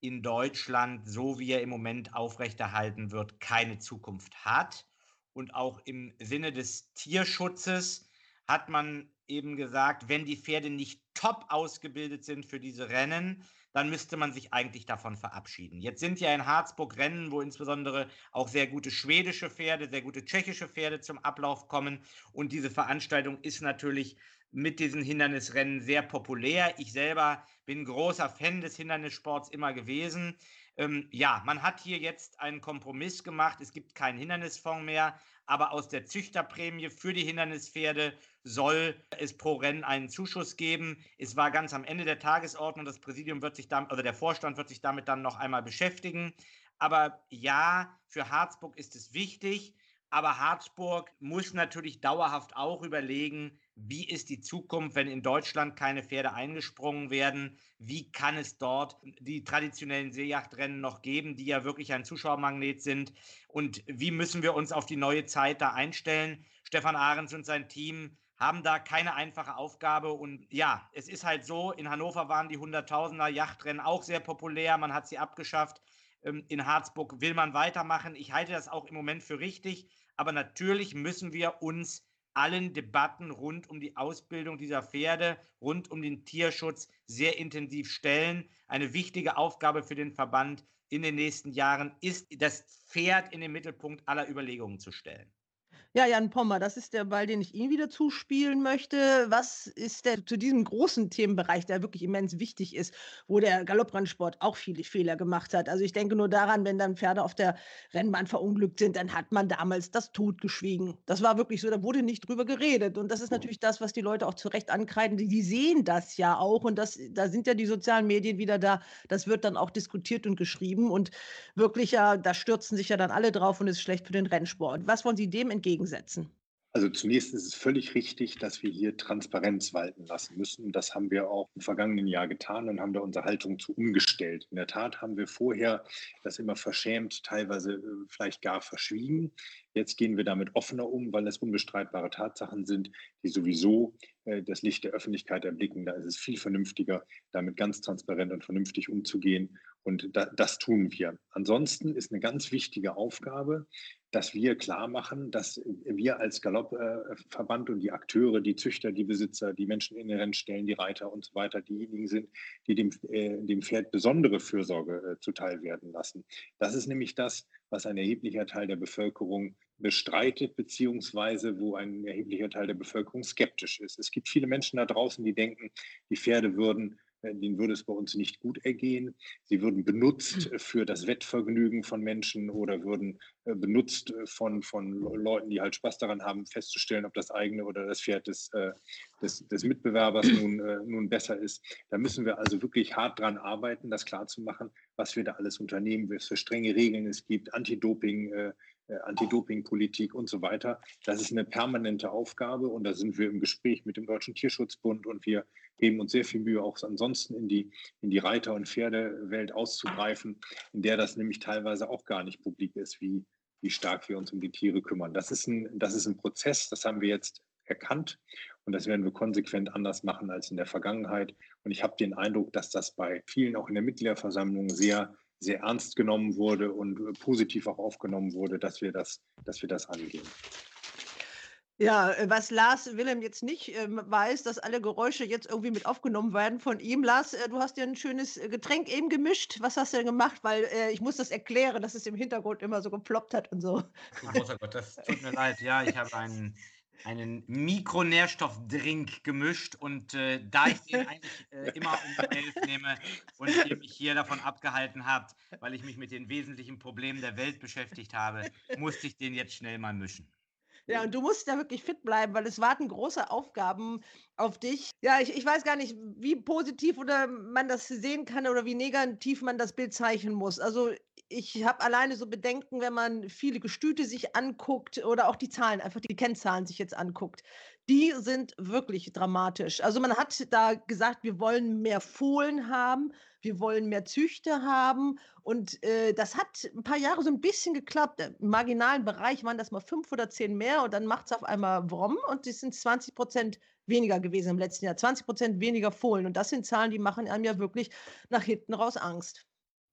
in Deutschland, so wie er im Moment aufrechterhalten wird, keine Zukunft hat. Und auch im Sinne des Tierschutzes hat man eben gesagt, wenn die Pferde nicht top ausgebildet sind für diese Rennen, dann müsste man sich eigentlich davon verabschieden. Jetzt sind ja in Harzburg Rennen, wo insbesondere auch sehr gute schwedische Pferde, sehr gute tschechische Pferde zum Ablauf kommen. Und diese Veranstaltung ist natürlich mit diesen Hindernisrennen sehr populär. Ich selber bin großer Fan des Hindernissports immer gewesen. Ähm, ja, man hat hier jetzt einen Kompromiss gemacht. Es gibt keinen Hindernisfonds mehr, aber aus der Züchterprämie für die Hindernispferde soll es pro Rennen einen Zuschuss geben. Es war ganz am Ende der Tagesordnung. Das Präsidium wird sich damit, oder der Vorstand wird sich damit dann noch einmal beschäftigen. Aber ja, für Harzburg ist es wichtig. Aber Harzburg muss natürlich dauerhaft auch überlegen, wie ist die Zukunft, wenn in Deutschland keine Pferde eingesprungen werden? Wie kann es dort die traditionellen Seejachtrennen noch geben, die ja wirklich ein Zuschauermagnet sind? Und wie müssen wir uns auf die neue Zeit da einstellen? Stefan Ahrens und sein Team haben da keine einfache Aufgabe. Und ja, es ist halt so, in Hannover waren die Hunderttausender Yachtrennen auch sehr populär. Man hat sie abgeschafft. Ähm, in Harzburg will man weitermachen. Ich halte das auch im Moment für richtig. Aber natürlich müssen wir uns allen Debatten rund um die Ausbildung dieser Pferde, rund um den Tierschutz sehr intensiv stellen. Eine wichtige Aufgabe für den Verband in den nächsten Jahren ist, das Pferd in den Mittelpunkt aller Überlegungen zu stellen. Ja, Jan Pommer, das ist der Ball, den ich Ihnen wieder zuspielen möchte. Was ist denn zu diesem großen Themenbereich, der wirklich immens wichtig ist, wo der Galopprennsport auch viele Fehler gemacht hat? Also ich denke nur daran, wenn dann Pferde auf der Rennbahn verunglückt sind, dann hat man damals das Tod geschwiegen. Das war wirklich so, da wurde nicht drüber geredet. Und das ist natürlich das, was die Leute auch zu Recht ankreiden. Die, die sehen das ja auch. Und das, da sind ja die sozialen Medien wieder da. Das wird dann auch diskutiert und geschrieben. Und wirklich ja, da stürzen sich ja dann alle drauf und ist schlecht für den Rennsport. Was wollen Sie dem entgegen entgegensetzen? Also zunächst ist es völlig richtig, dass wir hier Transparenz walten lassen müssen. Das haben wir auch im vergangenen Jahr getan und haben da unsere Haltung zu umgestellt. In der Tat haben wir vorher das immer verschämt, teilweise äh, vielleicht gar verschwiegen. Jetzt gehen wir damit offener um, weil es unbestreitbare Tatsachen sind, die sowieso äh, das Licht der Öffentlichkeit erblicken. Da ist es viel vernünftiger, damit ganz transparent und vernünftig umzugehen. Und da, das tun wir. Ansonsten ist eine ganz wichtige Aufgabe, dass wir klar machen, dass wir als Galoppverband und die Akteure, die Züchter, die Besitzer, die Menschen in den Rennstellen, die Reiter und so weiter, diejenigen sind, die dem, äh, dem Pferd besondere Fürsorge äh, zuteil werden lassen. Das ist nämlich das, was ein erheblicher Teil der Bevölkerung bestreitet, beziehungsweise wo ein erheblicher Teil der Bevölkerung skeptisch ist. Es gibt viele Menschen da draußen, die denken, die Pferde würden denen würde es bei uns nicht gut ergehen. Sie würden benutzt hm. für das Wettvergnügen von Menschen oder würden äh, benutzt äh, von, von Leuten, die halt Spaß daran haben, festzustellen, ob das eigene oder das Pferd des, äh, des, des Mitbewerbers nun, nun besser ist. Da müssen wir also wirklich hart dran arbeiten, das klarzumachen, was wir da alles unternehmen, was für strenge Regeln es gibt, Anti-Doping. Anti-Doping-Politik und so weiter. Das ist eine permanente Aufgabe und da sind wir im Gespräch mit dem Deutschen Tierschutzbund und wir geben uns sehr viel Mühe, auch ansonsten in die, in die Reiter- und Pferdewelt auszugreifen, in der das nämlich teilweise auch gar nicht publik ist, wie, wie stark wir uns um die Tiere kümmern. Das ist ein, das ist ein Prozess, das haben wir jetzt erkannt und das werden wir konsequent anders machen als in der Vergangenheit. Und ich habe den Eindruck, dass das bei vielen auch in der Mitgliederversammlung sehr, sehr ernst genommen wurde und positiv auch aufgenommen wurde, dass wir das, dass wir das angehen. Ja, äh, was Lars Wilhelm jetzt nicht ähm, weiß, dass alle Geräusche jetzt irgendwie mit aufgenommen werden von ihm. Lars, äh, du hast dir ein schönes äh, Getränk eben gemischt. Was hast du denn gemacht? Weil äh, ich muss das erklären, dass es im Hintergrund immer so geploppt hat und so. Oh, großer Gott, das tut mir leid. Ja, ich habe einen, einen Mikronährstoffdrink gemischt und äh, da ich den eigentlich äh, immer um elf nehme und ihr mich hier davon abgehalten habt, weil ich mich mit den wesentlichen Problemen der Welt beschäftigt habe, musste ich den jetzt schnell mal mischen. Ja, und du musst ja wirklich fit bleiben, weil es warten große Aufgaben auf dich. Ja, ich, ich weiß gar nicht, wie positiv oder man das sehen kann oder wie negativ man das Bild zeichnen muss. Also ich habe alleine so Bedenken, wenn man viele Gestüte sich anguckt oder auch die Zahlen, einfach die Kennzahlen sich jetzt anguckt. Die sind wirklich dramatisch. Also man hat da gesagt, wir wollen mehr Fohlen haben wir wollen mehr Züchter haben. Und äh, das hat ein paar Jahre so ein bisschen geklappt. Im marginalen Bereich waren das mal fünf oder zehn mehr und dann macht es auf einmal Wrom und es sind 20 Prozent weniger gewesen im letzten Jahr. 20 Prozent weniger Fohlen. Und das sind Zahlen, die machen einem ja wirklich nach hinten raus Angst.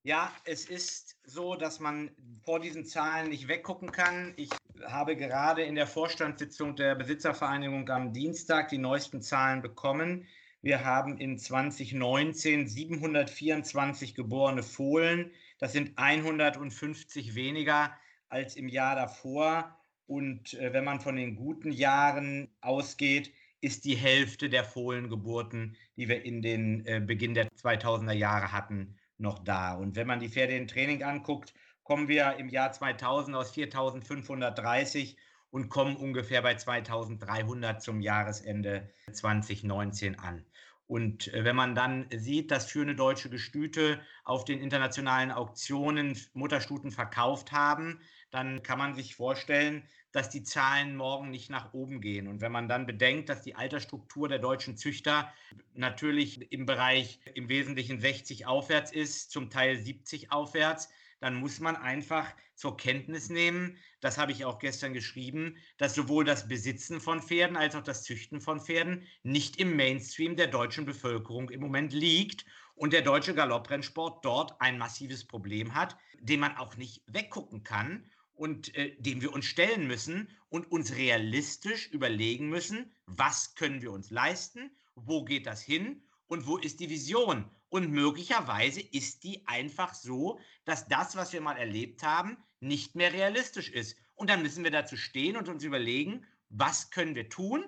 Ja, es ist so, dass man vor diesen Zahlen nicht weggucken kann. Ich habe gerade in der Vorstandssitzung der Besitzervereinigung am Dienstag die neuesten Zahlen bekommen. Wir haben in 2019 724 geborene Fohlen. Das sind 150 weniger als im Jahr davor. Und äh, wenn man von den guten Jahren ausgeht, ist die Hälfte der Fohlengeburten, die wir in den äh, Beginn der 2000er Jahre hatten, noch da. Und wenn man die Pferde im Training anguckt, kommen wir im Jahr 2000 aus 4530 und kommen ungefähr bei 2300 zum Jahresende 2019 an. Und äh, wenn man dann sieht, dass führende deutsche Gestüte auf den internationalen Auktionen Mutterstuten verkauft haben, dann kann man sich vorstellen, dass die Zahlen morgen nicht nach oben gehen. Und wenn man dann bedenkt, dass die Altersstruktur der deutschen Züchter natürlich im Bereich im Wesentlichen 60 aufwärts ist, zum Teil 70 aufwärts, dann muss man einfach zur Kenntnis nehmen, das habe ich auch gestern geschrieben, dass sowohl das Besitzen von Pferden als auch das Züchten von Pferden nicht im Mainstream der deutschen Bevölkerung im Moment liegt und der deutsche Galopprennsport dort ein massives Problem hat, dem man auch nicht weggucken kann. Und äh, dem wir uns stellen müssen und uns realistisch überlegen müssen, was können wir uns leisten, wo geht das hin und wo ist die Vision. Und möglicherweise ist die einfach so, dass das, was wir mal erlebt haben, nicht mehr realistisch ist. Und dann müssen wir dazu stehen und uns überlegen, was können wir tun,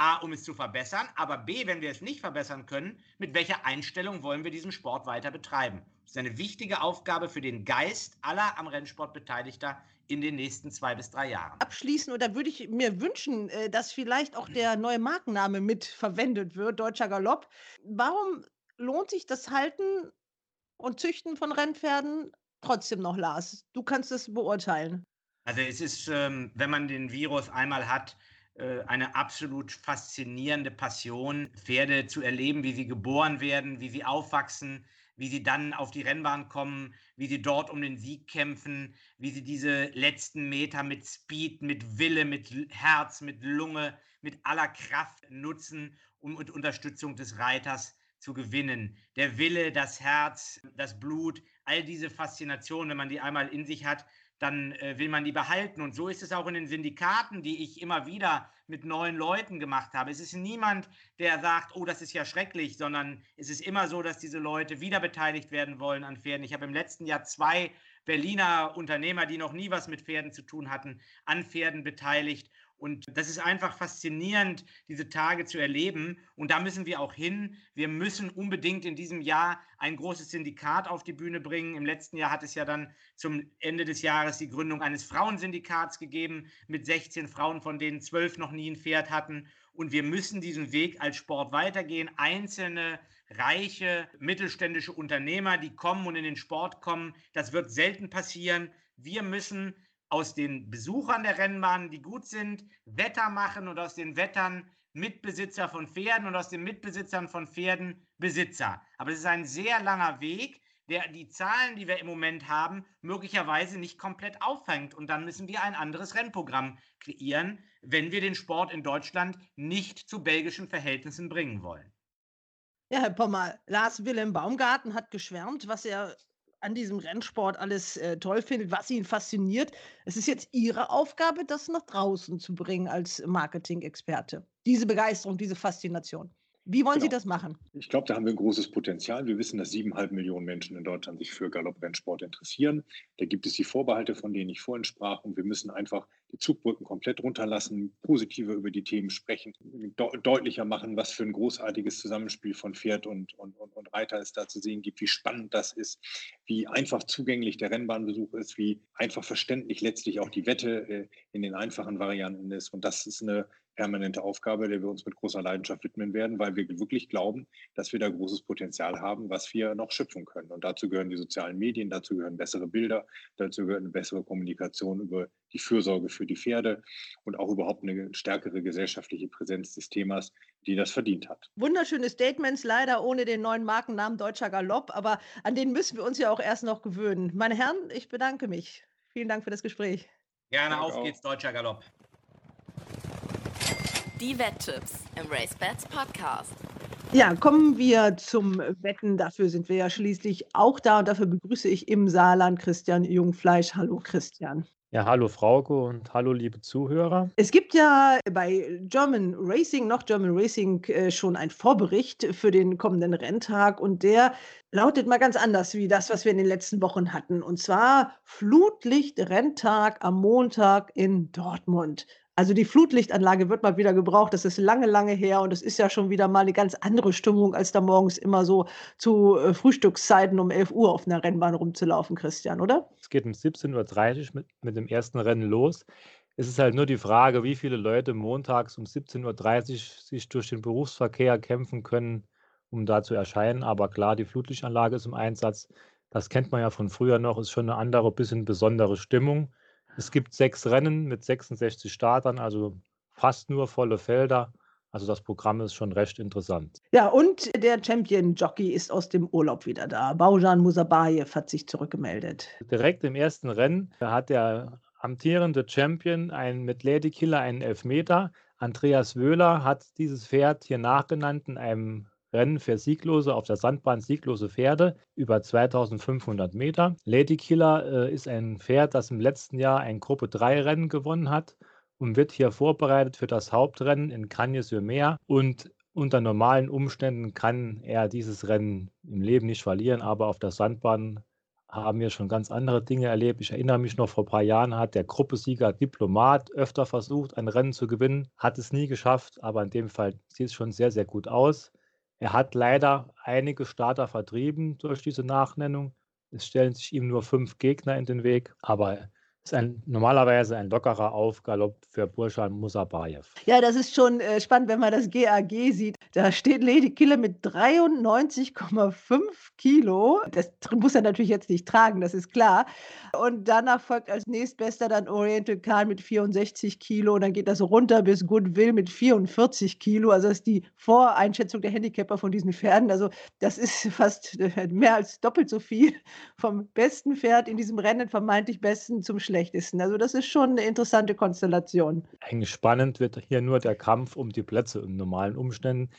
A, um es zu verbessern, aber B, wenn wir es nicht verbessern können, mit welcher Einstellung wollen wir diesen Sport weiter betreiben. Das ist eine wichtige Aufgabe für den Geist aller am Rennsport Beteiligter in den nächsten zwei bis drei Jahren. Abschließend, oder würde ich mir wünschen, äh, dass vielleicht auch der neue Markenname mit verwendet wird, Deutscher Galopp. Warum lohnt sich das Halten und Züchten von Rennpferden trotzdem noch, Lars? Du kannst es beurteilen. Also es ist, ähm, wenn man den Virus einmal hat, eine absolut faszinierende Passion, Pferde zu erleben, wie sie geboren werden, wie sie aufwachsen, wie sie dann auf die Rennbahn kommen, wie sie dort um den Sieg kämpfen, wie sie diese letzten Meter mit Speed, mit Wille, mit Herz, mit Lunge, mit aller Kraft nutzen, um mit Unterstützung des Reiters zu gewinnen. Der Wille, das Herz, das Blut, all diese Faszinationen, wenn man die einmal in sich hat, dann äh, will man die behalten. Und so ist es auch in den Syndikaten, die ich immer wieder mit neuen Leuten gemacht habe. Es ist niemand, der sagt, oh, das ist ja schrecklich, sondern es ist immer so, dass diese Leute wieder beteiligt werden wollen an Pferden. Ich habe im letzten Jahr zwei Berliner Unternehmer, die noch nie was mit Pferden zu tun hatten, an Pferden beteiligt. Und das ist einfach faszinierend, diese Tage zu erleben. Und da müssen wir auch hin. Wir müssen unbedingt in diesem Jahr ein großes Syndikat auf die Bühne bringen. Im letzten Jahr hat es ja dann zum Ende des Jahres die Gründung eines Frauensyndikats gegeben mit 16 Frauen, von denen zwölf noch nie ein Pferd hatten. Und wir müssen diesen Weg als Sport weitergehen. Einzelne reiche mittelständische Unternehmer, die kommen und in den Sport kommen, das wird selten passieren. Wir müssen aus den Besuchern der Rennbahnen, die gut sind, Wetter machen und aus den Wettern Mitbesitzer von Pferden und aus den Mitbesitzern von Pferden Besitzer. Aber es ist ein sehr langer Weg, der die Zahlen, die wir im Moment haben, möglicherweise nicht komplett auffängt. Und dann müssen wir ein anderes Rennprogramm kreieren, wenn wir den Sport in Deutschland nicht zu belgischen Verhältnissen bringen wollen. Ja, Herr Pommer, Lars Wilhelm Baumgarten hat geschwärmt, was er an diesem Rennsport alles äh, toll findet, was ihn fasziniert. Es ist jetzt Ihre Aufgabe, das nach draußen zu bringen als Marketing-Experte. Diese Begeisterung, diese Faszination. Wie wollen genau. Sie das machen? Ich glaube, da haben wir ein großes Potenzial. Wir wissen, dass siebeneinhalb Millionen Menschen in Deutschland sich für Galopprennsport interessieren. Da gibt es die Vorbehalte, von denen ich vorhin sprach. Und wir müssen einfach die Zugbrücken komplett runterlassen, positiver über die Themen sprechen, de deutlicher machen, was für ein großartiges Zusammenspiel von Pferd und, und, und, und, Reiter es da zu sehen gibt, wie spannend das ist, wie einfach zugänglich der Rennbahnbesuch ist, wie einfach verständlich letztlich auch die Wette äh, in den einfachen Varianten ist. Und das ist eine permanente Aufgabe, der wir uns mit großer Leidenschaft widmen werden, weil wir wirklich glauben, dass wir da großes Potenzial haben, was wir noch schöpfen können. Und dazu gehören die sozialen Medien, dazu gehören bessere Bilder, dazu gehört eine bessere Kommunikation über die Fürsorge für die Pferde und auch überhaupt eine stärkere gesellschaftliche Präsenz des Themas, die das verdient hat. Wunderschöne Statements, leider ohne den neuen Markennamen Deutscher Galopp, aber an den müssen wir uns ja auch erst noch gewöhnen. Meine Herren, ich bedanke mich. Vielen Dank für das Gespräch. Gerne, auf geht's, Deutscher Galopp. Die Wetttipps im RaceBets Podcast. Ja, kommen wir zum Wetten. Dafür sind wir ja schließlich auch da und dafür begrüße ich im Saarland Christian Jungfleisch. Hallo Christian. Ja, hallo Frauke und hallo liebe Zuhörer. Es gibt ja bei German Racing, noch German Racing, äh, schon einen Vorbericht für den kommenden Renntag und der lautet mal ganz anders wie das, was wir in den letzten Wochen hatten. Und zwar Flutlicht-Renntag am Montag in Dortmund. Also die Flutlichtanlage wird mal wieder gebraucht. Das ist lange, lange her und es ist ja schon wieder mal eine ganz andere Stimmung, als da morgens immer so zu äh, Frühstückszeiten um 11 Uhr auf einer Rennbahn rumzulaufen, Christian, oder? Es geht um 17.30 Uhr mit, mit dem ersten Rennen los. Es ist halt nur die Frage, wie viele Leute montags um 17.30 Uhr sich durch den Berufsverkehr kämpfen können, um da zu erscheinen. Aber klar, die Flutlichtanlage ist im Einsatz. Das kennt man ja von früher noch, ist schon eine andere, bisschen besondere Stimmung. Es gibt sechs Rennen mit 66 Startern, also fast nur volle Felder. Also das Programm ist schon recht interessant. Ja, und der Champion-Jockey ist aus dem Urlaub wieder da. Baujan Musabayev hat sich zurückgemeldet. Direkt im ersten Rennen hat der amtierende Champion ein, mit Lady Killer einen Elfmeter. Andreas Wöhler hat dieses Pferd hier nachgenannt in einem Rennen für sieglose, auf der Sandbahn sieglose Pferde über 2500 Meter. Lady Killer äh, ist ein Pferd, das im letzten Jahr ein Gruppe 3 Rennen gewonnen hat und wird hier vorbereitet für das Hauptrennen in Cagnes-sur-Mer. Und unter normalen Umständen kann er dieses Rennen im Leben nicht verlieren, aber auf der Sandbahn haben wir schon ganz andere Dinge erlebt. Ich erinnere mich noch, vor ein paar Jahren hat der Gruppesieger Diplomat öfter versucht, ein Rennen zu gewinnen, hat es nie geschafft, aber in dem Fall sieht es schon sehr, sehr gut aus. Er hat leider einige Starter vertrieben durch diese Nachnennung. Es stellen sich ihm nur fünf Gegner in den Weg, aber ist ein, normalerweise ein lockerer Aufgalopp für Burschan Musabayev. Ja, das ist schon äh, spannend, wenn man das GAG sieht. Da steht Lady Killer mit 93,5 Kilo. Das muss er natürlich jetzt nicht tragen, das ist klar. Und danach folgt als nächstbester dann Oriental Khan mit 64 Kilo. Und dann geht das runter bis Goodwill mit 44 Kilo. Also das ist die Voreinschätzung der Handicapper von diesen Pferden. Also das ist fast äh, mehr als doppelt so viel vom besten Pferd in diesem Rennen, vermeintlich besten zum schlechtesten. Also das ist schon eine interessante Konstellation. Eigentlich spannend wird hier nur der Kampf um die Plätze in normalen Umständen.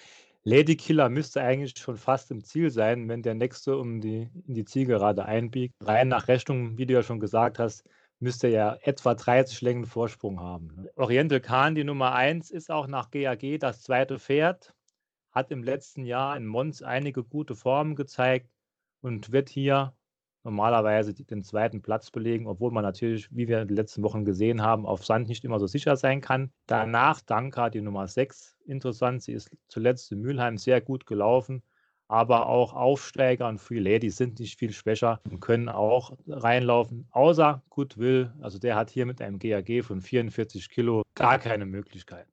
Lady Killer müsste eigentlich schon fast im Ziel sein, wenn der nächste um die, in die Zielgerade einbiegt. Rein nach Rechnung, wie du ja schon gesagt hast, müsste er etwa 30 Längen Vorsprung haben. Ne? Oriental Khan, die Nummer 1, ist auch nach GAG das zweite Pferd, hat im letzten Jahr in Mons einige gute Formen gezeigt und wird hier normalerweise den zweiten Platz belegen, obwohl man natürlich, wie wir in den letzten Wochen gesehen haben, auf Sand nicht immer so sicher sein kann. Danach Danka, die Nummer 6, interessant. Sie ist zuletzt in Mülheim sehr gut gelaufen, aber auch Aufsteiger und Free Lady sind nicht viel schwächer und können auch reinlaufen, außer Goodwill. Also der hat hier mit einem GAG von 44 Kilo gar keine Möglichkeit.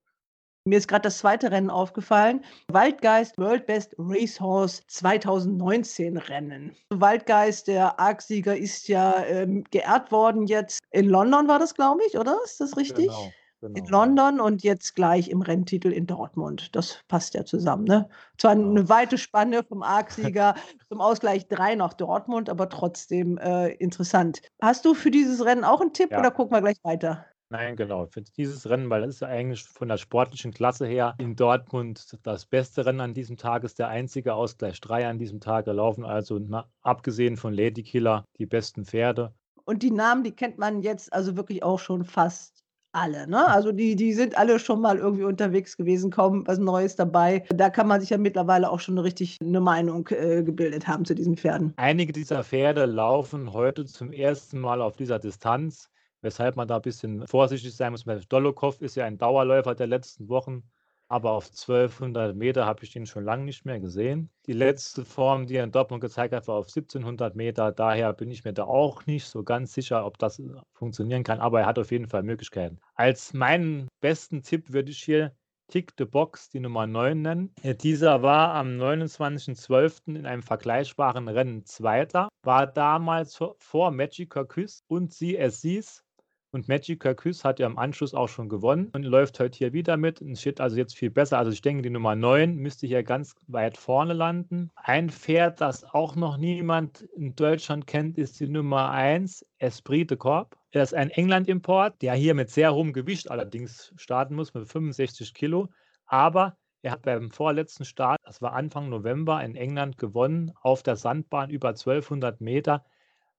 Mir ist gerade das zweite Rennen aufgefallen. Waldgeist World Best Racehorse 2019 Rennen. Waldgeist, der Argsieger, ist ja ähm, geehrt worden jetzt. In London war das, glaube ich, oder? Ist das richtig? Genau. Genau. In London und jetzt gleich im Renntitel in Dortmund. Das passt ja zusammen. Ne? Zwar genau. eine weite Spanne vom Argsieger zum Ausgleich 3 nach Dortmund, aber trotzdem äh, interessant. Hast du für dieses Rennen auch einen Tipp ja. oder gucken wir gleich weiter? Nein, genau. Für dieses Rennen, weil das ist ja eigentlich von der sportlichen Klasse her in Dortmund das beste Rennen an diesem Tag, ist der einzige Ausgleich 3 an diesem Tag. Da laufen also, na, abgesehen von Lady Killer, die besten Pferde. Und die Namen, die kennt man jetzt also wirklich auch schon fast alle. Ne? Also die, die sind alle schon mal irgendwie unterwegs gewesen, kaum was Neues dabei. Da kann man sich ja mittlerweile auch schon richtig eine Meinung äh, gebildet haben zu diesen Pferden. Einige dieser Pferde laufen heute zum ersten Mal auf dieser Distanz weshalb man da ein bisschen vorsichtig sein muss. Dolokhov ist ja ein Dauerläufer der letzten Wochen, aber auf 1200 Meter habe ich ihn schon lange nicht mehr gesehen. Die letzte Form, die er in Dortmund gezeigt hat, war auf 1700 Meter. Daher bin ich mir da auch nicht so ganz sicher, ob das funktionieren kann, aber er hat auf jeden Fall Möglichkeiten. Als meinen besten Tipp würde ich hier Tick the Box die Nummer 9 nennen. Dieser war am 29.12. in einem vergleichbaren Rennen Zweiter, war damals vor Magic Kirkis und CSCs und Magic Kirkis hat ja im Anschluss auch schon gewonnen und läuft heute hier wieder mit und steht also jetzt viel besser. Also ich denke, die Nummer 9 müsste hier ganz weit vorne landen. Ein Pferd, das auch noch niemand in Deutschland kennt, ist die Nummer 1, Esprit de Corp. Er ist ein England-Import, der hier mit sehr hohem Gewicht allerdings starten muss, mit 65 Kilo. Aber er hat beim vorletzten Start, das war Anfang November, in England gewonnen, auf der Sandbahn über 1200 Meter.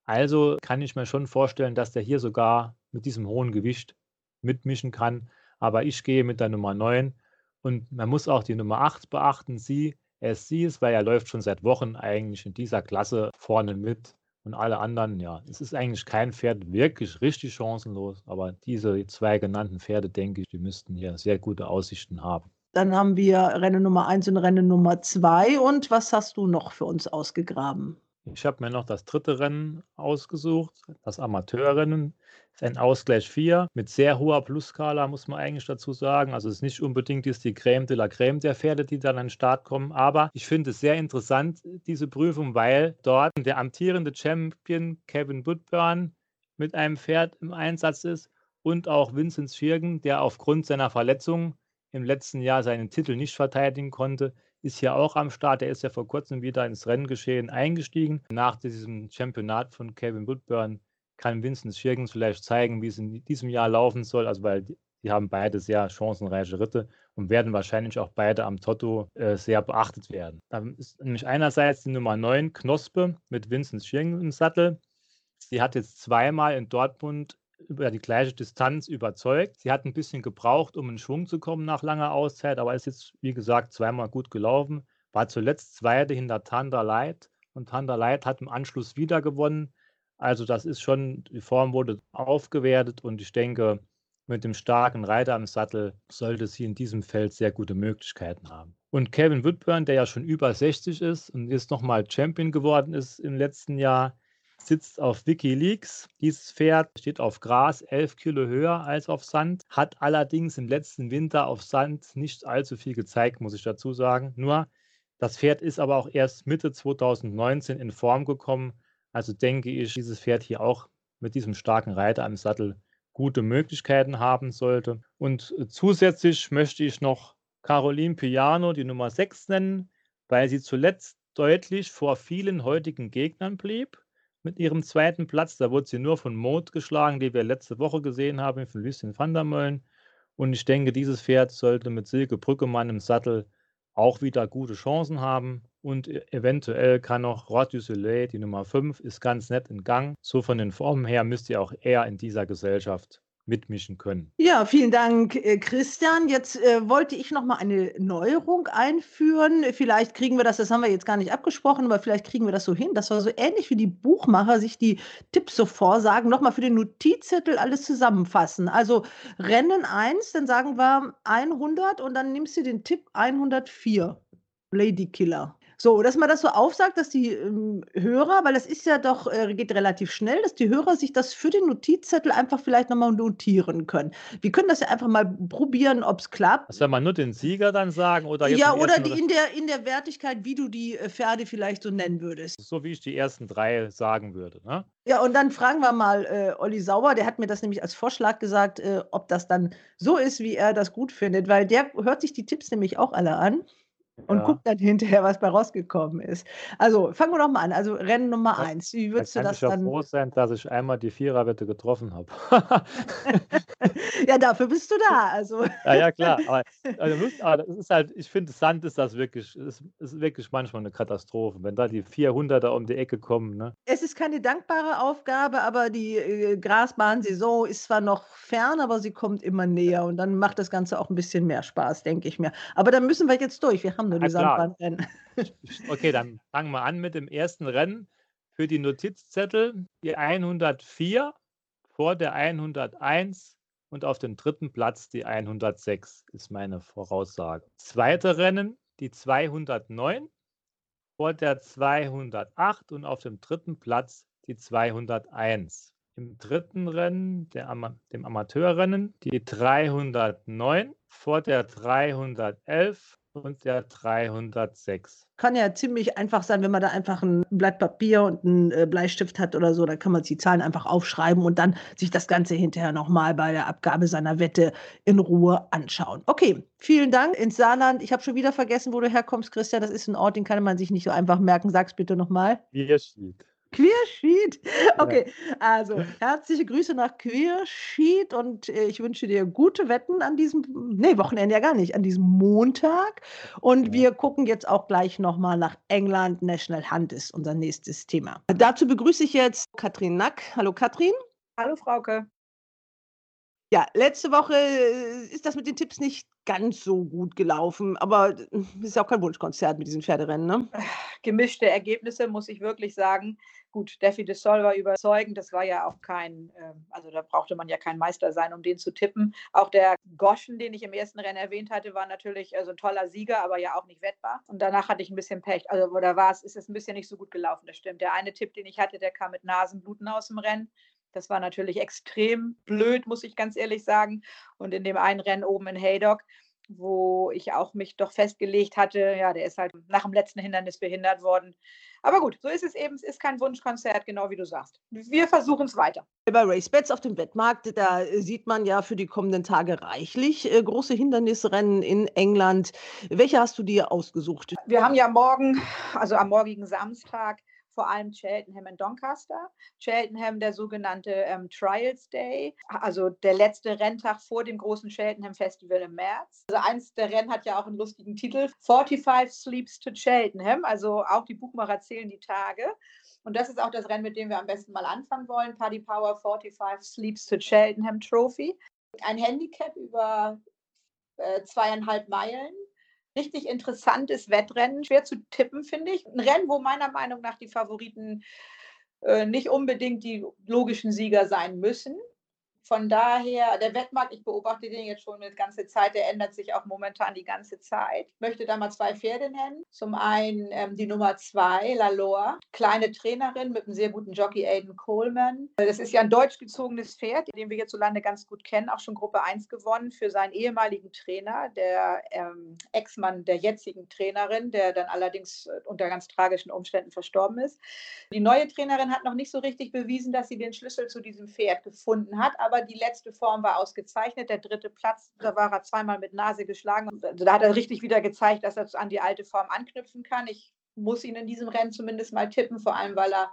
Also kann ich mir schon vorstellen, dass der hier sogar mit diesem hohen Gewicht mitmischen kann. Aber ich gehe mit der Nummer 9 und man muss auch die Nummer 8 beachten. Sie, sie ist, weil er läuft schon seit Wochen eigentlich in dieser Klasse vorne mit. Und alle anderen, ja, es ist eigentlich kein Pferd wirklich richtig chancenlos, aber diese zwei genannten Pferde, denke ich, die müssten hier sehr gute Aussichten haben. Dann haben wir Rennen Nummer 1 und Rennen Nummer 2. Und was hast du noch für uns ausgegraben? Ich habe mir noch das dritte Rennen ausgesucht, das Amateurrennen. Das ist ein Ausgleich 4 mit sehr hoher Plusskala, muss man eigentlich dazu sagen. Also es ist nicht unbedingt ist die Crème de la Crème der Pferde, die dann an den Start kommen. Aber ich finde es sehr interessant, diese Prüfung, weil dort der amtierende Champion Kevin Woodburn mit einem Pferd im Einsatz ist und auch Vincent Schirgen, der aufgrund seiner Verletzung im letzten Jahr seinen Titel nicht verteidigen konnte ist hier auch am Start. Er ist ja vor kurzem wieder ins Renngeschehen eingestiegen. Nach diesem Championat von Kevin Woodburn kann Vincent Schirgens vielleicht zeigen, wie es in diesem Jahr laufen soll. Also weil Die haben beide sehr chancenreiche Ritte und werden wahrscheinlich auch beide am Toto äh, sehr beachtet werden. Da ist nämlich einerseits die Nummer 9 Knospe mit Vincent Schirn im Sattel. Sie hat jetzt zweimal in Dortmund über die gleiche Distanz überzeugt. Sie hat ein bisschen gebraucht, um in Schwung zu kommen nach langer Auszeit, aber ist jetzt, wie gesagt, zweimal gut gelaufen. War zuletzt Zweite hinter Thunder Light und Thunder Light hat im Anschluss wieder gewonnen. Also das ist schon, die Form wurde aufgewertet und ich denke, mit dem starken Reiter am Sattel sollte sie in diesem Feld sehr gute Möglichkeiten haben. Und Kevin Woodburn, der ja schon über 60 ist und jetzt nochmal Champion geworden ist im letzten Jahr, sitzt auf Wikileaks. Dieses Pferd steht auf Gras 11 Kilo höher als auf Sand, hat allerdings im letzten Winter auf Sand nicht allzu viel gezeigt, muss ich dazu sagen. Nur das Pferd ist aber auch erst Mitte 2019 in Form gekommen. Also denke ich, dieses Pferd hier auch mit diesem starken Reiter am Sattel gute Möglichkeiten haben sollte. Und zusätzlich möchte ich noch Caroline Piano, die Nummer 6 nennen, weil sie zuletzt deutlich vor vielen heutigen Gegnern blieb mit ihrem zweiten Platz. Da wurde sie nur von Mode geschlagen, die wir letzte Woche gesehen haben, von Lucien van der Meulen. Und ich denke, dieses Pferd sollte mit Silke Brückemann im Sattel auch wieder gute Chancen haben. Und e-, eventuell kann noch Rod du Soleil, die Nummer 5, ist ganz nett in Gang. So von den Formen her müsst ihr auch eher in dieser Gesellschaft mitmischen können. Ja, vielen Dank, äh, Christian. Jetzt äh, wollte ich noch mal eine Neuerung einführen. Vielleicht kriegen wir das, das haben wir jetzt gar nicht abgesprochen, aber vielleicht kriegen wir das so hin, dass wir so ähnlich wie die Buchmacher sich die Tipps so vorsagen, noch mal für den Notizzettel alles zusammenfassen. Also Rennen 1, dann sagen wir 100 und dann nimmst du den Tipp 104. Lady Killer. So, dass man das so aufsagt, dass die ähm, Hörer, weil das ist ja doch, äh, geht relativ schnell, dass die Hörer sich das für den Notizzettel einfach vielleicht nochmal notieren können. Wir können das ja einfach mal probieren, ob es klappt. Soll man nur den Sieger dann sagen? Oder ja, oder die, in, der, in der Wertigkeit, wie du die äh, Pferde vielleicht so nennen würdest. So wie ich die ersten drei sagen würde. Ne? Ja, und dann fragen wir mal äh, Olli Sauer, der hat mir das nämlich als Vorschlag gesagt, äh, ob das dann so ist, wie er das gut findet, weil der hört sich die Tipps nämlich auch alle an und ja. guckt dann hinterher, was bei rausgekommen ist. Also fangen wir doch mal an. Also Rennen Nummer ja, eins. Wie würdest da du das ich dann? Ich froh sein, dass ich einmal die Viererwette getroffen habe. ja, dafür bist du da. Also. ja, ja, klar. Aber, also, das ist halt, ich finde, Sand ist das wirklich, ist, ist wirklich manchmal eine Katastrophe, wenn da die 400er um die Ecke kommen. Ne? Es ist keine dankbare Aufgabe, aber die äh, Grasbahnsaison ist zwar noch fern, aber sie kommt immer näher und dann macht das Ganze auch ein bisschen mehr Spaß, denke ich mir. Aber dann müssen wir jetzt durch. Wir haben nur die Sandbahnrennen. Okay, dann fangen wir an mit dem ersten Rennen für die Notizzettel. Die 104 vor der 101 und auf dem dritten Platz die 106 ist meine Voraussage. Zweite Rennen die 209 vor der 208 und auf dem dritten Platz die 201. Im dritten Rennen, der, dem Amateurrennen, die 309 vor der 311 und der 306. Kann ja ziemlich einfach sein, wenn man da einfach ein Blatt Papier und einen äh, Bleistift hat oder so, dann kann man die Zahlen einfach aufschreiben und dann sich das Ganze hinterher nochmal bei der Abgabe seiner Wette in Ruhe anschauen. Okay, vielen Dank ins Saarland. Ich habe schon wieder vergessen, wo du herkommst, Christian. Das ist ein Ort, den kann man sich nicht so einfach merken. Sag's bitte nochmal. Wierschied. Queersheet. Okay, also herzliche Grüße nach Queersheet und äh, ich wünsche dir gute Wetten an diesem, nee, Wochenende ja gar nicht, an diesem Montag. Und ja. wir gucken jetzt auch gleich nochmal nach England. National Hunt ist unser nächstes Thema. Dazu begrüße ich jetzt Katrin Nack. Hallo Katrin. Hallo Frauke. Ja, letzte Woche äh, ist das mit den Tipps nicht ganz so gut gelaufen, aber es ist auch kein Wunschkonzert mit diesen Pferderennen, ne? Gemischte Ergebnisse, muss ich wirklich sagen. Gut, Defi de Sol war überzeugend. Das war ja auch kein, äh, also da brauchte man ja kein Meister sein, um den zu tippen. Auch der Goschen, den ich im ersten Rennen erwähnt hatte, war natürlich also ein toller Sieger, aber ja auch nicht wettbar. Und danach hatte ich ein bisschen Pech. Also, oder war es, ist es ein bisschen nicht so gut gelaufen, das stimmt. Der eine Tipp, den ich hatte, der kam mit Nasenbluten aus dem Rennen. Das war natürlich extrem blöd, muss ich ganz ehrlich sagen. Und in dem einen Rennen oben in Haydock, wo ich auch mich doch festgelegt hatte, ja, der ist halt nach dem letzten Hindernis behindert worden. Aber gut, so ist es eben. Es ist kein Wunschkonzert, genau wie du sagst. Wir versuchen es weiter. Bei RaceBets auf dem Wettmarkt, da sieht man ja für die kommenden Tage reichlich äh, große Hindernisrennen in England. Welche hast du dir ausgesucht? Wir haben ja morgen, also am morgigen Samstag, vor allem Cheltenham und Doncaster. Cheltenham der sogenannte ähm, Trials Day, also der letzte Renntag vor dem großen Cheltenham Festival im März. Also eins der Rennen hat ja auch einen lustigen Titel, 45 Sleeps to Cheltenham, also auch die Buchmacher zählen die Tage. Und das ist auch das Rennen, mit dem wir am besten mal anfangen wollen. Paddy Power 45 Sleeps to Cheltenham Trophy. Ein Handicap über äh, zweieinhalb Meilen. Richtig interessantes Wettrennen. Schwer zu tippen, finde ich. Ein Rennen, wo meiner Meinung nach die Favoriten äh, nicht unbedingt die logischen Sieger sein müssen. Von daher, der Wettmarkt, ich beobachte den jetzt schon eine ganze Zeit, der ändert sich auch momentan die ganze Zeit. Ich möchte da mal zwei Pferde nennen. Zum einen ähm, die Nummer zwei, Lalore, kleine Trainerin mit einem sehr guten Jockey Aiden Coleman. Das ist ja ein deutsch gezogenes Pferd, den wir hierzulande ganz gut kennen, auch schon Gruppe 1 gewonnen für seinen ehemaligen Trainer, der ähm, Ex-Mann der jetzigen Trainerin, der dann allerdings äh, unter ganz tragischen Umständen verstorben ist. Die neue Trainerin hat noch nicht so richtig bewiesen, dass sie den Schlüssel zu diesem Pferd gefunden hat, aber die letzte Form war ausgezeichnet. Der dritte Platz, da war er zweimal mit Nase geschlagen. Da hat er richtig wieder gezeigt, dass er an die alte Form anknüpfen kann. Ich muss ihn in diesem Rennen zumindest mal tippen, vor allem weil er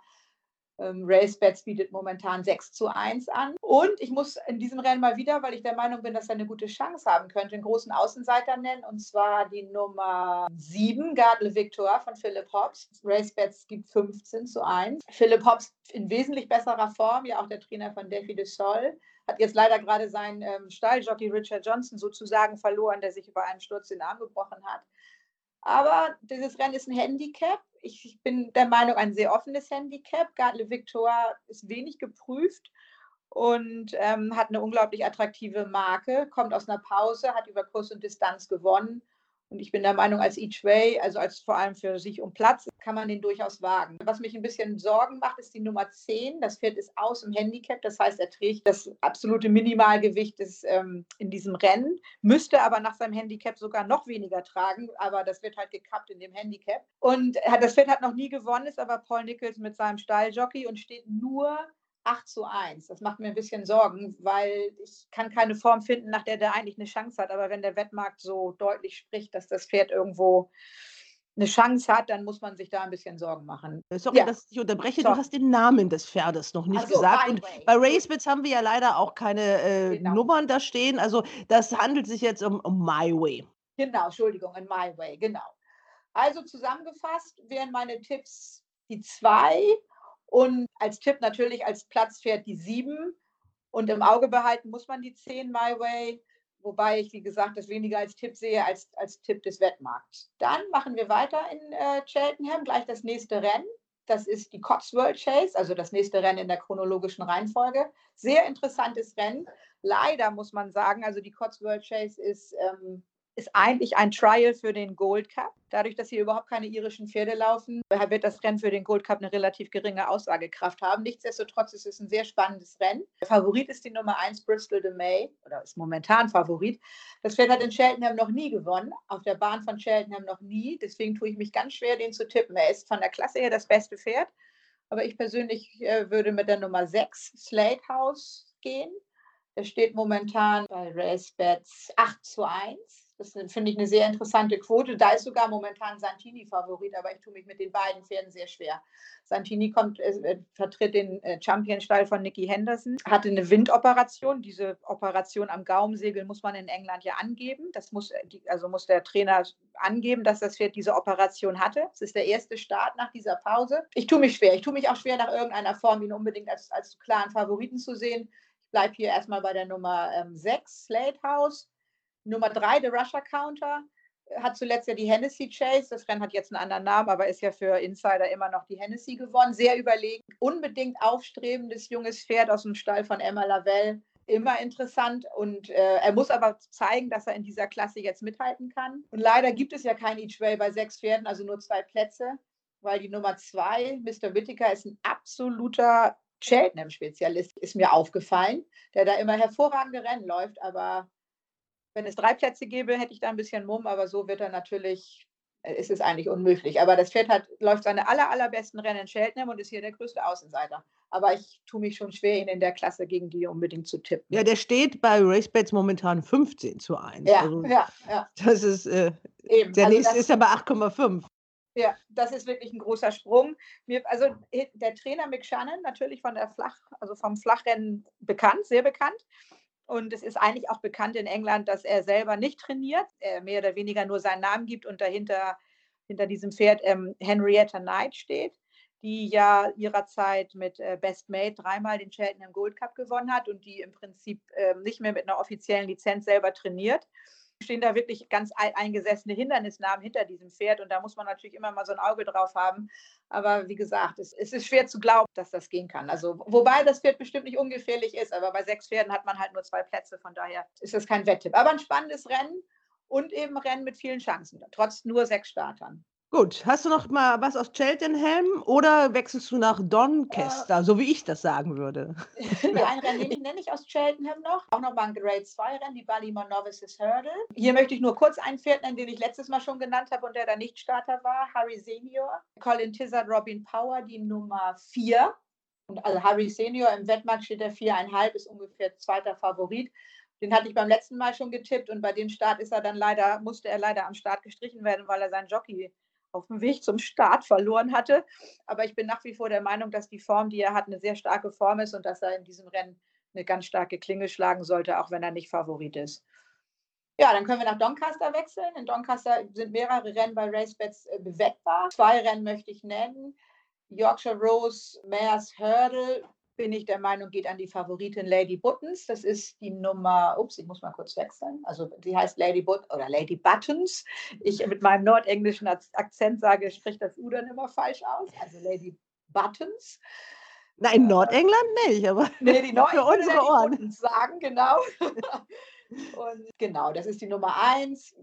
ähm, RaceBets bietet momentan 6 zu 1 an. Und ich muss in diesem Rennen mal wieder, weil ich der Meinung bin, dass er eine gute Chance haben könnte, einen großen Außenseiter nennen. Und zwar die Nummer 7, Gardle Victor von Philipp Hobbs. RaceBets gibt 15 zu 1. Philipp Hobbs in wesentlich besserer Form, ja auch der Trainer von Delphi de Sol hat jetzt leider gerade seinen ähm, Stalljockey Richard Johnson sozusagen verloren, der sich über einen Sturz den Arm gebrochen hat. Aber dieses Rennen ist ein Handicap. Ich bin der Meinung, ein sehr offenes Handicap. Gardle Victor ist wenig geprüft und ähm, hat eine unglaublich attraktive Marke, kommt aus einer Pause, hat über Kurs und Distanz gewonnen und ich bin der Meinung, als Each Way, also als vor allem für sich um Platz, kann man den durchaus wagen. Was mich ein bisschen Sorgen macht, ist die Nummer 10. Das Pferd ist aus im Handicap. Das heißt, er trägt das absolute Minimalgewicht des, ähm, in diesem Rennen, müsste aber nach seinem Handicap sogar noch weniger tragen. Aber das wird halt gekappt in dem Handicap. Und das Pferd hat noch nie gewonnen, ist aber Paul Nichols mit seinem Stalljockey und steht nur 8 zu 1. Das macht mir ein bisschen Sorgen, weil ich kann keine Form finden, nach der der eigentlich eine Chance hat. Aber wenn der Wettmarkt so deutlich spricht, dass das Pferd irgendwo eine Chance hat, dann muss man sich da ein bisschen Sorgen machen. Sorry, ja. dass ich unterbreche. So. Du hast den Namen des Pferdes noch nicht also, gesagt. Und bei Racebits haben wir ja leider auch keine äh, genau. Nummern da stehen. Also das handelt sich jetzt um, um My Way. Genau, Entschuldigung, in My Way, genau. Also zusammengefasst wären meine Tipps die zwei und als Tipp natürlich als Platzpferd die 7. Und im Auge behalten muss man die 10 My Way, wobei ich, wie gesagt, das weniger als Tipp sehe als als Tipp des Wettmarkts. Dann machen wir weiter in äh, Cheltenham, gleich das nächste Rennen. Das ist die Cotswold Chase, also das nächste Rennen in der chronologischen Reihenfolge. Sehr interessantes Rennen. Leider muss man sagen, also die Cotswold Chase ist ähm, ist eigentlich ein Trial für den Gold Cup. Dadurch, dass hier überhaupt keine irischen Pferde laufen, wird das Rennen für den Gold Cup eine relativ geringe Aussagekraft haben. Nichtsdestotrotz ist es ein sehr spannendes Rennen. Der Favorit ist die Nummer 1 Bristol de May oder ist momentan Favorit. Das Pferd hat in Cheltenham noch nie gewonnen, auf der Bahn von Cheltenham noch nie. Deswegen tue ich mich ganz schwer, den zu tippen. Er ist von der Klasse her das beste Pferd. Aber ich persönlich äh, würde mit der Nummer 6 Slate House gehen. Der steht momentan bei RaceBets 8 zu 1. Das finde ich eine sehr interessante Quote. Da ist sogar momentan Santini Favorit, aber ich tue mich mit den beiden Pferden sehr schwer. Santini kommt, äh, vertritt den äh, Champion-Stall von Nicky Henderson, hatte eine Windoperation. Diese Operation am Gaumensegel muss man in England ja angeben. Das muss, äh, also muss der Trainer angeben, dass das Pferd diese Operation hatte. Es ist der erste Start nach dieser Pause. Ich tue mich schwer. Ich tue mich auch schwer, nach irgendeiner Form ihn unbedingt als, als klaren Favoriten zu sehen. Ich bleibe hier erstmal bei der Nummer ähm, 6, Slate House. Nummer drei, der Russia Counter, hat zuletzt ja die Hennessy Chase. Das Rennen hat jetzt einen anderen Namen, aber ist ja für Insider immer noch die Hennessy gewonnen. Sehr überlegen. Unbedingt aufstrebendes junges Pferd aus dem Stall von Emma Lavelle. Immer interessant und äh, er muss aber zeigen, dass er in dieser Klasse jetzt mithalten kann. Und leider gibt es ja kein Each Way bei sechs Pferden, also nur zwei Plätze, weil die Nummer zwei, Mr. Whittaker, ist ein absoluter Cheltenham-Spezialist, ist mir aufgefallen, der da immer hervorragende Rennen läuft, aber wenn es drei Plätze gäbe, hätte ich da ein bisschen Mumm, aber so wird er natürlich, äh, ist es eigentlich unmöglich. Aber das Pferd hat, läuft seine aller, allerbesten Rennen in Cheltenham und ist hier der größte Außenseiter. Aber ich tue mich schon schwer, ihn in der Klasse gegen die unbedingt zu tippen. Ja, der steht bei RaceBets momentan 15 zu 1. Ja, also, ja, ja. Das ist, äh, Eben. der also nächste ist aber 8,5. Ja, das ist wirklich ein großer Sprung. Mir, also der Trainer Mick Shannon, natürlich von der Flach, also vom Flachrennen bekannt, sehr bekannt. Und es ist eigentlich auch bekannt in England, dass er selber nicht trainiert, er mehr oder weniger nur seinen Namen gibt und dahinter hinter diesem Pferd ähm, Henrietta Knight steht, die ja ihrer Zeit mit äh, Best Made dreimal den Cheltenham Gold Cup gewonnen hat und die im Prinzip äh, nicht mehr mit einer offiziellen Lizenz selber trainiert stehen da wirklich ganz eingesessene Hindernisnamen hinter diesem Pferd und da muss man natürlich immer mal so ein Auge drauf haben. Aber wie gesagt, es, es, ist schwer zu glauben, dass das gehen kann. Also, wobei das Pferd bestimmt nicht ungefährlich ist, aber bei sechs Pferden hat man halt nur zwei Plätze, von daher ist das kein Wetttipp. Aber ein spannendes Rennen und eben Rennen mit vielen Chancen, trotz nur sechs Startern. Gut, hast du noch mal was aus Cheltenham oder wechselst du nach Doncaster, äh, so wie ich das sagen würde? ein Rennen nenne ich aus Cheltenham noch. Auch noch mal ein Grade 2 Rennen, die Ballymore Novices Hurdle. Hier möchte ich nur kurz ein Pferd nennen, den ich letztes Mal schon genannt habe und der da nicht Starter war. Harry Senior, Colin Tizard, Robin Power, die Nummer 4. Und also Harry Senior im Wettmarkt steht der 4,5, ist ungefähr zweiter Favorit. Den hatte ich beim letzten Mal schon getippt und bei dem Start ist er dann leider, musste er leider am Start gestrichen werden, weil er seinen Jockey auf dem Weg zum Start verloren hatte. Aber ich bin nach wie vor der Meinung, dass die Form, die er hat, eine sehr starke Form ist und dass er in diesem Rennen eine ganz starke Klinge schlagen sollte, auch wenn er nicht Favorit ist. Ja, dann können wir nach Doncaster wechseln. In Doncaster sind mehrere Rennen bei RaceBets äh, beweckbar. Zwei Rennen möchte ich nennen. Yorkshire Rose Mares Hurdle bin ich der Meinung, geht an die Favoritin Lady Buttons. Das ist die Nummer, ups, ich muss mal kurz wechseln. Also die heißt Lady But oder Lady Buttons. Ich mit meinem nordenglischen Akzent sage, spricht das U dann immer falsch aus. Also Lady Buttons. Nein, in Nordengland nicht, aber nee, die Nord für unsere Ohren. Buttons sagen, genau. Und genau, das ist die Nummer eins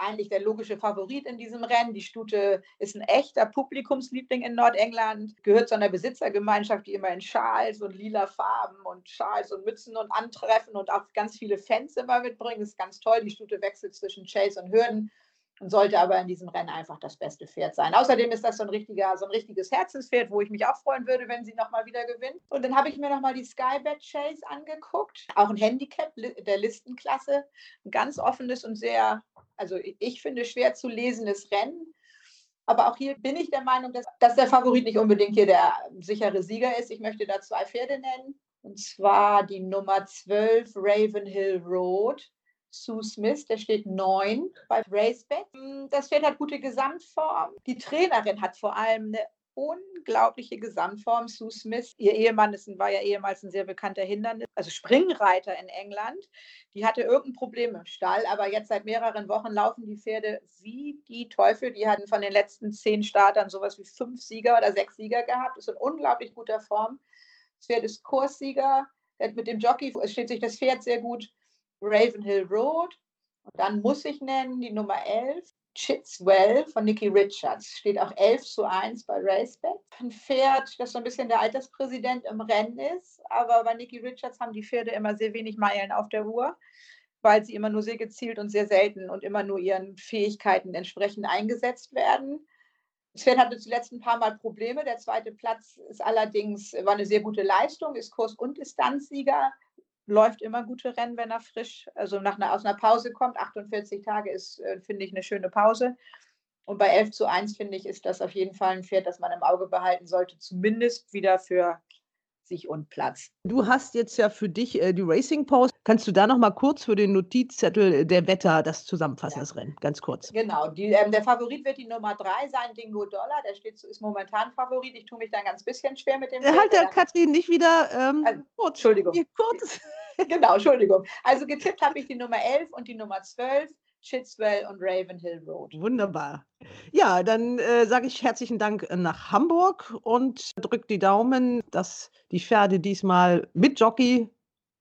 eigentlich der logische Favorit in diesem Rennen. Die Stute ist ein echter Publikumsliebling in Nordengland, gehört zu einer Besitzergemeinschaft, die immer in Schals und lila Farben und Schals und Mützen und antreffen und auch ganz viele Fans immer mitbringen. Das ist ganz toll. Die Stute wechselt zwischen Chase und Hürden und sollte aber in diesem Rennen einfach das beste Pferd sein. Außerdem ist das so ein, richtiger, so ein richtiges Herzenspferd, wo ich mich auch freuen würde, wenn sie nochmal wieder gewinnt. Und dann habe ich mir nochmal die Skybet Chase angeguckt, auch ein Handicap der Listenklasse, ein ganz offenes und sehr, also ich finde, schwer zu lesendes Rennen. Aber auch hier bin ich der Meinung, dass, dass der Favorit nicht unbedingt hier der sichere Sieger ist. Ich möchte da zwei Pferde nennen. Und zwar die Nummer 12 Ravenhill Road Sue Smith, der steht 9 bei Raceback. Hm, das Pferd hat gute Gesamtform. Die Trainerin hat vor allem eine unglaubliche Gesamtform. Sue Smith, ihr Ehemann ist, war ja ehemals ein sehr bekannter Hindernis, also Springreiter in England. Die hatte irgendein Problem im Stall, aber jetzt seit mehreren Wochen laufen die Pferde wie die Teufel. Die hatten von den letzten zehn Startern sowas wie fünf Sieger oder sechs Sieger gehabt. Ist in unglaublich guter Form. Das Pferd ist Kurssieger. Mit dem Jockey steht sich das Pferd sehr gut. Ravenhill Road. Und dann muss ich nennen die Nummer 11, Chitswell von Nicky Richards. Steht auch 11 zu 1 bei Raceback. Ein Pferd, das so ein bisschen der Alterspräsident im Rennen ist. Aber bei Nicky Richards haben die Pferde immer sehr wenig Meilen auf der Uhr, weil sie immer nur sehr gezielt und sehr selten und immer nur ihren Fähigkeiten entsprechend eingesetzt werden. Das Pferd hatte zuletzt ein paar Mal Probleme. Der zweite Platz ist allerdings, war eine sehr gute Leistung, ist Kurs- und Distanzsieger läuft immer gute Rennen, wenn er frisch, also nach einer, aus einer Pause kommt. 48 Tage ist, äh, finde ich, eine schöne Pause. Und bei 11 zu 1, finde ich, ist das auf jeden Fall ein Pferd, das man im Auge behalten sollte, zumindest wieder für sich und Platz. Du hast jetzt ja für dich äh, die Racing Post. Kannst du da noch mal kurz für den Notizzettel äh, der Wetter das zusammenfassen, ja. das Rennen? Ganz kurz. Genau. Die, ähm, der Favorit wird die Nummer 3 sein, Dingo Dollar. Der steht, ist momentan Favorit. Ich tue mich da ein ganz bisschen schwer mit dem. Äh, halt der Katrin nicht wieder ähm, also, kurz. Entschuldigung. Kurz. genau, Entschuldigung. Also getippt habe ich die Nummer 11 und die Nummer 12. Chitswell und Ravenhill Road. Wunderbar. Ja, dann äh, sage ich herzlichen Dank nach Hamburg und drücke die Daumen, dass die Pferde diesmal mit Jockey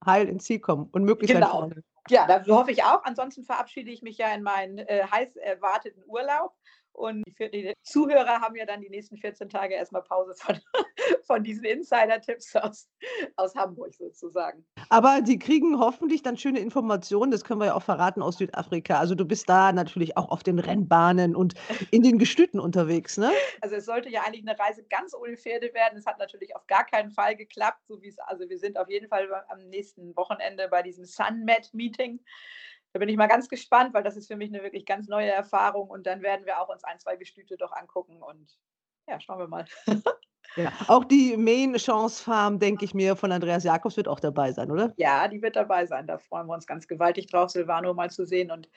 heil ins Ziel kommen und möglichst genau. Ja, da hoffe ich auch. Ansonsten verabschiede ich mich ja in meinen äh, heiß erwarteten Urlaub und die Zuhörer haben ja dann die nächsten 14 Tage erstmal Pause von, von diesen Insider-Tipps aus, aus Hamburg sozusagen. Aber die kriegen hoffentlich dann schöne Informationen, das können wir ja auch verraten aus Südafrika. Also du bist da natürlich auch auf den Rennbahnen und in den Gestüten unterwegs, ne? Also es sollte ja eigentlich eine Reise ganz ohne Pferde werden. Es hat natürlich auf gar keinen Fall geklappt, so wie es, also wir sind auf jeden Fall am nächsten Wochenende bei diesem SunMed-Meeting da bin ich mal ganz gespannt, weil das ist für mich eine wirklich ganz neue Erfahrung und dann werden wir auch uns ein, zwei Gestüte doch angucken und ja, schauen wir mal. Ja, auch die Main Chance Farm, denke ich mir, von Andreas Jakobs wird auch dabei sein, oder? Ja, die wird dabei sein. Da freuen wir uns ganz gewaltig drauf, Silvano mal zu sehen. Und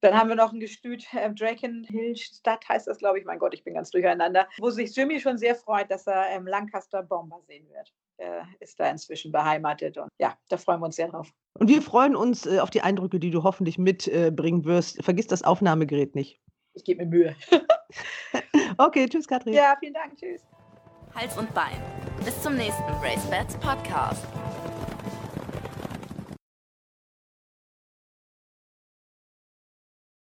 dann haben wir noch ein Gestüt, äh, Drakenhillstadt heißt das, glaube ich. Mein Gott, ich bin ganz durcheinander. Wo sich Jimmy schon sehr freut, dass er ähm, Lancaster Bomber sehen wird. Er ist da inzwischen beheimatet und ja, da freuen wir uns sehr drauf. Und wir freuen uns äh, auf die Eindrücke, die du hoffentlich mitbringen äh, wirst. Vergiss das Aufnahmegerät nicht. Ich gebe mir Mühe. okay, tschüss, Katrin. Ja, vielen Dank. Tschüss. Hals und Bein. Bis zum nächsten Race Bats Podcast.